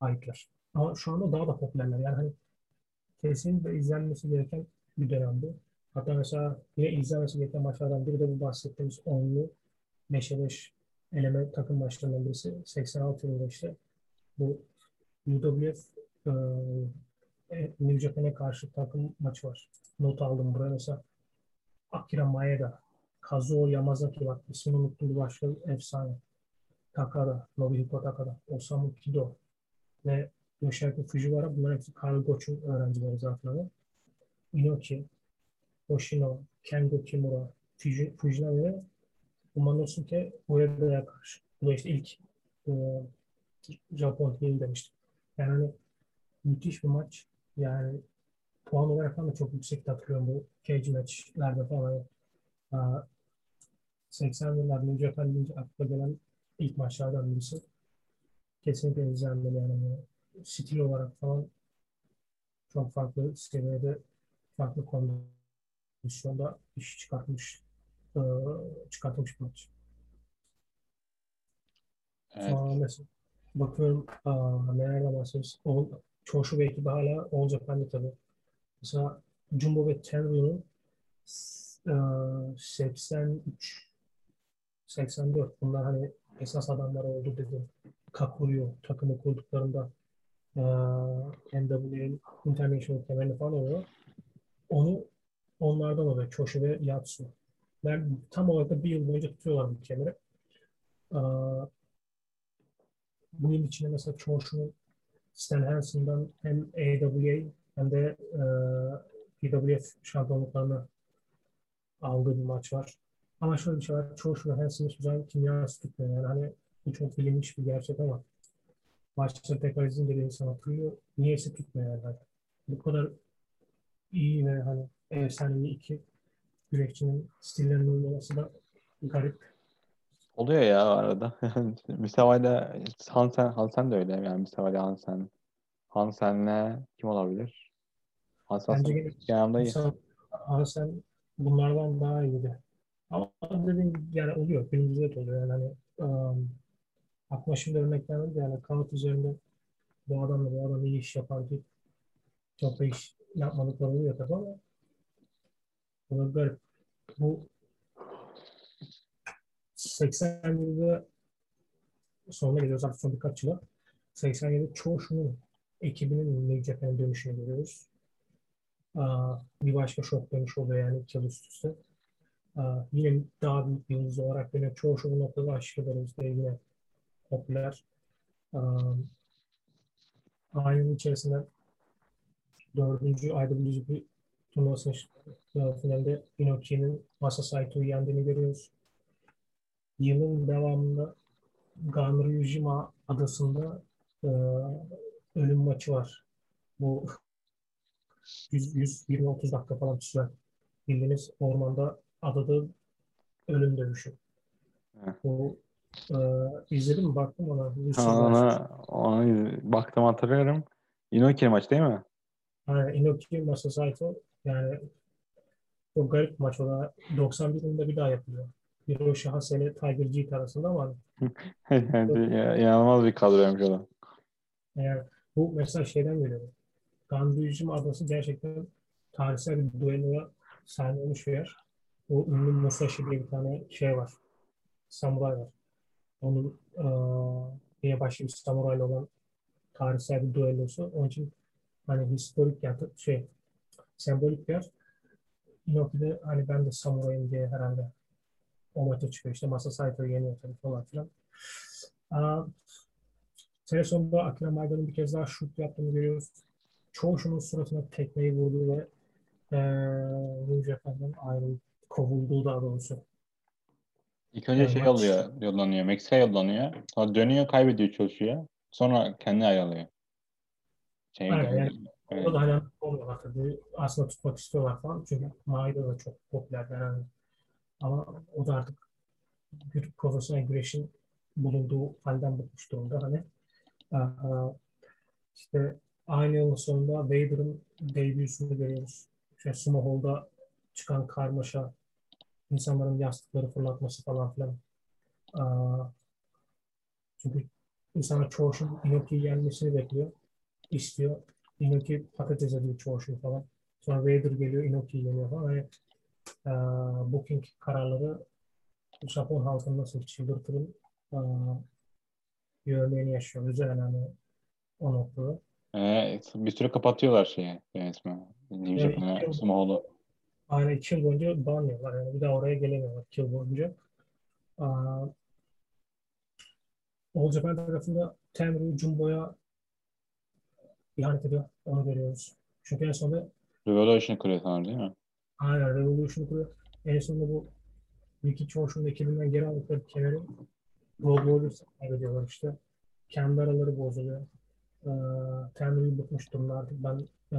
aitler. Ama şu anda daha da popülerler. Yani hani kesinlikle izlenmesi gereken bir dönemdi. Hatta mesela yine izlenmesi gereken maçlardan biri de bu bahsettiğimiz onlu 5'e 5 eleme takım maçlarından birisi 86 yılında işte bu UWF e, e, New Japan'e karşı takım maçı var. Not aldım buraya mesela Akira Maeda, Kazuo Yamazaki bak ismini unuttum başka efsane. Takada, Nobuhiko Takada, Osamu Kido ve Yoshiaki Fujiwara bunlar hepsi Karl Goch'un öğrencileri zaten. Inoki, Hoshino, Kengo Kimura, Fuji- Fujinami ve Umanosuke Ueda'ya karşı. Bu da işte ilk e, Japon değil demiştim. Yani hani müthiş bir maç. Yani puan olarak da çok yüksek hatırlıyorum bu cage matchlerde falan. Aa, 80 yıllar New Japan deyince akla gelen ilk maçlardan birisi. Kesinlikle izlenmeli yani. Stil olarak falan çok farklı seviyede farklı kondisyonda iş çıkartmış e, çıkartmış bir maç. Evet. Sonra mesela bakıyorum aa, nelerden bahsediyoruz. O Çoşu ve ekibi hala All Japan'da tabii. Mesela Jumbo ve Tenryu'nun e, 83 84 bunlar hani esas adamlar oldu dedi. Kakuruyor takımı kurduklarında e, NWA'nin International kemerini falan oluyor. Onu onlardan oluyor. Çoşu ve Yatsu. Ben tam olarak da bir yıl boyunca tutuyorlar bu kemeri. E, bu yıl içinde mesela Çoşu'nun Stan Hansen'dan hem AWA hem de e, PWF şampiyonluklarını aldığı bir maç var. Ama şöyle bir şey var. Çoğu şu Hansen'ın zaman kimyası tutmuyor. Yani hani bu çok bilinmiş bir gerçek ama maçları tekrar izleyince de insan hatırlıyor. Niyeyse tutmuyor. Hani bu kadar iyi ve hani efsanevi iki güreşçinin stillerinin uyuması da garip. Oluyor ya arada. <laughs> Müsevayla Hansen, Hansen de öyle. Yani Müsevayla Hansen. Hansen'le kim olabilir? Hansen Bence gene yanımda iyi. Hansen bunlardan daha iyiydi. Ama dediğim yani oluyor. Günümüzde de oluyor. Yani hani um, aklıma şimdi örnek gelmedi. Yani kağıt üzerinde bu adamla bu adam iyi iş yapar ki çok da iş yapmadıkları oluyor tabii ama bu da garip. Bu 87'de sonuna geliyoruz artık son birkaç yıla. 87'de çoğu şunun ekibinin New Japan'a dönüşünü görüyoruz. Aa, bir başka şok dönüş oluyor yani iki yıl üst üste. Aa, yine daha büyük bir yıldız olarak yine çoğu bu noktada aşırılarımızda yine popüler. Yıl içerisinde dördüncü IWGP turnuvasının finalde Inoki'nin Masa Saito'yu yendiğini görüyoruz. Yılın devamında Ganryujima adasında e, ölüm maçı var. Bu <laughs> 120-30 dakika falan süren bildiğiniz ormanda adada ölüm dövüşü. Bu e, izledim mi? Baktım ona. Ona, ona iz- baktım hatırlıyorum. Inoki maç değil mi? Aynen, Inoki Masa Saito yani çok garip bir maç o da 91 yılında bir daha yapılıyor. Hiroshi Hase ile Tiger Jeet arasında ama <laughs> Yani ya- İnanılmaz bir kadroymuş o da. yani bu mesela şeyden geliyor. Ganryujima adası gerçekten tarihsel bir duelloya sahne olmuş bir yer. O ünlü Musashi diye bir tane şey var. Samuray var. Onun diye başka bir samurayla olan tarihsel bir duellosu. Onun için hani historik yani şey sembolik bir yer. Hani ben de samurayım diye herhalde o maça çıkıyor. İşte Masa Saito'yu yeniyor tabii falan filan. Aa, sene sonunda Akira Maida'nın bir kez daha şut yaptığını görüyoruz. Çoğu şunun suratına tekmeyi vurdu ve eee New Japan'dan ayrılıp kovulduğu daha doğrusu. İlk önce şey maç- oluyor, yollanıyor. Meksika yollanıyor. Sonra dönüyor, kaybediyor çalışıyor. Sonra kendi ayrılıyor. Şey, Aynen, yani evet. O da hani olmuyorlar tabii. Aslında tutmak istiyorlar falan. Çünkü Maida da çok popüler yani. Ama o da artık bir profesyonel güreşin bulunduğu halden bıkmış durumda. Hani eee, işte aynı yılın sonunda Vader'ın debüsünü görüyoruz. İşte Sumo Hall'da çıkan karmaşa, insanların yastıkları fırlatması falan filan. Eee, çünkü insanlar çoğu şey Inoki'yi yenmesini bekliyor. istiyor. Inoki patates ediyor çoğu şey falan. Sonra Vader geliyor, Inoki'yi yeniyor falan. Hani, eee, booking kararları Japon halkını nasıl çıldırtırın bir örneğini yaşıyoruz yani hani o noktada. Ee, bir süre kapatıyorlar şeyi yönetmeni. New Evet, Aynen iki yıl boyunca banlıyorlar yani bir daha oraya gelemiyorlar iki yıl boyunca. Aa, Japan tarafında Tenryu Jumbo'ya ihanet ediyor. Onu görüyoruz. Çünkü en sonunda Revolution kuruyor sanırım değil mi? aynen Revolution kuruyor. En sonunda bu Ricky Choshu'nun ekibinden geri aldıkları kemeri Road Warriors'a kaybediyorlar işte. Kendi araları bozuluyor. Ee, Tenryu'yu bıkmış durumda artık ben e,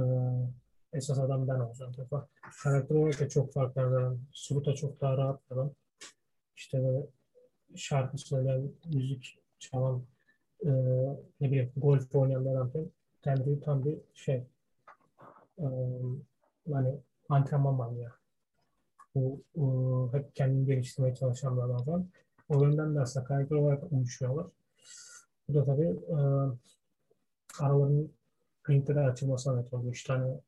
esas adam ben olacağım. Defa. Karakter olarak da çok farklı. Yani Suruta çok daha rahat adam. İşte böyle şarkı söyleyen, müzik çalan, e, ne bileyim golf oynayan adamken Tenryu tam bir şey e, hani antrenman manyağı. Bu e, hep kendini geliştirmeye çalışan bir adam. O yönden de aslında karakter olarak uyuşuyorlar. Bu da tabii e, aralarının ringde açılması anlatıldı. Üç tane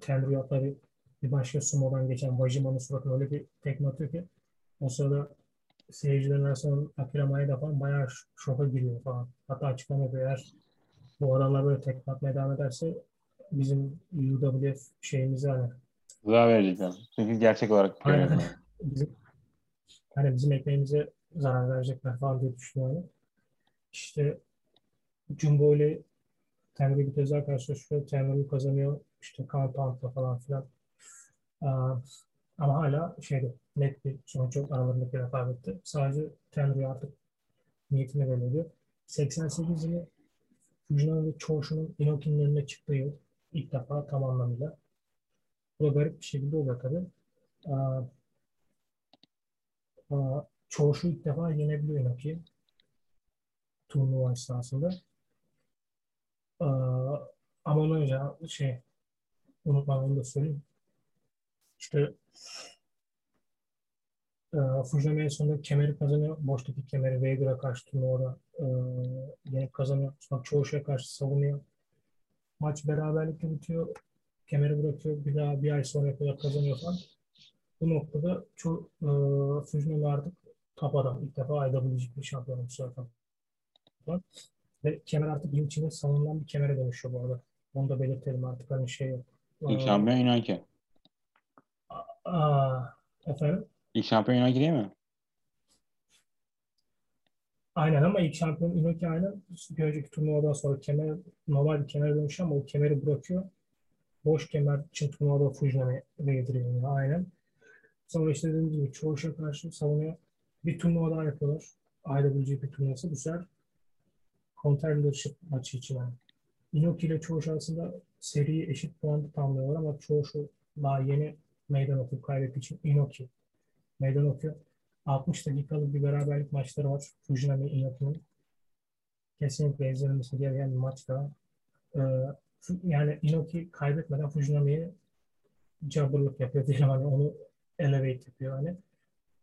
Tenryu hatta bir, bir başka sumodan geçen Vajiman'ın suratına öyle bir tekme atıyor ki o sırada seyircilerin arasında Akira Maeda falan bayağı şoka giriyor falan. Hatta açıklama yapıyor. Eğer bu adamlar böyle tekme atmaya devam ederse bizim UWF şeyimizi hani Zarar verecekler. Çünkü gerçek olarak <laughs> bizim hani bizim ekmeğimize zarar verecekler falan diye düşünüyorum. İşte Jumbo ile Tenryu bir daha karşılaşıyor. Tenryu kazanıyor. İşte Compound'la falan filan. Ama hala şeyde net bir sonuç yok aralarındaki rekabette. Sadece Tenryu artık niyetini belli ediyor. 88 yılı Fujinami ve Choshu'nun Inoki'nin önüne çıktığı yıl ilk defa tam anlamıyla. Bu da garip bir şekilde oluyor tabii. Aa, aa, Choshu ilk defa yenebiliyor Inoki'yi turnuva esnasında. Ama ondan önce şey unutmam onu da söyleyeyim. İşte e, Fujinami en sonunda kemeri kazanıyor. Boştaki kemeri Vader'a karşı turnuvada e, yenip kazanıyor. Sonra Choshu'ya karşı savunuyor. Maç beraberlikle bitiyor. Kemeri bırakıyor. Bir daha bir ay sonra kadar kazanıyor falan. Bu noktada çok e, Fujinami artık top adam. İlk defa IWGP şampiyonu bu sefer. Ve kemer artık gün içinde savunulan bir kemere dönüşüyor bu arada. Onu da belirtelim artık hani şey yok. İlk Aa, şampiyon Inoki. aa, efendim? İlk şampiyon Inoki değil mi? Aynen ama ilk şampiyon Inoki aynen bir önceki turnuvadan sonra kemer normal bir kemere dönüşüyor ama o kemeri bırakıyor. Boş kemer için turnuvada Fujinami yediriyor aynen. Sonra işte dediğim gibi Çoğuş'a karşı savunuyor. Bir turnuva daha yapıyorlar. IWGP turnuvası. Bu sefer Contendership maçı için yani. Inoki ile Çoğuş arasında seriyi eşit puanda tamamlıyorlar ama Çoğuş'u daha yeni meydan okuyup kaybettiği için Inoki meydan okuyor. 60 dakikalık bir beraberlik maçları var. Fujinami Inoki'nin. Kesinlikle izlenmesi gereken bir maç daha. Ee, yani Inoki kaybetmeden Fujinami'ye jabberlık yapıyor diyelim hani onu elevate yapıyor hani.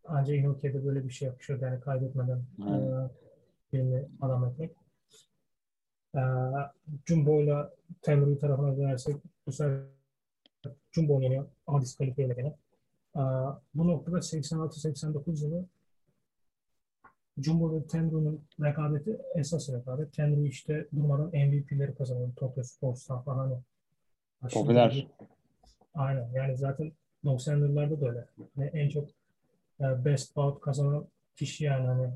Ancak Inoki'ye de böyle bir şey yapışıyor yani kaybetmeden Aynen. e, birini adam etmek. E, Jumbo ile Tenryu tarafına dönersek bu sefer Jumbo yeniyor ama diskalifiye ile gene. E, bu noktada 86-89 yılı Jumbo ve Tenryu'nun rekabeti esas rekabet. Tenryu işte durmadan MVP'leri kazanıyor. Tokyo Sports'tan falan. Hani aşırı Popüler. bir- Aynen. Yani zaten 90'lı yıllarda da öyle. Ve en çok e, best bout kazanan kişi yani hani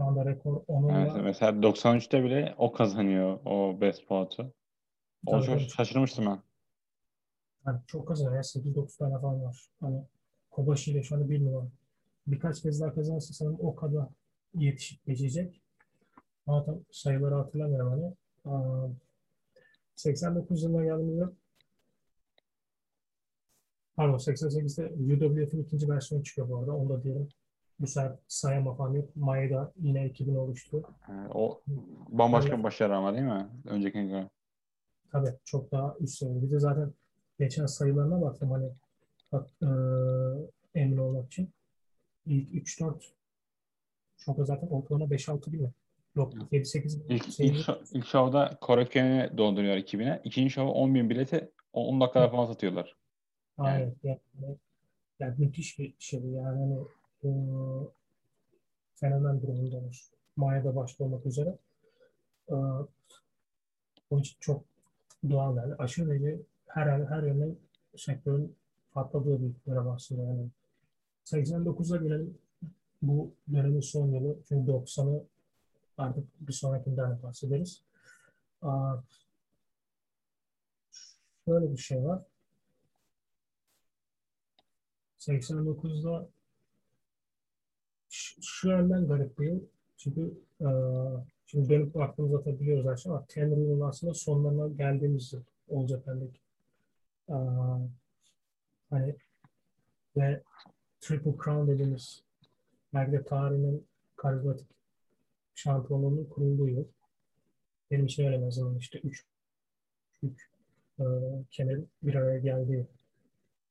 şu anda rekor onunla Evet, mesela 93'te bile o kazanıyor o best bout'u. O Tabii, çok şaşırmıştım ben. yani çok kazanıyor. ya. 8-9 tane falan var. Hani Kobashi ile şu anda bir numara. Birkaç kez daha kazanırsa sanırım o kadar yetişip geçecek. Ama tam sayıları hatırlamıyorum hani. Aa, 89 yılına geldiğimizde pardon 88'de UWF'in ikinci versiyonu çıkıyor bu arada. Onu da diyelim. Bu sefer Sayama falan yok. Maeda yine ekibini oluştu. Yani o bambaşka bir başarı ama değil mi? Öncekine göre. Tabii çok daha üst seviye. Bir de zaten geçen sayılarına baktım hani bak, e, emin olmak için. İlk 3-4 çok da zaten ortalama 5-6 değil mi? Yok 7-8 İlk, ilk, seyirci. şo- ilk şovda Kore Könen'i dolduruyor 2000'e. İkinci şova 10 bin bileti 10 dakikada falan satıyorlar. Aynen. Yani, yani müthiş bir şey. Yani e, fenomen durumundalar. Maya'da başta olmak üzere. E, onun için çok doğal yani. Aşırı derece her, her yönden sektörün patladığı bir dönem aslında. Yani 89'a gelelim. Bu dönemin son yılı. Çünkü 90'ı artık bir sonrakinden bahsederiz. Aa, şöyle bir şey var. 89'da şu, yönden garip yıl. Çünkü e, şimdi dönüp baktığımızda tabii biliyoruz her şey ama Tenryu'nun aslında sonlarına geldiğimiz yıl olacak bendeki. E, hani ve Triple Crown dediğimiz belki de tarihinin karizmatik şampiyonluğunun kurulduğu yıl. Benim için öyle en işte 3 3 e, kemer bir araya geldiği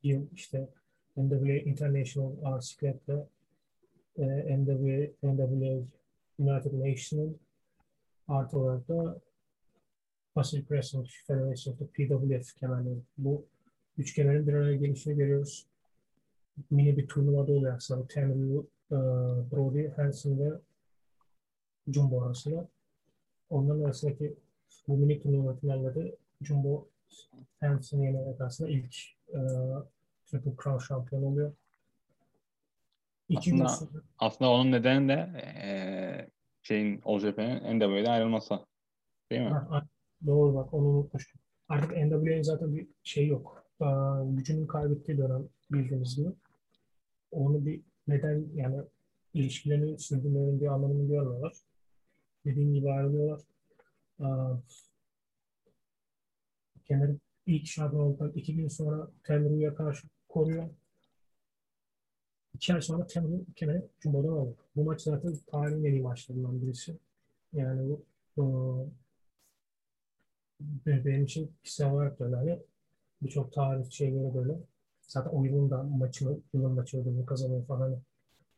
yıl işte NWA International R-Siklet'le e, NWA, NWA United Nation'ın artı olarak da Pacific Wrestling Federation'da PWF kemerleri. Bu üç kemerin bir araya gelişini görüyoruz. Mini bir turnuvada oluyor aslında. Tanner, uh, Brody, Hanson ve Jumbo arasında. Onların arasındaki bu mini turnuva finalleri Jumbo Hanson'ı yenerek aslında ilk uh, Triple Crown şampiyon oluyor. İki aslında, gün aslında onun nedeni de e, şeyin Oljepe'nin NWA'den ayrılması. Değil mi? Ha, doğru bak onu unutmuştum. Artık NWA'nin zaten bir şey yok. Aa, gücünün kaybettiği dönem bildiğiniz gibi. Onu bir neden yani ilişkilerini sürdürmenin bir anlamını görmüyorlar. Dediğim gibi ayrılıyorlar. Aa, kenar ilk şampiyon olduktan iki gün sonra Taylor'uya karşı koruyor. İki ay sonra Taylor kemeri Jumbo'dan aldı. Bu maç zaten tarihin en iyi maçlarından birisi. Yani bu benim için kişisel olarak da. Hani birçok tarih şeyleri böyle. Zaten oyunun da maçını, yılın maçı ödülünü kazanıyor falan.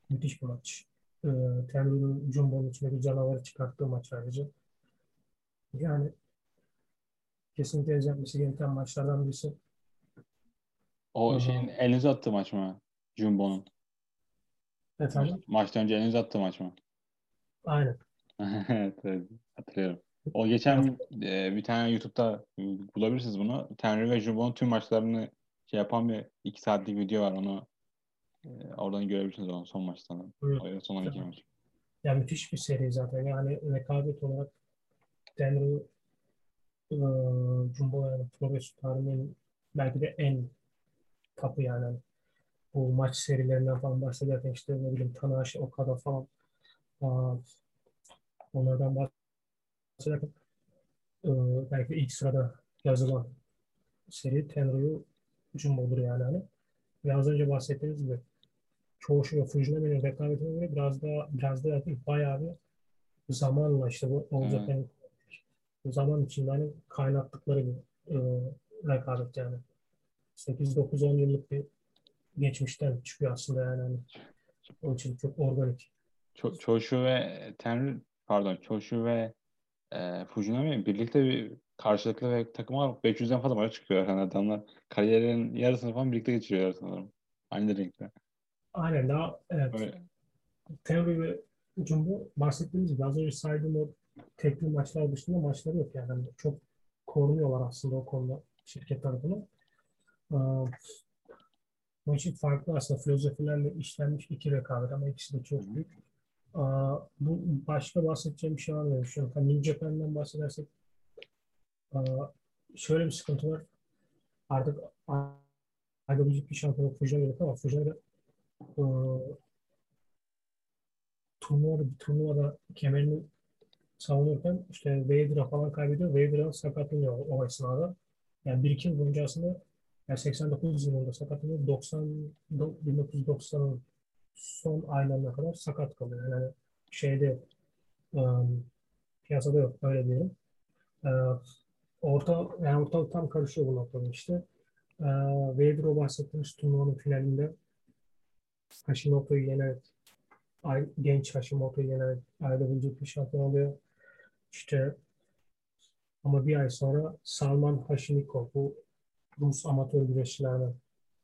Müthiş bir maç. Ee, Taylor'ın Jumbo'nun içindeki canavarı çıkarttığı maç ayrıca. Yani kesinlikle izlenmesi gereken maçlardan birisi. O Aha. şeyin elinize attığı maç mı? Jumbo'nun. Efendim? Maçtan önce elinize attığı maç mı? Aynen. <laughs> evet, evet, hatırlıyorum. O geçen e, bir tane YouTube'da bulabilirsiniz bunu. Tenry ve Jumbo'nun tüm maçlarını şey yapan bir iki saatlik video var. Onu e, oradan görebilirsiniz onun son maçtan. Evet. Son 12 maç. Ya müthiş bir seri zaten. Yani rekabet olarak Tenry e, Jumbo yani Flores tarihinin belki de en kapı yani. Bu maç serilerinden falan bahsederken işte ne bileyim Tanahashi, Okada falan aa, onlardan bahsederken e, belki ilk sırada yazılan seri Tenryu Jumbo'dur yani. Hani. Ve az önce bahsettiğiniz gibi Çoğuşu ve Fujinami'nin rekabetine göre biraz daha biraz daha bayağı bir zamanla işte bu olacak yani zaman içinde hani kaynattıkları bir e, rekabet yani. 8-9-10 yıllık bir geçmişten çıkıyor aslında yani. Hani. Onun için çok organik. Ço Çoşu ve Tenri pardon Çoşu ve e, Fujinami birlikte bir karşılıklı ve takıma 500'den fazla maça çıkıyor. Yani adamlar kariyerinin yarısını falan birlikte geçiriyorlar sanırım. Aynı renkte. Aynen daha evet. Öyle. Tenri ve Jumbo bahsettiğimiz gibi az önce saydığım o tekli maçlar dışında maçları yok yani. yani çok korunuyorlar aslında o konuda şirket tarafından. Bu için farklı aslında filozofilerle işlenmiş iki rekabet ama ikisi de çok büyük. Aa, bu başka bahsedeceğim bir şey var mı? Şu an New Japan'dan bahsedersek aa, şöyle bir sıkıntı var. Artık ayrıca bir şampiyonu Fujin'a yok ama Fujin'a turnuvada, bir turnuvada kemerini savunurken işte Vader'a falan kaybediyor. Vader'a sakatlanıyor o esnada. Yani bir iki yıl boyunca aslında yani 89 yılında sakatlanıyor. 90 1990'ın son aylarına kadar sakat kalıyor. Yani şeyde um, piyasada yok öyle diyelim. Uh, orta yani ortalık tam karışıyor bu noktada işte. Uh, Vader bahsettiğimiz turnuvanın finalinde Hashimoto'yu yenerek genç Hashimoto'yu yenerek ayrılabilecek bir şampiyon oluyor. İşte ama bir ay sonra Salman Hashimikov bu Rus amatör güreşçilerden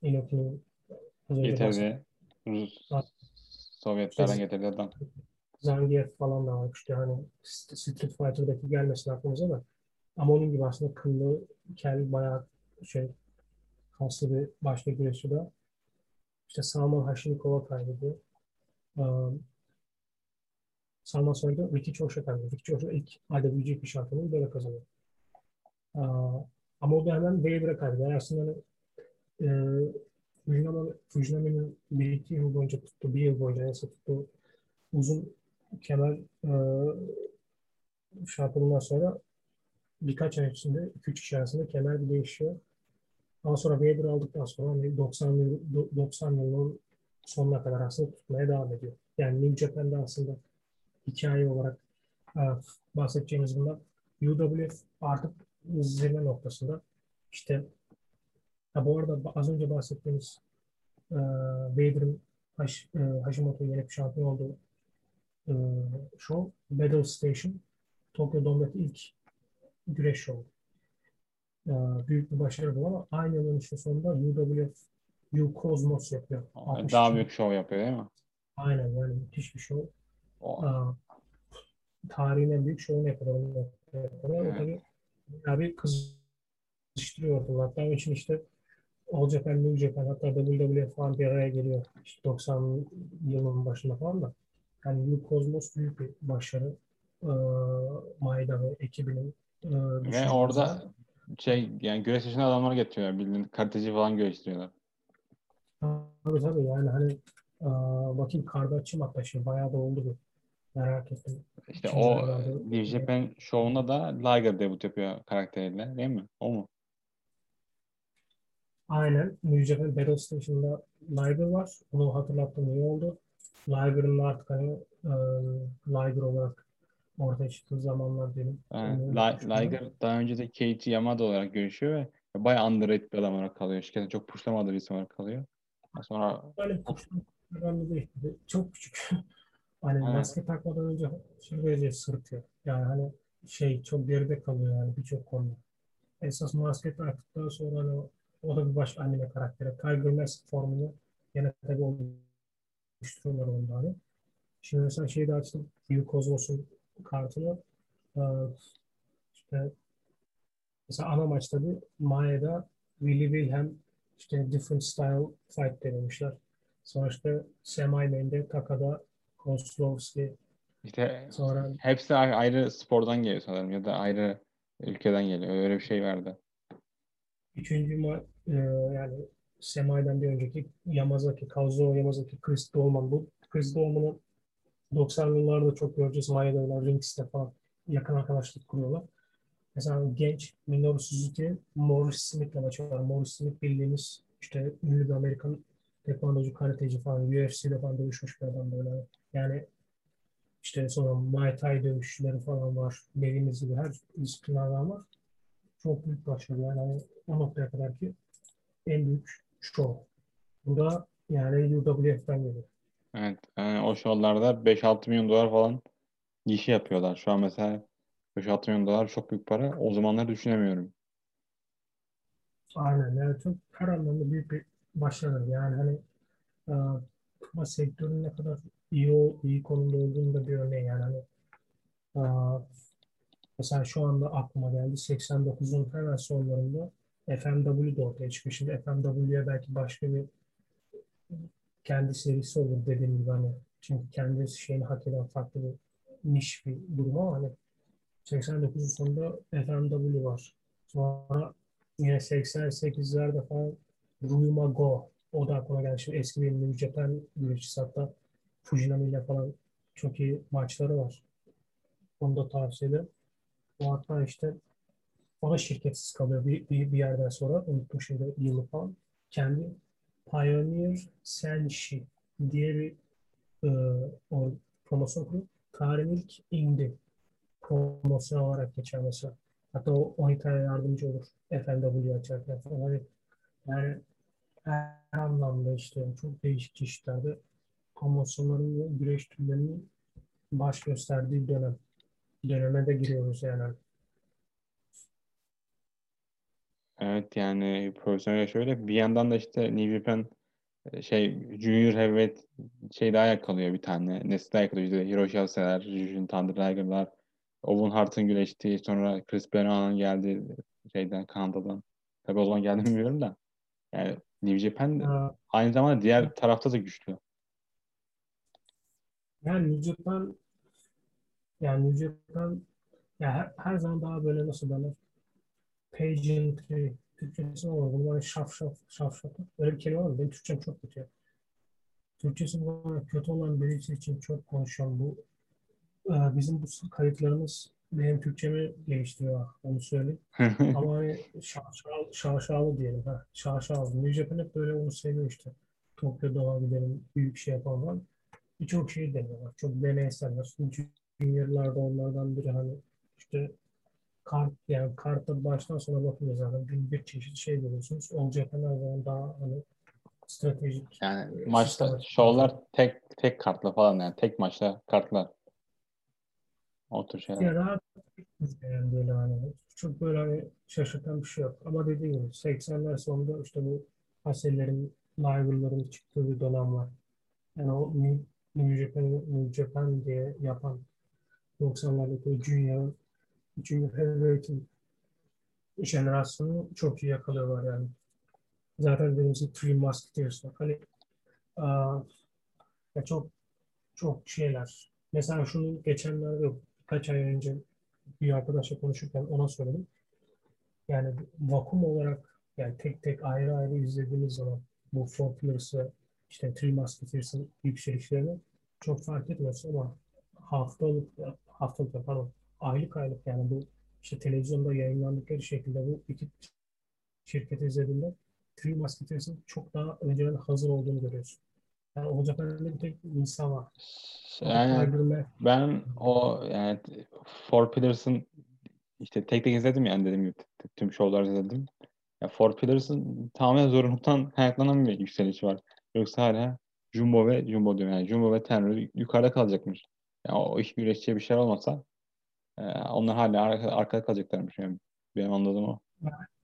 Inoki'nin getirdi. Rus Sovyetlerden getirdi adam. Zangief falan da var işte hani Street Fighter'daki gelmesin aklımıza da ama onun gibi aslında kıllı, kel, bayağı şey kaslı bir başka güreşçi de işte Salman Hashimikov'a kaybediyor. Um, Salman da Ricky Chosha kaybediyor. Ricky Chosha ilk IWGP şampiyonu böyle kazanıyor. Uh, ama o da hemen Vader'a kaybediyor. Yani aslında hani, e, Fujinami'nin bir iki yıl boyunca tuttu, bir yıl boyunca neyse tuttu uzun kemer e, şampiyonundan sonra birkaç ay içinde, iki üç kişi arasında kemer bir değişiyor. Daha sonra Vader aldıktan sonra hani 90 yıl, 90 yılın sonuna kadar aslında tutmaya devam ediyor. Yani New Japan'da aslında hikaye olarak e, bahsedeceğimiz bunlar. UWF artık zirve noktasında. İşte ha bu arada az önce bahsettiğimiz e, Vader'ın Haş, e, Hashimoto'yu yenip şampiyon olduğu e, show Battle Station Tokyo Dome'daki ilk güreş şovu. Ee, büyük bir başarı bu ama aynı yılın işte sonunda UWF U Cosmos yapıyor. Daha büyük şov yapıyor değil mi? Aynen yani müthiş bir şov. O. Aa, tarihin en büyük şovunu yapıyor. Evet. O tabii abi kızıştırıyor ortalığı. Hatta onun için işte All Japan, New Japan hatta WWE falan bir araya geliyor. İşte 90 yılının başında falan da. Yani New Cosmos büyük bir başarı. Ee, Maeda ve ekibinin e, Ve orada şey yani güreş yaşında adamları getiriyorlar bildiğin kaliteci falan gösteriyorlar. Tabii tabii yani hani e, bakayım karda açayım hatta şimdi bayağı da oldu bu. Merak ettim. İşte Şimdi o New Japan şovunda da Liger debut yapıyor karakteriyle değil mi? O mu? Aynen. New Japan Battle Station'da Liger var. Onu hatırlattım iyi oldu. Liger'ın artık hani e, Liger olarak ortaya çıktığı zamanlar benim. Yani. Liger daha önce de Keiichi Yamada olarak görüşüyor ve bayağı underrated bir adam olarak kalıyor. Şirketin çok pushlamadığı bir isim olarak kalıyor. Sonra önemli değil. Çok küçük. <laughs> Hani Evet. maske takmadan önce şey böyle sırıtıyor. Yani hani şey çok geride kalıyor yani birçok konuda. Esas maske taktıktan sonra hani o, o da bir başka anime karakteri. Tiger Mask formunu yine tabii oluşturuyorlar onda hani. Şimdi mesela şeyi de açtım. Hugh Cosmos'un kartını. Ee, işte mesela ana maçta bir Maeda Willy Wilhelm işte different style fight denemişler. Sonra işte semi main'de Takada Kozlowski işte sonra hepsi ayrı spordan geliyor sanırım ya da ayrı ülkeden geliyor. Öyle bir şey vardı. üçüncü ma e, yani Semai'den bir önceki Yamazaki, Kazuo Yamazaki, Chris Dolman. Bu Chris Dolman'ı 90'lı yıllarda çok göreceğiz. Maeda'yla Rings'te falan yakın arkadaşlık kuruyorlar. Mesela genç Minoru Suzuki, Morris Smith'le maçı var. Morris Smith bildiğimiz işte ünlü bir Amerikan tekvandocu, karateci falan, UFC'de falan dövüşmüş bir adam böyle. Yani işte sonra Muay Thai dövüşçüleri falan var. Dediğimiz gibi her disiplinlerden var. Çok büyük başarı yani hani o noktaya kadar ki en büyük show. Bu da yani UWF'den geliyor. Evet. Yani o şovlarda 5-6 milyon dolar falan gişe yapıyorlar. Şu an mesela 5-6 milyon dolar çok büyük para. O zamanlar düşünemiyorum. Aynen yani çok her anlamda büyük bir başarı. Yani hani e, ama sektörün ne kadar iyi iyi konumda olduğunu da bir örneği yani hani e, mesela şu anda aklıma geldi 89'un hemen sonlarında FMW de ortaya çıkmış. Şimdi FMW'ye belki başka bir kendi serisi olur dediğim gibi hani çünkü kendi şeyini hak eden farklı bir niş bir durum ama hani 89'un sonunda FMW var. Sonra yine 88'lerde falan Ryuma Go. O da aklıma geldi. Şimdi eski bir New Japan güreşçisi hatta Fujinami ile falan çok iyi maçları var. Onu da tavsiye ederim. O hatta işte o da şirketsiz kalıyor bir, bir, bir yerden sonra. Unuttum şimdi yılı falan. Kendi Pioneer Senshi diye bir e, o promosyon kuruyor. Tarihin ilk indie promosyon olarak geçer mesela. Hatta o Onita'ya yardımcı olur. FNW açarken falan. Hani yani her anlamda işte çok değişik çeşitlerde promosyonların ve güreş türlerinin baş gösterdiği dönem. Döneme de giriyoruz yani. Evet yani profesyonel şöyle bir yandan da işte New Japan e, şey Junior Heavyweight şey daha yakalıyor bir tane. Nesli daha yakalıyor. İşte Hiroshi Asae'ler, Jujun Thunder Liger'lar, Owen Hart'ın güreştiği sonra Chris Benoit'ın geldi şeyden Kanada'dan. Tabii o zaman geldi mi bilmiyorum da. Yani New Japan Ee, aynı zamanda diğer tarafta da güçlü. Yani New Japan yani New Japan ya her, her zaman daha böyle nasıl derler pageantry Türkçesi ne olur? Böyle şaf şaf şaf şaf. Öyle bir kelime var mı? Benim Türkçem çok kötü. ya. Türkçesi arada kötü olan birisi için çok konuşuyorum. Bu e, bizim bu kayıtlarımız benim Türkçemi geliştiriyor. Onu söyleyeyim. <laughs> Ama hani şaşalı, şaşalı diyelim. Ha. Şaşalı. New Japan hep böyle onu seviyor işte. Tokyo Doğa gidelim, büyük şey yapalım. Birçok şey deniyorlar. Çok deneyseller. Junior'larda onlardan biri hani işte kart yani kartta baştan sona bakınca zaten bin bir çeşit şey görüyorsunuz. All Japan her zaman daha hani stratejik. Yani e, maçta şovlar tek tek kartla falan yani tek maçta kartlar. O tür şeyler. Ya daha yani böyle hani çok böyle hani şaşırtan bir şey yok. Ama dediğim gibi 80'ler sonunda işte bu Hasellerin, Liver'ların çıktığı bir dönem var. Yani o New, Japan, New Japan diye yapan 90'lardaki o Junior'ın Junior Heavyweight'in jenerasyonu çok iyi yakalıyorlar yani. Zaten benim için Three Musketeers var. Hani aa, ya çok çok şeyler. Mesela şunu geçenlerde birkaç ay önce bir arkadaşla konuşurken ona söyledim. Yani vakum olarak yani tek tek ayrı ayrı izlediğimiz zaman bu Four Pillars'ı işte Three Musketeers'ın yükselişlerini çok fark etmez ama haftalık haftalık pardon aylık aylık yani bu işte televizyonda yayınlandıkları şekilde bu iki şirketi izlediğinde Three Musketeers'ın çok daha önceden hazır olduğunu görüyorsun. Yani olacak öyle bir tek insan var. Yani ben o yani Four Pillars'ın işte tek tek izledim yani dediğim gibi tüm şovlar izledim. Ya Four Pillars'ın tamamen zorunluluktan <laughs> kaynaklanan bir yükseliş var. Yoksa hala Jumbo ve Jumbo diyorum yani Jumbo ve Tenry yukarıda kalacakmış. Yani o iki güreşçiye bir şey olmasa e, onlar hala arkada, arkada kalacaklarmış yani. Benim anladığım o.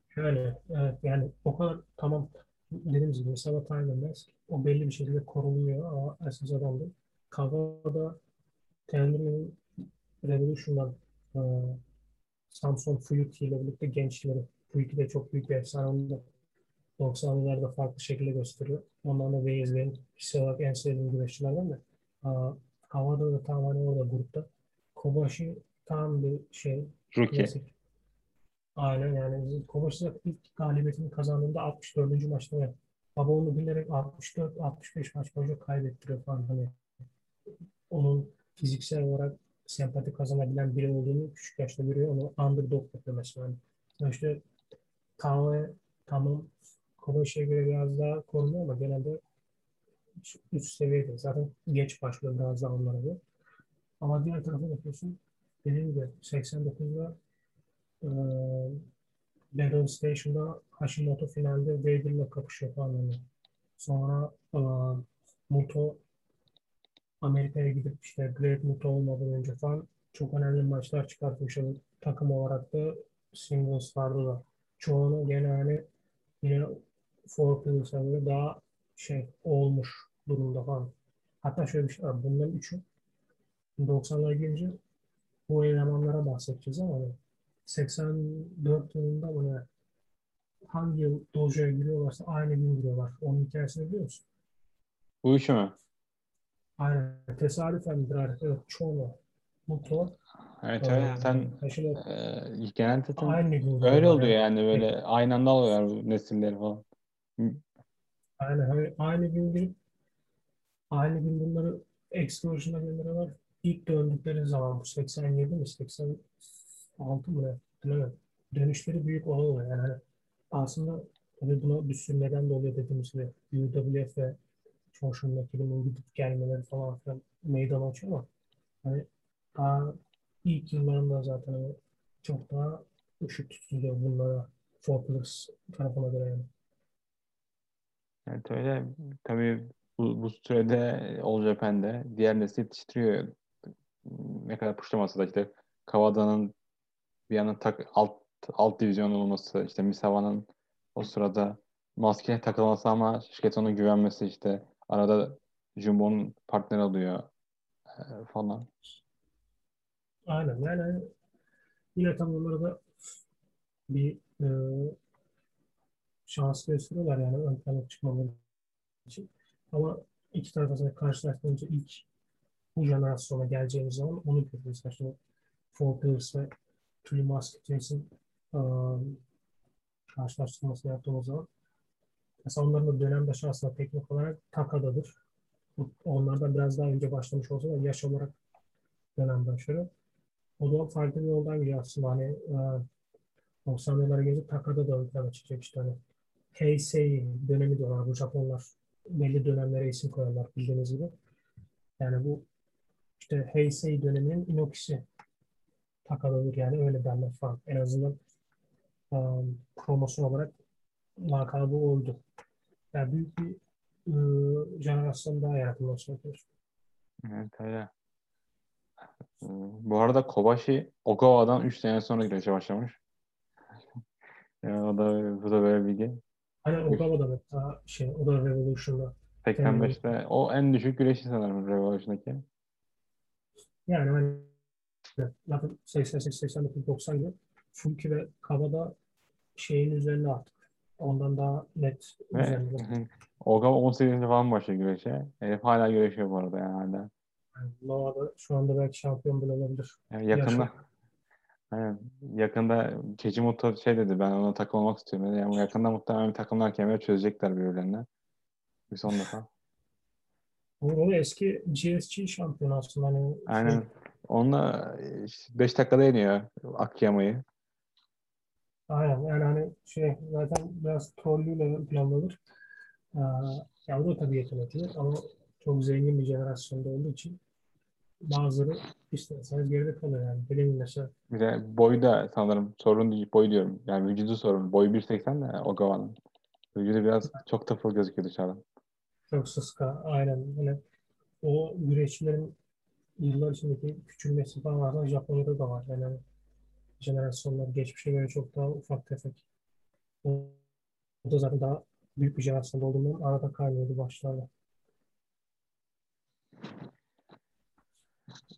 Şöyle, evet yani o kadar tamam dediğimiz gibi Tyler Mask o belli bir şekilde korunuyor ama esas adamdı. Kavada Tenry'nin Revolution'dan e, Samson Fuji ile birlikte gençleri. Fuji de çok büyük bir efsane. Da 90'larda farklı şekilde gösteriyor. Ondan da Waze benim kişisel olarak en sevdiğim güreşçilerden de. Havada da tam hani orada grupta. Kobashi tam bir şey. Rookie. Klasik. Aynen yani Kobashi ilk galibiyetini kazandığında 64. maçta ve baba onu bilerek 64-65 maç boyunca kaybettiriyor falan hani. Onun fiziksel olarak sempati kazanabilen biri olduğunu küçük yaşta görüyor. Onu underdog yapıyor mesela. Yani işte Tao tamam Kobaşı'ya göre biraz daha korunuyor ama genelde üst seviyede. Zaten geç başlıyor biraz daha onlara göre. Ama diğer tarafa bakıyorsun. Dediğim gibi 89'da e, Battle Station'da Hashimoto finalde Vader'la kapışıyor falan. Sonra e, Muto Amerika'ya gidip işte Great Muto olmadan önce falan çok önemli maçlar çıkartmış. Yani takım olarak da singles'larda da. Çoğunu gene hani yine Pillars'a göre daha şey olmuş durumda falan. Hatta şöyle bir şey var. Bunların üçü 90'lara gelince bu elemanlara bahsedeceğiz ama hani 84 yılında mı hangi yıl dojoya giriyorlarsa aynı gün giriyorlar. Onun hikayesini biliyor musun? Bu üçü mü? Aynen. Tesadüfen midir? Evet. Çoğu. Mutlu. Evet evet sen Şimdi, e, genelde zaten aynı gün öyle oluyor yani. yani böyle aynı anda alıyorlar nesilleri falan. Aynen. Hani girip aynı gün bunları excursion'a gönderiyorlar. İlk döndükleri zaman bu 87 mi 86 mı? Hatırlamıyorum. Dönüşleri büyük oluyor yani. Hani aslında tabii buna bir sürü neden de oluyor dediğimiz gibi. UWF ve Çoğuş'un ekibinin gidip gelmeleri falan filan meydan açıyor ama hani daha ilk yıllarında zaten hani çok daha ışık tutuluyor bunlara Forkless tarafına göre yani. Evet öyle. Tabii bu, bu sürede All Japan'de diğer nesil yetiştiriyor. Ne kadar puşlamasa da işte Kawada'nın bir yandan tak, alt alt divizyon olması, işte Misawa'nın o sırada maskeye takılması ama şirket ona güvenmesi işte arada Jumbo'nun partner alıyor e, falan. Aynen yani yine tam onlara da bir e, şans gösteriyorlar yani ön plana çıkmaları için. Ama iki taraf arasında karşılaştırınca ilk bu jenerasyona geleceğimiz zaman onu görüyoruz. Şimdi Four Pillars ve Three Musketeers'in um, karşılaştırmasını yaptığımız zaman mesela onların da dönemde aslında teknik olarak Taka'dadır. Onlardan biraz daha önce başlamış olsa da yaş olarak dönemdaşları. O da farklı bir yoldan gidiyor aslında. Hani e, 90'lara gelince Taka'da da ön çıkacak işte hani Heisei dönemi diyorlar bu Japonlar. Belli dönemlere isim koyarlar bildiğiniz gibi. Yani bu işte Heisei döneminin Inoki'si Taka'dadır yani öyle derler falan. En azından um, promosyon olarak lakabı oldu. Yani büyük bir ıı, jenerasyon daha yaratılması yapıyor. Evet öyle. Bu arada Kobashi Ogawa'dan 3 sene sonra güreşe başlamış. <laughs> Yani o da, bu da böyle bilgi. Aynen Ogawa da hatta şey, o da Revolution'da. 85'te o en düşük güreşi sanırım Revolution'daki. Yani hani zaten 88, 89, 90 gibi Fulki ve Kawada şeyin üzerinde artık. Ondan daha net üzerinde. Ogawa 18. falan başlıyor güreşe. Herif hala güreşiyor bu arada yani hala. Yani Nova'da şu anda belki şampiyon bile olabilir. Yani yakında Yaşlı. Aynen. Yakında Kejimoto şey dedi ben ona takılmak istiyorum. dedi. Yani yakında muhtemelen bir takımlar kemeri çözecekler birbirlerine. Bir son defa. Bu eski GSG şampiyonu aslında. Hani Aynen. şey, Onunla 5 dakikada yeniyor Akiyama'yı. aynen. Yani hani şey zaten biraz trollüyle planlanır. Ee, ya o da tabii yetenekli ama çok zengin bir jenerasyonda olduğu için bazıları isterseniz geride kalıyor yani. Benim mesela Bir de boyu da sanırım sorun değil. Boy diyorum. Yani vücudu sorun. Boyu 1.80 de Ogawa'nın. Vücudu biraz çok tıfıl gözüküyor dışarıdan. çok sıska aynen. Hani o güreşçilerin yıllar içindeki küçülmesi falan aslında Japonya'da da var. Yani jenerasyonlar geçmişe göre çok daha ufak tefek. O, o da zaten daha büyük bir jenerasyonda olduğundan arada kaynıyordu başlarda.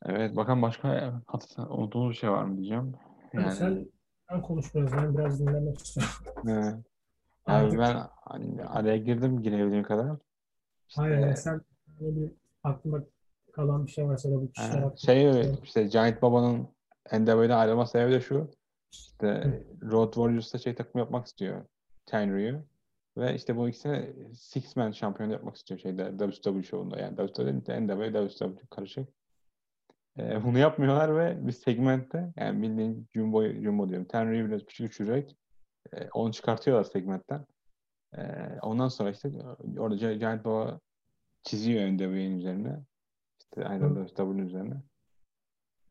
Evet bakalım başka hatta unuttuğumuz bir şey var mı diyeceğim. Yani Yani sen sen konuş biraz. Ben biraz dinlemek istiyorum. he. Yani Artık ben hani araya girdim girebildiğim kadar. aynen yani İşte sen böyle bir aklıma kalan bir şey varsa da bu kişiler hakkında. şey işte Giant Baba'nın NWA'den ayrılma sebebi de şu. İşte Road Warriors'ta şey takım yapmak istiyor. Tenryu. Ve işte bu ikisine Six Man şampiyonu yapmak istiyor şeyde WWE şovunda. Yani de NWA, WWE karışık. Ee, bunu yapmıyorlar ve bir segmentte yani bildiğin Jumbo, Jumbo diyorum. Tenryu'yu biraz küçük düşürerek e, onu çıkartıyorlar segmentten. E, ondan sonra işte orada Gi- Giant Baba çiziyor NWA'nin üzerine. İşte aynen WWE'nin üzerine.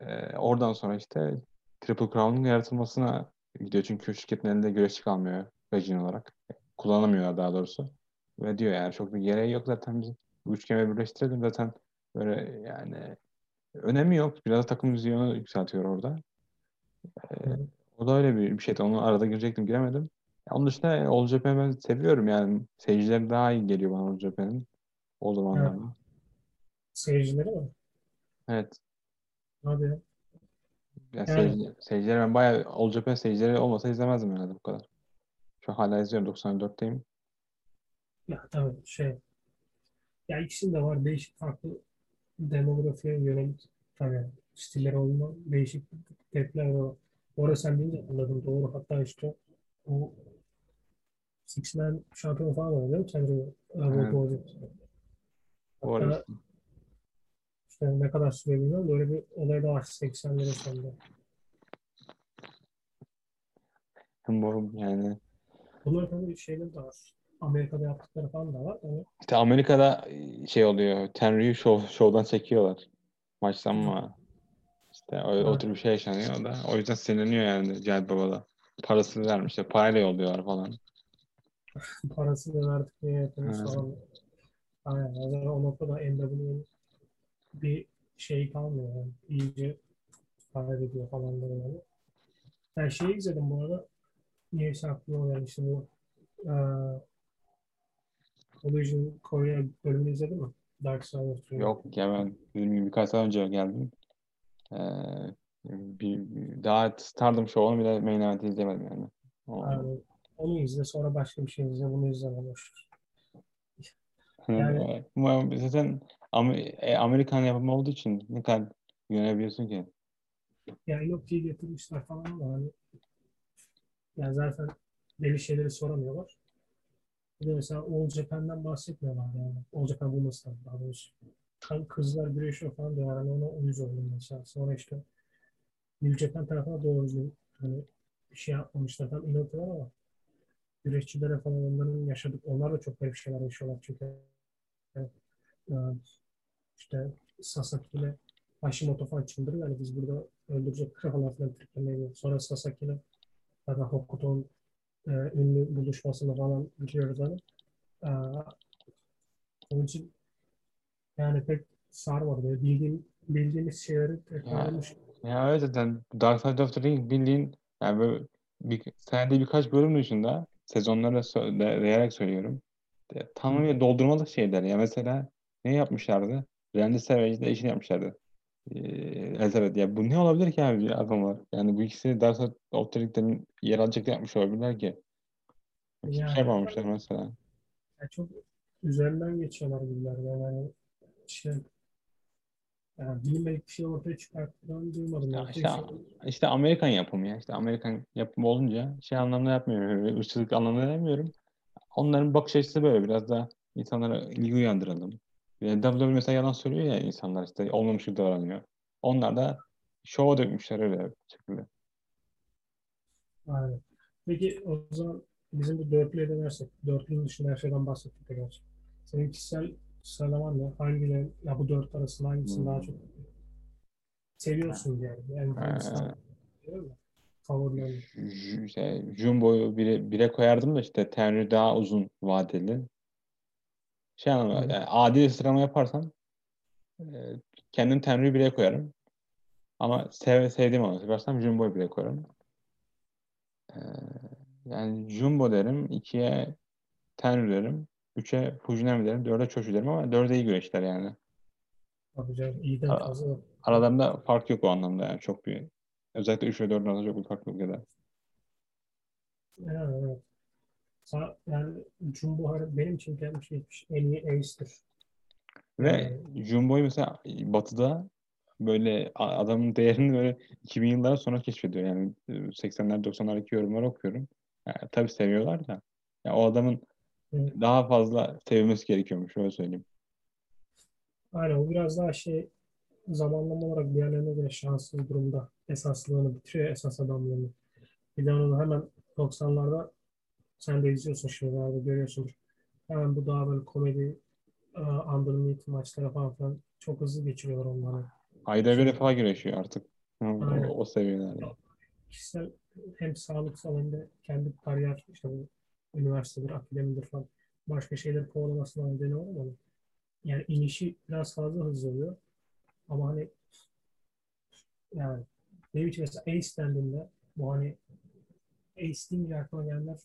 Ee, oradan sonra işte Triple Crown'un yaratılmasına gidiyor. Çünkü şirketin elinde güreşçi kalmıyor rejim olarak. Kullanamıyorlar daha doğrusu. Ve diyor yani çok bir gereği yok zaten biz bu üç kemeri birleştirelim zaten böyle yani önemi yok. Biraz takım müziğini yükseltiyor orada. Ee, o da öyle bir, bir şeydi. Onu arada girecektim giremedim. Ya Onun dışında All Japan'ı ben seviyorum yani. Seyirciler daha iyi geliyor bana All Japan'ın. O zamanlarda. Seyircileri mi? Evet. Abi ya. Yani seyirci, seyirciler ben bayağı All Japan seyircileri olmasa izlemezdim herhalde bu kadar. Şu an hala izliyorum 94'teyim. ya tabii şey ya ikisinde var değişik farklı demografiye yönelik tabii stilleri olma değişik tepkiler var. Orada sen deyince anladım doğru. Hatta işte o Six Man şampiyonu falan var değil mi? Sence bu arada Hatta işte ne kadar süre bilmiyorum da öyle bir olay da var 80'lerin sonunda. bu yani Bunlar tabii şeyler de var. Amerika'da yaptıkları falan da var. Yani, işte Amerika'da şey oluyor. Tenryu'yu show, show'dan çekiyorlar. Maçtan mı? İşte o, o Evet. tür bir şey yaşanıyor da. O yüzden sinirleniyor yani Cahit Baba'da. Parasını vermişler. Parayla yolluyorlar falan. <laughs> parasını verdik niye yapıyoruz Evet. falan. Aynen. O zaman o noktada NWA'nin bir şey kalmıyor yani. İyice kaybediyor falan böyle. Yani. Ben şeyi izledim bu arada. Niyeyse aklıma geldi işte bu eee Collision Korea bölümünü izledin mi? Dark Side of Ring. Yok ya ben dediğim gibi birkaç ay önce geldim. Ee, bir, daha Stardom Show'unu bile main event'i izlemedim yani. O, Yani onu izle sonra başka bir şey izle bunu izleme boş. <laughs> Yani zaten e, Amerikan yapımı olduğu için ne kadar yönebiliyorsun ki? yani yok diye getirmişler falan ama hani yani zaten deli şeyleri soramıyorlar. Bir de mesela All Japan'dan bahsetmiyorlar yani. All Japan bulmasından daha doğrusu. Kızlar güreşiyor falan diyorlar. Hani ona uyuz oldum mesela. Sonra işte New Japan tarafına doğru düzgün hani bir şey yapmamışlar. Tam inatıyorlar ama güreşçilere falan onların yaşadık. Onlar da çok garip şeyler yaşıyorlar çünkü. e, işte Sasaki ile Hashimoto falan çıldırıyor. Yani biz burada öldürecek krallar falan triplemeyi Sonra Sasaki ile zaten Hokuto'nun e, ünlü buluşmasını falan biliyoruz hani. E, onun için yani pek sarmadı. Böyle bildiğim bildiğimiz şeyleri tekrarlamış. Ya evet zaten Dark Side of the Ring bildiğin yani böyle bir, senede birkaç bölüm dışında sezonlara sö- de- değerek söylüyorum. Tamamıyla doldurmalık şeyler. Ya mesela ne yapmışlardı? Randy Savage'de işini yapmışlardı. Elizabeth ya bu ne olabilir ki abi ya adamlar? Yani bu ikisi Dark Side of the Ring'den yer alacak yapmış olabilirler ki. Hiçbir Yani- şey yapmamışlar mesela. Yani çok üzerinden geçiyorlar gibiler. Yani şey yani bilinmedik bir şey ortaya çıkarttığını duymadım. Ya işte, şey- işte Amerikan yapımı ya. İşte Amerikan yapımı olunca şey anlamda yapmıyorum. Öyle ırkçılık anlamda demiyorum. Onların bakış açısı böyle biraz daha insanlara ilgi uyandıralım. WWE mesela yalan söylüyor ya insanlar işte olmamış gibi davranıyor. Onlar da şova dökmüşler öyle bir şekilde. Aynen. Peki o zaman bizim bu dörtlüye dönersek, dörtlünün dışında her şeyden bahsettik de gerçi. Senin kişisel sıralaman ne? Hangileri, ya bu dört arasında hangisini Hmm. daha çok seviyorsun yani? Yani hangisini Ee? Favorilerin. İşte Jumbo'yu bire, bire koyardım da işte Tenry daha uzun vadeli. Şey Evet. yani adil sıralama yaparsam e, kendim Tenry'yi bire koyarım. Ama sev, sevdiğim olanı seversem Jumbo'yu bire koyarım. Ee, yani Jumbo derim. ikiye Tenry derim. Üçe Fujinami derim. Dörde Choshu derim ama dörde iyi güreşler yani. Tabii canım, iyiden fazla yok. Aralarında fark yok o anlamda yani çok bir. Özellikle 3 ve 4'ün arasında çok bir fark yok ya da. Evet. Yani Jumbo benim için gelmiş geçmiş en iyi ace'tir. Ve Jumbo'yu mesela Batı'da böyle adamın değerini böyle 2000 yıllar sonra keşfediyor. Yani e, 80'ler 90'lardaki yorumları okuyorum. Yani, tabii seviyorlar da. Yani o adamın Evet. daha fazla sevilmesi gerekiyormuş öyle söyleyeyim. Aynen o biraz daha şey zamanlama olarak diğerlerine göre şanssız durumda esaslığını bitiriyor esas de onu hemen 90'larda sen de izliyorsun şimdi abi görüyorsundur. Hemen bu daha böyle komedi uh, underneath maçlara falan filan çok hızlı geçiriyorlar onları. Ayda bir defa güreşiyor artık. O, Aynen. o seviyelerde. Kişisel hem sağlıksal hem de kendi kariyer işte bu üniversitedir, akademidir falan başka şeyleri kovalamasına nedeni var ama yani inişi biraz fazla hızlı oluyor. Ama hani yani benim için mesela Ace dendiğinde bu hani Ace deyince aklıma gelenler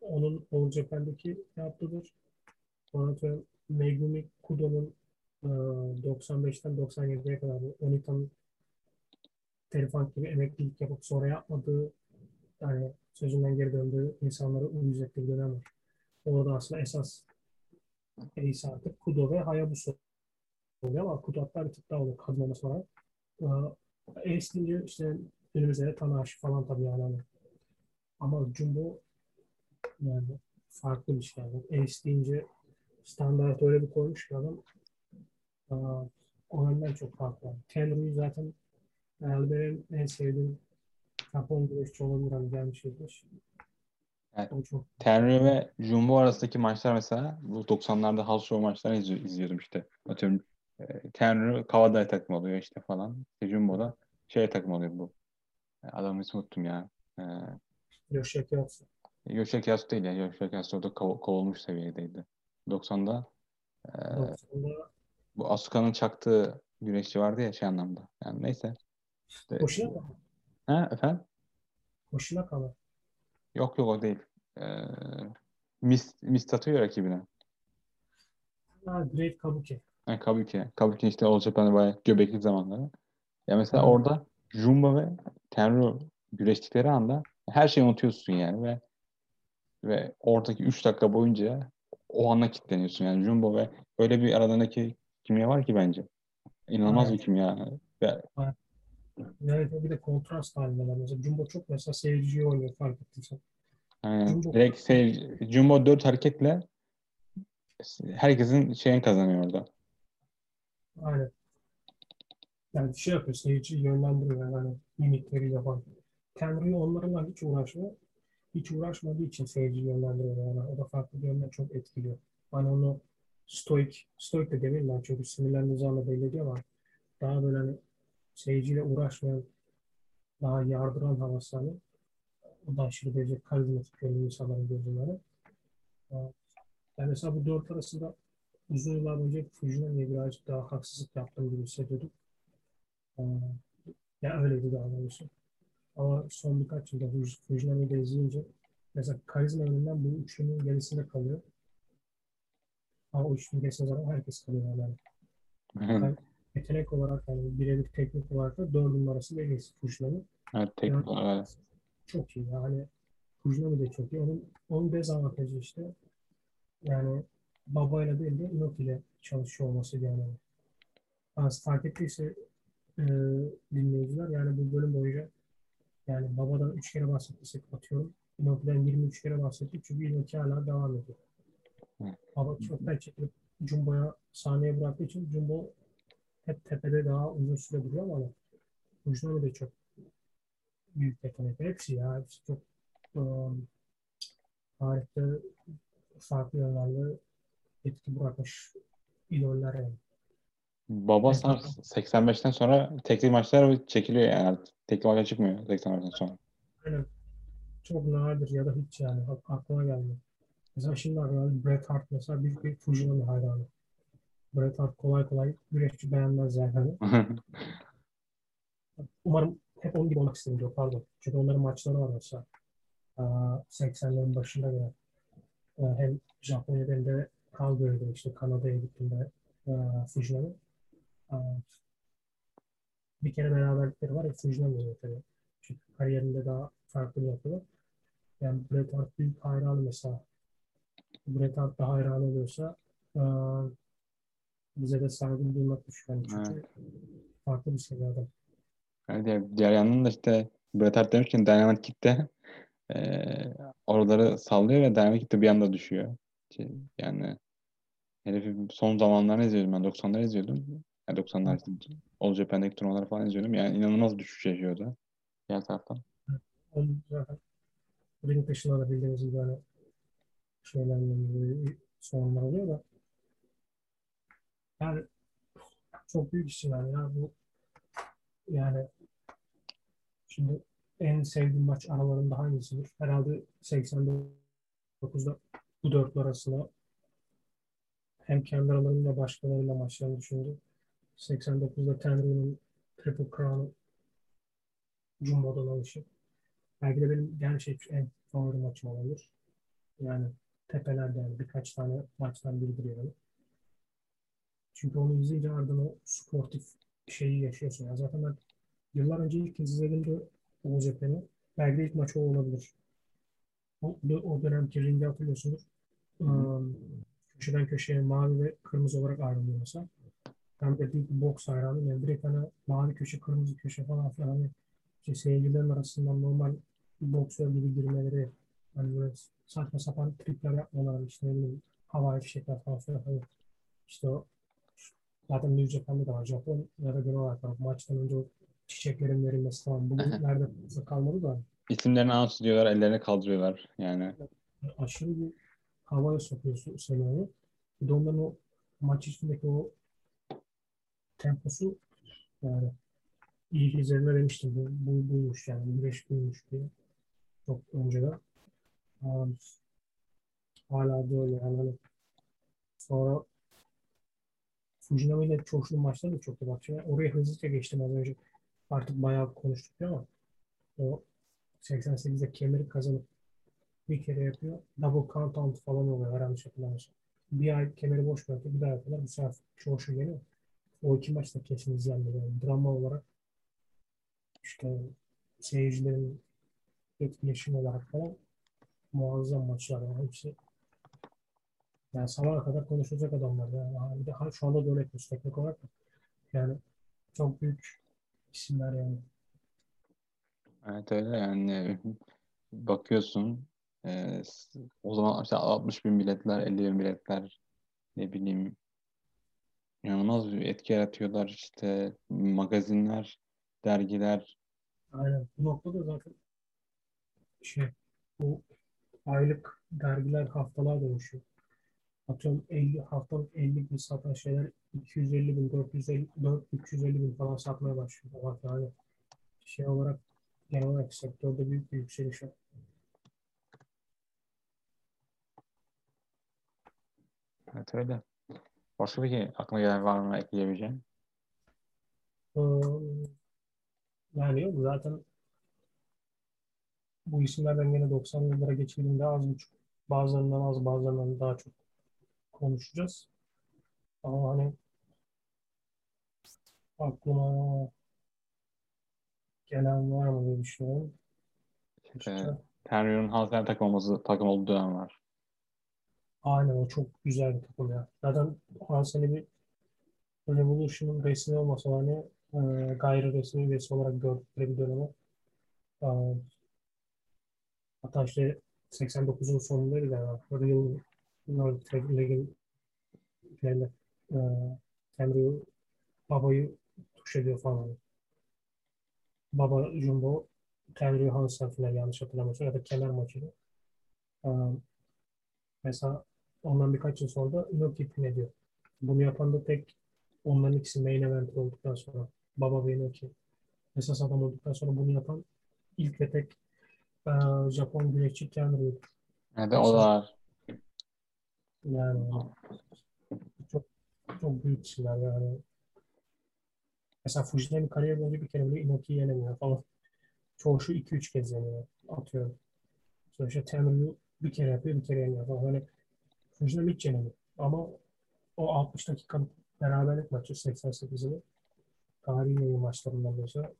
onun All Japan'daki yaptığıdır. Ondan sonra Megumi Kudo'nun ıı, 95'ten 97'ye kadar Onita'nın Terifan gibi emeklilik yapıp sonra yapmadığı yani sözünden geri döndüğü insanlara uyuz ettiği bir dönem var. Orada aslında esas Ace artık Kudo ve Hayabusa oluyor ama Kudo hatta bir tık daha oluyor kadın olması olarak. Ee, Ace işte günümüzde de Tanahashi falan tabii yani. Ama Jumbo yani farklı bir şey yani. Ace deyince standart öyle bir koymuş ki adam aa, o yönden çok farklı. Yani. Tenry'yi zaten herhalde benim en sevdiğim Japon güreşçi olabilir hani gelmiş geçmiş. Çok Tenry ve Jumbo arasındaki maçlar mesela bu 90'larda House Show maçlarını izli- izliyordum işte. Atıyorum e, Tenry Kawada takım oluyor işte falan. İşte Jumbo'da şey takım oluyor bu. E, Adamın ismi unuttum ya. E, Yoshiaki yapsa. Yoshiki Yasuo değil ya. Yoshiki Yasuo da kov- kovulmuş seviyedeydi. 90'da e, 90'da bu Asuka'nın çaktığı güreşçi vardı ya şey anlamda. Yani neyse. İşte, Hoşuna mı? ha efendim? Hoşuna kalır. Yok yok o değil. E, Mis, Mis Tatu'yu rakibine. Ha, Great Kabuki. Yani Kabuki. Kabuki işte All Japan'da bayağı göbekli zamanları. Ya mesela Hı. orada Jumbo ve Tenryu güreştikleri anda her şeyi unutuyorsun yani ve ve oradaki 3 dakika boyunca o ana kilitleniyorsun yani Jumbo ve öyle bir aralarındaki kimya var ki bence. İnanılmaz Evet. bir kimya. Ve Yani bir de kontrast halindeler. Mesela Jumbo çok mesela seyirciyi oynuyor fark ettiysen. Jumbo- direkt şey, Jumbo 4 hareketle herkesin şeyini kazanıyor orada. Aynen. Yani şey yapıyor, seyirciyi yönlendiriyor yani hani mimikleriyle falan. Tenryu onlarla hiç uğraşmıyor. Hiç uğraşmadığı için seyirciyi yönlendiriyor yani. O da farklı bir yönden çok etkiliyor. Hani onu stoik, stoik de demirler çünkü sinirlerini zorla belli ediyor ama daha böyle hani seyirciyle uğraşmayan, daha yardıran havası hani o da aşırı derece karizmatik görünüyor insanların gözünde. Yani mesela bu dört arasında uzun yıllar önce Fujinami'ye birazcık daha haksızlık yaptığım gibi hissediyordum. Ee, ya öyleydi daha doğrusu. Ama son birkaç yılda Fujinami'yi de izleyince mesela karizma yönünden bu üçlünün gerisinde kalıyor. Ama o üçlünün gerisinde zaten herkes kalıyor yani. yani yetenek olarak yani birebir teknik olarak da dört numarası en iyisi Fujinami. Evet teknik yani, olarak. Çok iyi yani. Fujinami de çok iyi. Onun, onun dezavantajı işte yani babayla değil de Inoki ile çalışıyor olması yani. Az fark ettiyse e, dinleyiciler yani bu bölüm boyunca yani babadan 3 kere bahsettiysek atıyorum. Inoki'den 23 kere bahsettik çünkü Inoki hala devam ediyor. Baba çoktan çekilip Jumbo'ya sahneye bıraktığı için Jumbo hep tepede daha uzun süre duruyor ama Fujinami de çok büyük yetenek. Hepsi ya. Hepsi çok um, tarihte farklı yönlerde etki bırakmış idoller yani. Baba Evet, sanırım 85'ten sonra tekli maçlar çekiliyor yani artık. Tekli maça çıkmıyor 85'ten sonra. Aynen. Çok nadir ya da hiç yani ak- aklıma gelmiyor. Mesela şimdi aklıma Bret Hart mesela büyük bir Fujinami hayranı. Bret Hart kolay kolay güreşçi beğenmez yani. Hani. <laughs> Umarım hep onun gibi olmak istemiyor pardon. Çünkü onların maçları var mesela. Aa, 80'lerin başında gelen. Hem Japonya'da hem de Calgary'de işte Kanada'ya gittiğinde e, Fujinami. Bir kere beraberlikleri var Fujinami oluyor tabii. Çünkü kariyerinde daha farklı bir noktada. Yani Bret Hart büyük hayranı mesela. Bret Hart da hayran oluyorsa e, bize de saygı duymak düşüyor. Yani çünkü farklı bir seviyede. Yani diğer, yandan da işte Bret Hart demişken Dynamite Kid'de eee oraları sallıyor ve Dynamite Kid de bir anda düşüyor. Şey, Yani herifi son zamanlarını izliyordum ben 90'ları izliyordum. Yani 90'lar Japan'daki turnuvaları falan izliyordum. Yani inanılmaz düşüş yaşıyordu. Diğer taraftan. Onun zaten ring dışında da bildiğiniz gibi hani şeylerle sorunlar oluyor da yani çok büyük isimler ya bu yani şimdi en sevdiğim maç aralarında hangisidir? Herhalde 89'da bu dörtlü arasında hem kendi aralarında başkalarıyla maçlarını düşündü. 89'da Tenryu'nun Triple Crown'u Jumbo'dan alışı. Belki de benim gerçekten en favori maçım olabilir. Yani tepelerde yani birkaç tane maçtan biridir yani. Çünkü onu izleyince ardından o sportif şeyi yaşıyorsun. Yani zaten ben yıllar önce ilk kez izlediğimde Oğuz Japan'ı belki de ilk maçı o olabilir. O, o dönemki ringi hatırlıyorsunuz. Um, köşeden köşeye mavi ve kırmızı olarak ayrılıyor mesela. Ben de büyük bir boks hayranıyım. Yani direkt hani mavi köşe, kırmızı köşe falan filan hani işte seyircilerin arasından normal bir boksör gibi girmeleri hani böyle saçma sapan tripler yapmaları işte ne bileyim havai fişekler falan filan hani işte o zaten New Japan'da da var. Japon ya da genel olarak var. maçtan önce o çiçeklerin verilmesi falan. Bugün nerede kalmadı da İsimlerini anons ediyorlar, ellerini kaldırıyorlar. Yani aşırı bir havaya sokuyorsun Selon'u. Bir de onların o maç içindeki o temposu yani iyi üzerine demiştim. Bu, bu buymuş yani. Güneş buymuş diye. Çok önceden. Um, hala da öyle yani. Hani sonra Fujinami ile Çoşlu maçları da çok iyi bak. Şimdi oraya hızlıca geçtim az önce. Artık bayağı konuştuk ama o 88'de kemeri kazanıp bir kere yapıyor. Double count out falan oluyor herhalde hatırlamıyorsam. Bir ay kemeri boş bırakıyor. Bir daha yapıyorlar. Bu sefer Çoşlu geliyor. O iki maç da kesin izlenmeli. Yani drama olarak işte seyircilerin etkileşim olarak falan muazzam maçlar yani hepsi yani sabaha kadar konuşulacak adamlar yani. De şu anda da öyle yapıyoruz teknik olarak. Yani çok büyük isimler yani. evet öyle yani bakıyorsun e, o zaman işte 60 bin biletler, 50 bin biletler ne bileyim inanılmaz bir etki yaratıyorlar işte magazinler, dergiler Aynen. Bu noktada zaten şey bu aylık dergiler haftalar dönüşüyor. Atıyorum 50 haftalık 50 bin satan şeyler 250 bin, 450, 4, 350 bin falan satmaya başlıyor. Ama yani şey olarak genel olarak sektörde büyük bir yükseliş var. Evet öyle. Başka peki aklına gelen var mı ekleyebileceğin? Ee, yani yok zaten bu isimlerden yine 90'lı yıllara geçildiğinde az buçuk bazılarından az bazılarından daha çok konuşacağız. Ama hani aklıma gelen var mı diye düşünüyorum. Ee, Tenryu'nun Halter takım olması takım olduğu dönem var. Aynen o çok güzel bir takım ya. Zaten Hansen'i bir Revolution'un resmi olmasa hani e, gayri resmi üyesi olarak gördükleri bir dönemi. E, hatta işte 89'un sonundaydı galiba. Real World League'in şeyinde e, Tenryu babayı tuş ediyor falan. Hani. Baba Jumbo Tenryu Hansen falan yanlış hatırlamıyorsam ya da kenar maçıydı. E, mesela ondan birkaç yıl sonra da Inoki pin ediyor. Bunu yapan da tek onların ikisi main event olduktan sonra Baba ve Inoki esas adam olduktan sonra bunu yapan ilk ve tek e, Japon güreşçi Tenryu. Evet, o da var. Yani çok çok büyük isimler yani. Mesela Fujinami kariyer boyunca bir kere bile Inoki'yi yenemiyor falan. Çoğu şu 2-3 kez yeniyor. Atıyorum. Sonra işte Tenryu bir kere yapıyor, bir kere yeniyor falan. Hani Hiç yenemiyor. Ama o 60 dakikalık beraberlik maçı 88'ini tarihin iyi maçlarından mesela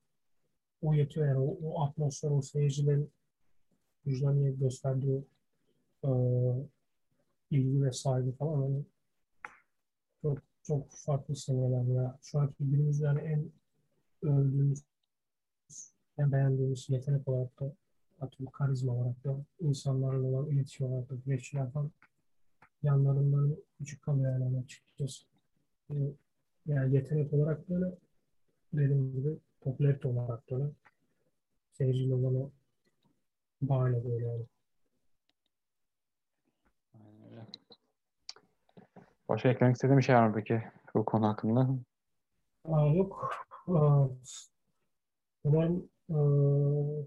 o yetiyor yani o, o atmosfer, o seyircilerin Fujinami'ye gösterdiği e, ilgi ve saygı falan hani çok çok farklı seviyeler ya. Şu anki günümüzde yani en övdüğümüz, en beğendiğimiz yetenek olarak da atıyorum karizma olarak da insanlarla olan iletişim olarak da güreşçiler falan yanlarından küçük kalıyor yani açıkçası. Ee, Yani yetenek olarak da öyle dediğim gibi popülarite olarak da öyle seyirciyle olan o bağıyla böyle yani. Başka eklemek istediğim bir şey var mı peki bu konu hakkında? Aa, yok. Aa, umarım aa,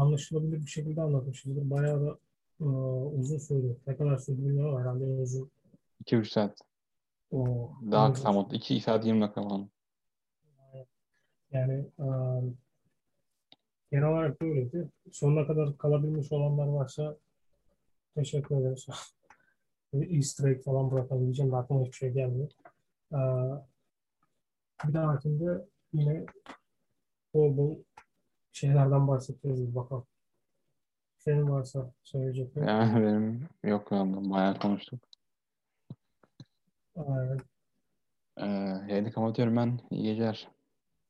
anlaşılabilir bir şekilde anlatmışızdır. Bayağı da aa, uzun sürdü. Ne kadar sürdü bilmiyorum herhalde en uzun 2-3 saat. o Daha kısa mod. 2 saat 20 dakika falan. Yani aa, genel olarak böyleydi. Sonuna kadar kalabilmiş olanlar varsa teşekkür ederiz. <laughs> Easter egg falan bırakabileceğim de aklıma hiçbir şey gelmiyor. Aa, bir dahakinde yine bol bol şeylerden bahsedeceğiz. Bakalım. Senin varsa söyleyeceklerin. Yani benim yok yani bayağı konuştuk. Aynen. Ee, yayını kapatıyorum ben. İyi geceler.